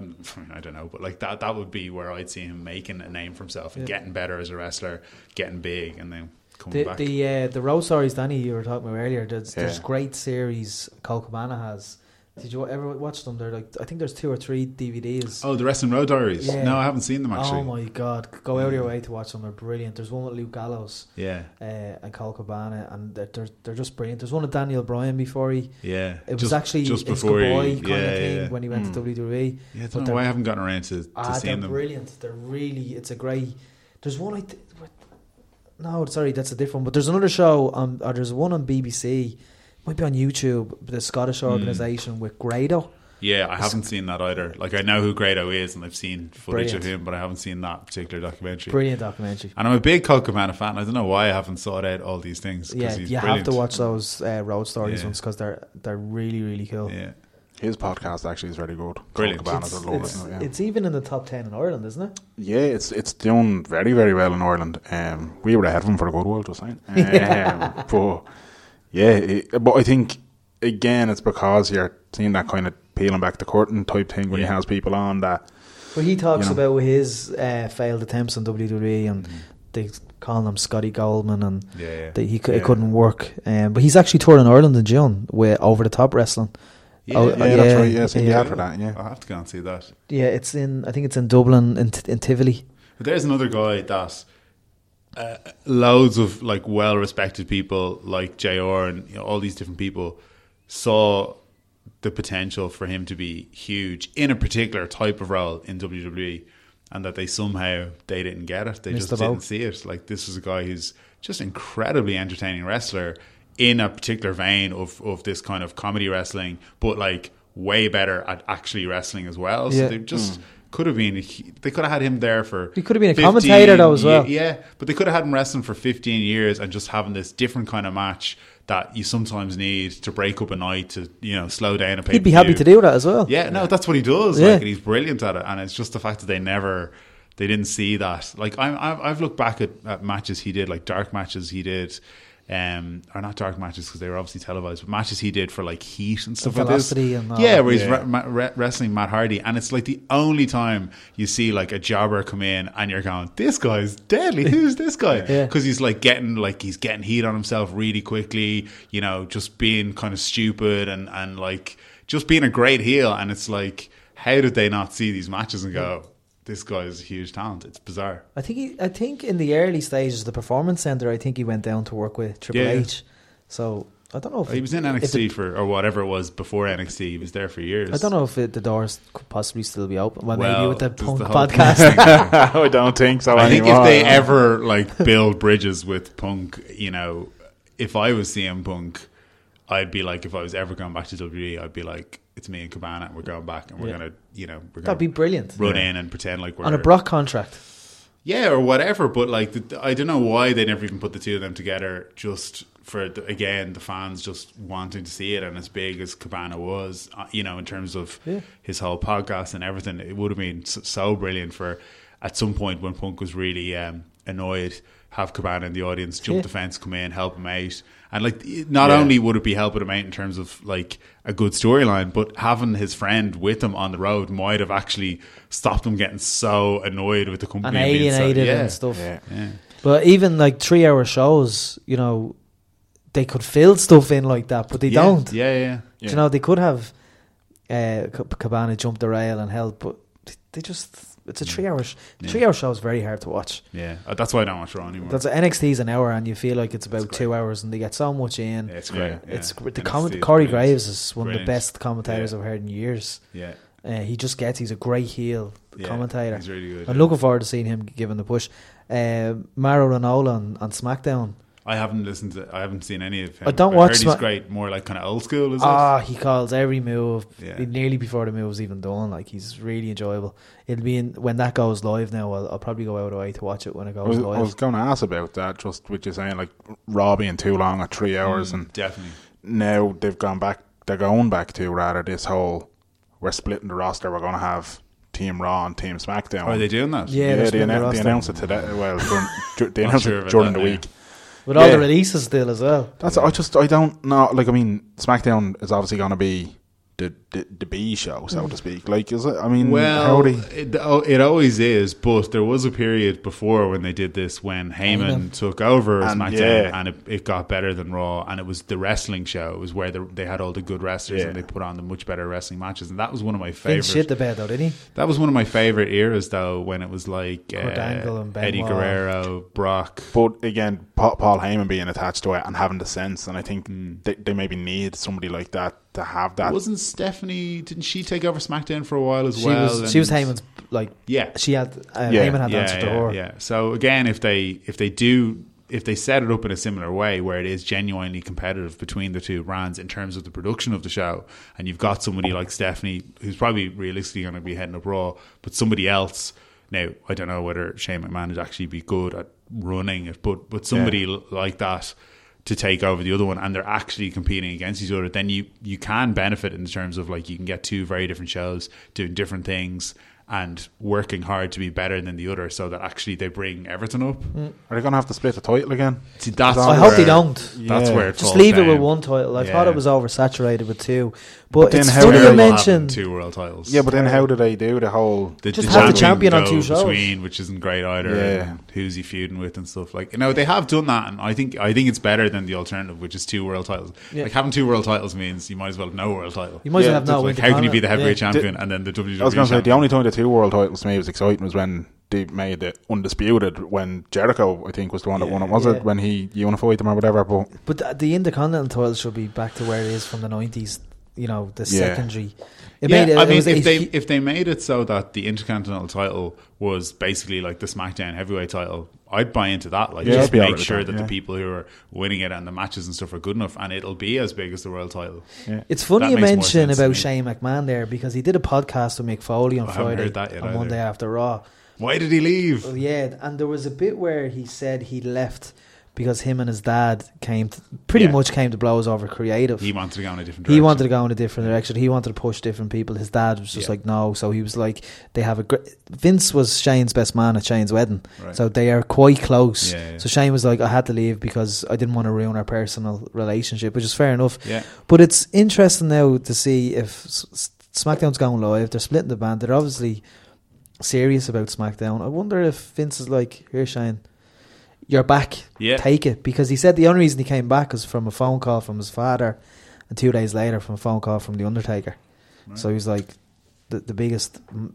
I don't know, but like that that would be where I'd see him making a name for himself and Yeah. getting better as a wrestler, getting big, and then coming The back. the uh, the road stories, Danny, you were talking about earlier. There's, there's great series Colt Cabana has. Did you ever watch them? They're like I think there's two or three DVDs. oh, the Wrestling Road Diaries. Yeah. No, I haven't seen them actually. Oh my god! Go out of your way to watch them. They're brilliant. There's one with Luke Gallows Yeah, uh, and Colt Cabana, and they're, they're they're just brilliant. There's one with Daniel Bryan before he. yeah. It was Just- actually just before good he- kind yeah, of thing yeah. when he went to WWE. Yeah, I don't know why I haven't gotten around to, to Ah, they're seeing them. brilliant. They're really. It's a great. There's one I. Th- no, sorry, that's a different. one. But there's another show. On, or there's one on BBC. Might be on YouTube. The Scottish Hmm. organisation with Grado. Yeah, I haven't seen that either. Like I know who Grado is, and I've seen footage Brilliant. of him, but I haven't seen that particular documentary. Brilliant documentary. And I'm a big Coco Man fan. I don't know why I haven't sought out all these things. Yeah, you brilliant. have to watch those uh, road stories Yeah. ones because they're they're really really cool. Yeah, His podcast actually is very good. Brilliant. Cabana's It's, a lot, it's, isn't it? Yeah. it's even in the top ten in Ireland, isn't it? Yeah, it's it's doing very very well in Ireland. Um, we were ahead of them for a good while, just saying. Um, but yeah, it, but I think again it's because you're seeing that kind of peeling back the curtain type thing when Yeah. he has people on that. Well, he talks You know. about his uh, failed attempts on WWE and they call him Scotty Goldman and yeah, yeah. that he cou- Yeah. it couldn't work. Um, but he's actually touring Ireland in June with over the top wrestling. Yeah, Oh, Yeah, yeah, that's right. Yeah, so yeah. yeah. for that. Yeah, I'll have to go and see that. Yeah, it's in. I think it's in Dublin in, in Tivoli. But there's another guy that uh, loads of like well respected people like JR and you know, all these different people saw the potential for him to be huge in a particular type of role in WWE and that they somehow they didn't get it. They Missed just didn't see it. Like this is a guy who's just incredibly entertaining wrestler in a particular vein of of this kind of comedy wrestling, but like way better at actually wrestling as well. So Yeah. they just could have been. They could have had him there for. He could have been a 15 commentator though as well. Yeah, but they could have had him wrestling for 15 years and just having this different kind of match that you sometimes need to break up a night to you know slow down a He'd be happy to do that as well. yeah, no, that's what he does. Yeah. Like, and he's brilliant at it, and it's just the fact that they never, they didn't see that. Like, I'm, I've, I've looked back at, at matches he did, like dark matches he did, um, or not dark matches because they were obviously televised, but matches he did for like Heat and stuff like this. Velocity and yeah, where he's Yeah. re- re- wrestling Matt Hardy, and it's like the only time you see like a jobber come in, and you're going, "This guy's deadly. Who's this guy?" Yeah. Because he's like getting like he's getting heat on himself really quickly. You know, just being kind of stupid and and like just being a great heel. And it's like, how did they not see these matches and go, "This guy is a huge talent"? It's bizarre. I think he, I think in the early stages, of the performance center, I think he went down to work with Triple Yeah, yeah. H. So I don't know if He was in if NXT it- for or whatever it was before NXT. He was there for years. I don't know if it, the doors could possibly still be open. Well, maybe with the punk the podcast. I don't think so. I think if they ever like build bridges with Punk, you know, if I was CM Punk, I'd be like, if I was ever going back to WWE, I'd be like, it's me and Cabana, and we're going back, and we're Yeah. gonna, you know, we're gonna That'd be brilliant. run in and pretend like we're On a Brock contract. yeah, or whatever. But like, the, I don't know why they never even put the two of them together. Just for the, again, the fans just wanting to see it, and as big as Cabana was, uh, you know, in terms of Yeah. his whole podcast and everything, it would have been so, so brilliant for at some point when Punk was really um, annoyed, have Cabana in the audience, jump Yeah. the fence, come in, help him out. And like, not Yeah. only would it be helping him out in terms of like a good storyline, but having his friend with him on the road might have actually stopped him getting so annoyed with the And company being so- alienated yeah. and stuff. Yeah. Yeah. But even like three hour shows, you know, they could fill stuff in like that, but they yeah. don't. Yeah, yeah. Do You know, they could have uh, Cabana jump the rail and help, but they just. It's a three hour sh- Yeah. three hour show is very hard to watch. Yeah, Uh, that's why I don't watch Raw anymore. That's NXT's an hour, and you feel like it's about two hours, and they get so much in. yeah, it's great. Yeah. It's gr- the NXT comment. Corey brilliant. Graves is one of the best commentators Yeah. I've heard in years. Yeah, Uh, he just gets. He's a great heel yeah, commentator. He's really good. I'm yeah. looking forward to seeing him given the push. Uh, Mauro Ranallo on, on SmackDown. I haven't listened to. I haven't seen any of him. I don't but watch Heard Sma- he's great. More like kind of old school, is Ah, he calls every move Yeah. nearly before the move's even done. Like he's really enjoyable. It'll be in, when that goes live. Now I'll, I'll probably go out of the way to watch it when it I goes live. I was going to ask about that, just with you saying like Raw being too long at three hours, it? and Definitely. now they've gone back. They're going back to rather this whole we're splitting the roster. We're going to have Team Raw and Team SmackDown. Are they doing that? Yeah, Yeah, they're the annou- they roster. announced it today. Well, during, dur- they Not announced sure it about during that the now. week. With all yeah. the releases still as well. That's I just I don't know. Like I mean, SmackDown is obviously going to be the, the the B show, so to speak. Like, is it? I mean, Well, they, it, oh, it always is, but there was a period before when they did this when Heyman, Heyman. took over And, SmackDown yeah. and it, it got better than Raw, and it was the wrestling show. It was where the, they had all the good wrestlers Yeah. and they put on the much better wrestling matches, and that was one of my favorite. favorites. shit the bed though, didn't he? That was one of my favorite eras, though, when it was like uh, Angle and Eddie Benoit. Guerrero, Brock. But again, Paul, Paul Heyman being attached to it and having the sense, and I think Hmm. they, they maybe need somebody like that to have that. Wasn't Stephanie? Didn't she take over SmackDown for a while as She well? was she was And- Heyman's like Yeah, she had uh, Yeah. Heyman had yeah, answer to yeah, her. yeah. So again, if they if they do if they set it up in a similar way where it is genuinely competitive between the two brands in terms of the production of the show, and you've got somebody like Stephanie who's probably realistically going to be heading up Raw, but somebody else. Now I don't know whether Shane McMahon would actually be good at running it, but but somebody l like that to take over the other one and they're actually competing against each other, then you you can benefit in terms of like you can get two very different shows doing different things and working hard to be better than the other, so that actually they bring everything up. Mm. Are they going to have to split the title again? See, that's I I hope they don't. That's Yeah. where it Just falls leave it with one title. I thought it was oversaturated with two. But, then it's how funny do you they- mentioned two world titles. Yeah, but then how do they do the whole? the, Just have the champion on two shows. between, which isn't great either. Yeah. who's he feuding with and stuff like. You know, they have done that, and I think I think it's better than the alternative, which is two world titles. Yeah. Like having two world titles means you might as well have no world title. you might as well have no like, Winter how can you be the heavyweight Yeah. champion and then the WWE? I was going to say the only time the two world titles to me was exciting was when they made it undisputed when Jericho I think was the one that won it. Was Yeah. it when he unified them or whatever? But But the, the Intercontinental title should be back to where it is from the nineties. You know the Yeah. secondary. It yeah, made it, I it mean, was a if they if they made it so that the Intercontinental title was basically like the SmackDown Heavyweight title, I'd buy into that. Like, Yeah, just make sure that, that yeah. the people who are winning it and the matches and stuff are good enough, and it'll be as big as the world title. It's funny That you makes mention about me. Shane McMahon there because he did a podcast with Mick Foley on I Friday heard that yet on either. Monday after Raw. Why did he leave? Well, yeah, and there was a bit where he said he left because him and his dad came to, pretty Yeah. much came to blows over creative. He wanted to go in a different. Direction. He wanted to go in a different direction. He wanted to push different people. His dad was just Yeah. like, no. So he was like, they have a great. Vince was Shane's best man at Shane's wedding. Right. So they are quite close. Yeah. So Shane was like, I had to leave because I didn't want to ruin our personal relationship, which is fair enough. Yeah, But it's interesting now to see if SmackDown's going live. They're splitting the band. They're obviously serious about SmackDown. I wonder if Vince is like, here, Shane, you're back. Yeah. Take it. Because he said the only reason he came back was from a phone call from his father, and two days later from a phone call from The Undertaker. So he was like, the, the biggest mm,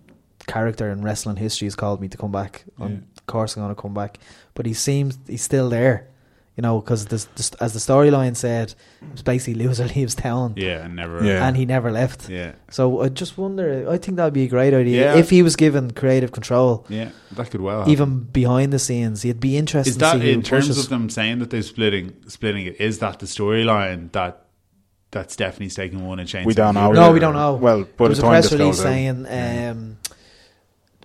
character in wrestling history has called me to come back. Yeah. Of course, I'm going to come back. But he seems he's still there. You know, because as the storyline said, it's basically loser leaves town, yeah, and never. Yeah. and he never left. yeah, So I just wonder. I think that'd be a great idea Yeah. if he was given creative control, yeah. That could well. Happen. even behind the scenes. It'd be interesting is that to see in terms pushes. of them saying that they're splitting splitting it? Is that the storyline that that Stephanie's taking one and changing? We don't know. No, we don't know. Well, by there the was a press release saying. Um,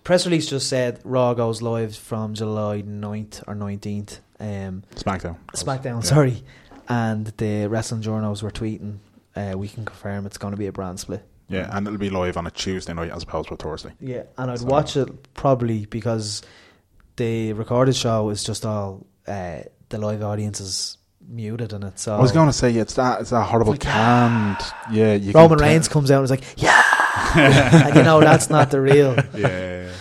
press release just said Raw goes live from July 9th or nineteenth. Um, SmackDown. SmackDown, Yeah. sorry, and the wrestling journals were tweeting. Uh, we can confirm it's going to be a brand split. Yeah, and it'll be live on a Tuesday night as opposed to a Thursday. Yeah, and I'd So- watch it probably because the recorded show is just all uh, the live audience is muted and it's all. I was going to say it's that it's that horrible Like, canned. Yeah, you Roman Reigns comes out and is like, yeah, and you know that's not the real. Yeah, yeah,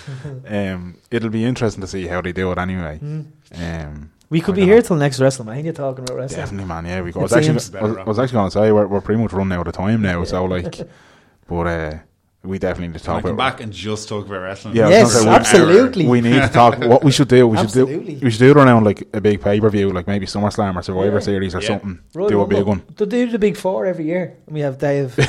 yeah. Um, it'll be interesting to see how they do it anyway. Mm. Um, We could I be here know. till next WrestleMania talking about wrestling. Definitely, man. Yeah, we go. I was actually, I was, I was actually going to say we're, we're pretty much running out of time now. So like, but uh, we definitely need to Can I talk come about. back and just talk about wrestling? Yeah, Yes, gonna we- absolutely. We need to talk. What we should do, we should do, we should do it around like a big pay per view, like maybe SummerSlam or Survivor Yeah. Series or Yeah. something. Royal do a big one. They do the big four every year. And we have Dave.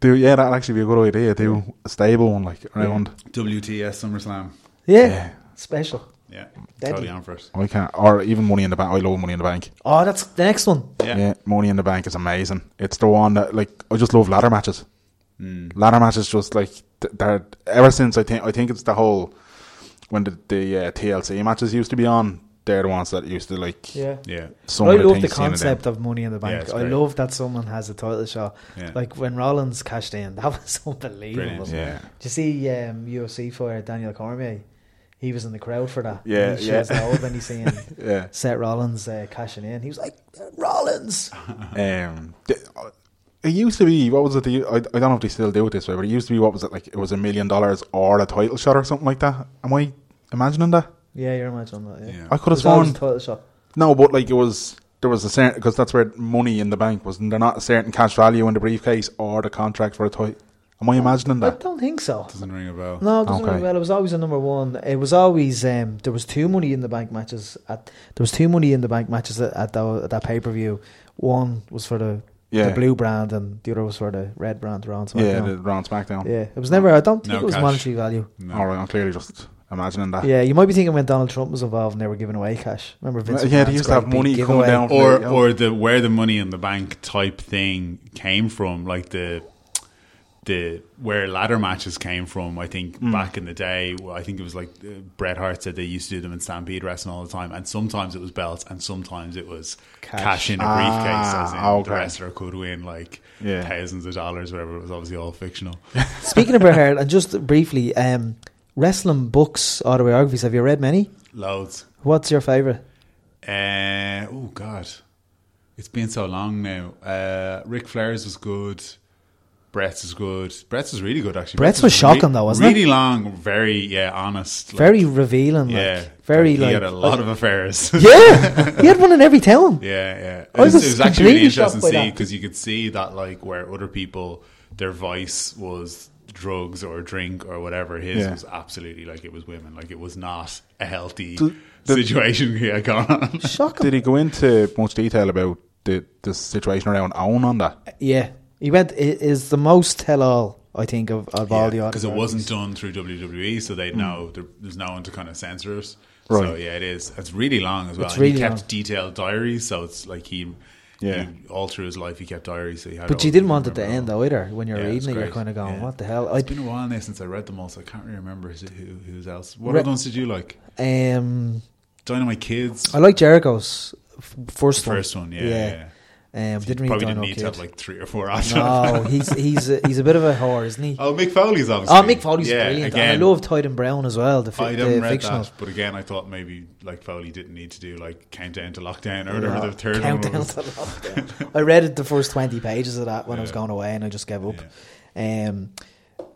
Do yeah, that'd actually be a good idea. Do a stable one like around. WTS SummerSlam. Yeah, Yeah. special. Yeah, Deadly. totally on first. it. I can't, or even Money in the Bank. I love Money in the Bank. Oh, that's the next one. Yeah. Yeah, Money in the Bank is amazing. It's the one that like I just love ladder matches. Mm. Ladder matches just like th- they're ever since I think I think it's the whole when the the uh, TLC matches used to be on. They're the ones that used to like Yeah. Yeah, some I love the things seen in them. concept of Money in the Bank. it's I great. love that someone has a title shot. yeah. Like when Rollins cashed in, that was unbelievable. Brilliant. Yeah, Did you see um, UFC fighter Daniel Cormier? He was in the crowd for that. Yeah, And he shows yeah. the old when he's seeing yeah. Seth Rollins uh, cashing in. He was like, Rollins. Um, th- it used to be what was it? The, I, I don't know if they still do it this way, but it used to be what was it like? It was a million dollars or a title shot or something like that. Am I imagining that? Yeah, you're imagining that. Yeah. Yeah. I could have It always sworn a title shot. no, but like it was there was a certain because that's where money in the bank was. There not a certain cash value in the briefcase or the contract for a title. Am I imagining that? I that? don't think so. Doesn't ring a bell. No, it doesn't Okay. ring a bell. It was always a number one. It was always um, there was two money in the bank matches at there was two money in the bank matches at, at, that, at that pay per view. One was for the, Yeah, the blue brand and the other was for the red brand. Raw and yeah, SmackDown. the round SmackDown. Yeah, it was never. I don't think No it was cash. monetary value. No. All right, I'm clearly just imagining that. Yeah, you might be thinking when Donald Trump was involved and they were giving away cash. Remember Vince? yeah, they McMahon's used to have big money coming giveaway? down. from or the- or the where the money in the bank type thing came from, like the the where ladder matches came from. I think Hmm. back in the day, well, I think it was like uh, Bret Hart said they used to do them in Stampede Wrestling all the time, and sometimes it was belts, and sometimes it was Cash. cash, in a Ah, briefcase, as in okay. the wrestler could win like Yeah. thousands of dollars, whatever. It was obviously all fictional. Speaking of Bret Hart, and just briefly, um, wrestling books, autobiographies. Have you read many? Loads. What's your favorite? Uh, oh God, it's been so long now. Uh, Ric Flair's was good. Brett's is good. Brett's is really good actually. Brett's is was shocking though, wasn't it? really long, very yeah, honest. like- Very revealing. Like, yeah, very he like. He had a lot of uh, affairs. yeah, he had one in every town. Yeah, yeah. It I was, was it was actually really completely shocked interesting to see because you could see that, like, where other people, their vice was drugs or drink or whatever. His Yeah. was absolutely like it was women. Like, it was not a healthy The- the- situation he had gone on. Shocking. Did he go into much detail about the the situation around Owen on that? Yeah, He went. i- Is the most tell all I think of, of all the because it wasn't done through WWE, so they know there, there's no one to kind of censor it. Right. So yeah, it is. It's really long as well. It's really And he kept long. detailed diaries, so it's like he, Yeah. he- all through his life he kept diaries. So he had. But you didn't want it to end though either. When you're Yeah, reading it, you're kind of going, Yeah. "What the hell?" It's been a while now since I read them all, so I can't really remember who, who who's else. What Re- other ones did you like? I um, Dynamite Kids. I like Jericho's f- first the one. first one, yeah. yeah. Um, didn't read Probably didn't need Kid. to have like three or four after. no, he's he's a, he's a bit of a whore, isn't he? Oh, Mick Foley's obviously. Oh, Mick Foley's yeah, brilliant, Again, and I love Tietam Brown as well. The, fi- I haven't read fictional that, but again, I thought maybe like Foley didn't need to do like countdown to lockdown or Yeah. whatever the third Countdown one was. to lockdown. I read it the first twenty pages of that when I was going away, and I just gave up. Um,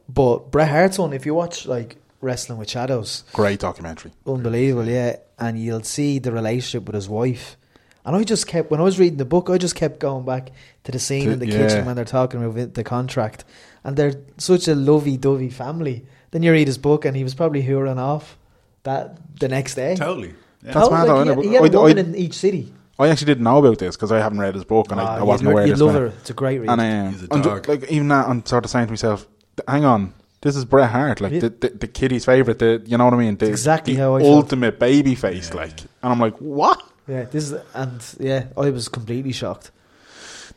but Bret Hart's one, if you watch like Wrestling with Shadows, Great documentary. unbelievable, yeah, and you'll see the relationship with his wife. And I just kept when I was reading the book, I just kept going back to the scene To- in the yeah. kitchen when they're talking about the contract, and they're such a lovey-dovey family. Then you read his book, and he was probably hooring off that the next day. Totally. Yeah. That's mad, like, though, he, had, innit? he had a I- I- woman in each city. I actually didn't know about this because I haven't read his book and I, Ah, I wasn't aware. you'd of love fella. it. It's a great read. And um, He's a I'm ju- like even that, I'm sort of saying to myself, hang on, this is Bret Hart, like Yeah. the, the the kiddie's favorite. The you know what I mean? The, exactly the how I felt. ultimate baby face, like. And I'm like, what? Yeah, this is, and yeah, I was completely shocked.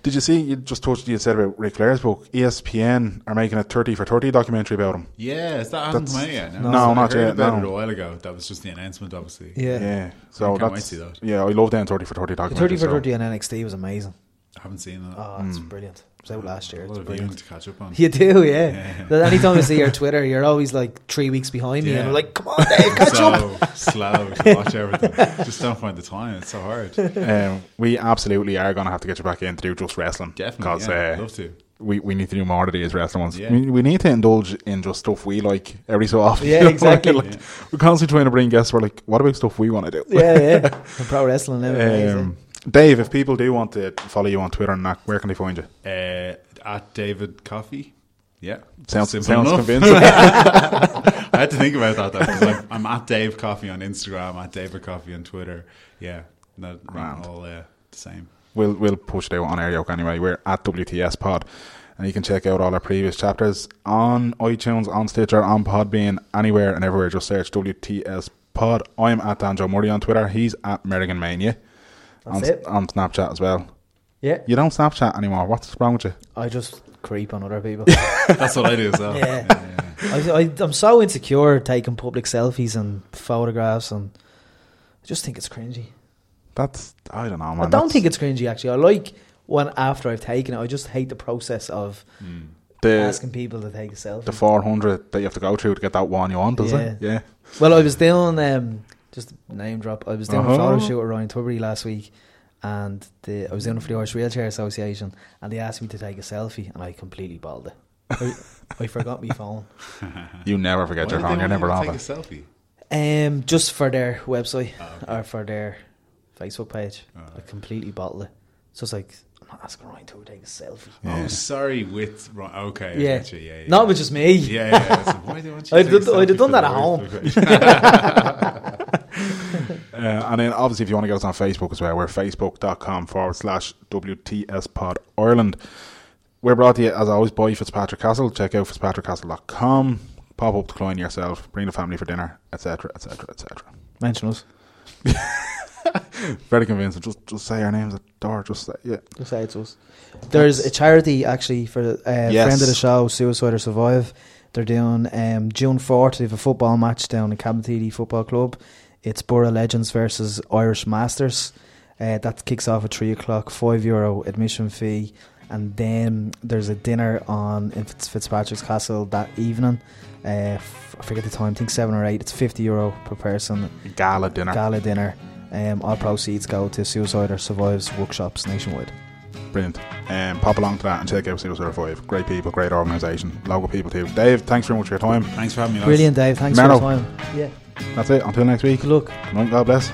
Did you see? You just touched. You said about Ric Flair's book. ESPN are making a thirty for thirty documentary about him. Yeah, is that hasn't That's- come out yet? No, I not heard yet, about no. it a while ago. That was just the announcement, obviously. Yeah, Yeah, so can't wait that's to see that. yeah. I love them thirty for thirty the thirty for so- thirty on NXT was amazing. I haven't seen that. Oh, it's brilliant. It was out last year. a It's lot of brilliant. viewing to catch up on. You do, yeah. Yeah. That Anytime I see your Twitter, you're always like three weeks behind me, Yeah. and I'm like, "Come on, Dave, catch up." so slow to watch everything. Just don't find the time. It's so hard. Um, we absolutely are going to have to get you back in to do just wrestling. Definitely. because Yeah, I'd uh, love to. we, we need to do more of these wrestling ones. Yeah. We, we need to indulge in just stuff we like every so often. Yeah, You know, exactly. like, We're constantly trying to bring guests. We're like, what about stuff we want to do? yeah, yeah. And pro wrestling nowadays. Um, Dave, if people do want to follow you on Twitter and that, where can they find you? Uh, at David Coffee. Yeah. Sounds Simple sounds enough. convincing. I had to think about that though. I'm, I'm at Dave Coffee on Instagram, at David Coffee on Twitter. Yeah. Grand. all uh, the same. we'll we'll push it out on Air Yoke anyway. We're at WTS Pod, and you can check out all our previous chapters on iTunes, on Stitcher, on Podbean, anywhere and everywhere. Just search WTS Pod. I'm at Danjo Murray on Twitter. He's at Merrigan Mania That's on, it. on Snapchat as well. yeah, You don't Snapchat anymore. What's wrong with you? I just creep on other people. That's what I do as well. Yeah. yeah, yeah. I, I, I'm so insecure taking public selfies and photographs, and I just think it's cringy. That's I don't know, man. I don't That's think it's cringy actually. I like when after I've taken it, I just hate the process of the asking people to take a selfie. the 400 that you have to go through to get that one you want, is it? Yeah. Well, I was doing um, just name drop. I was doing Uh-huh. a photo shoot with Ryan Tubridy last week, and the, I was doing it for the Irish Wheelchair Association, and they asked me to take a selfie, and I completely balled it. I, I forgot my phone. You never forget Why your phone. You're never want on you it. take a selfie? Um, just for their website Oh, or for their Facebook page, Oh, I completely bottled it. So it's like I'm not asking Ryan to take a selfie. Yeah. Oh, sorry. With right, okay, Yeah. I get you, yeah, yeah. Not with just me. Yeah, yeah. yeah. So why do you want you I'd to take done- a I'd have done that at home. Uh, and then obviously if you want to get us on Facebook as well, we're facebook.com forward slash WTS Pod Ireland. We're brought to you as always by Fitzpatrick Castle. Check out fitzpatrickcastle.com. Pop up to Killiney yourself, bring the family for dinner, etc., etc., etc. Mention us. Very convincing. Just just say our names at the door. Just say, yeah. Just say it to us. There's a charity actually for a friend of the show, Suicide or Survive. They're doing um, June 4th. They have a football match down in Cabinteely Football Club. It's Borough Legends versus Irish Masters. Uh, that kicks off at 3 o'clock, €5 Euro admission fee. And then there's a dinner on in Fitzpatrick's Castle that evening. Uh, f- I forget the time, I think 7 or 8. It's €50 Euro per person Gala dinner. gala dinner. Um, all proceeds go to Suicide or Survives workshops nationwide. Brilliant. Um, pop along to that and check out Suicide 5. Great people, great organisation. Local people too. Dave, thanks very much for your time. Thanks for having me. lads. Brilliant, Dave. Thanks Mellow. for your time. Yeah. That's it. Until next week. Good luck. Good night. God bless.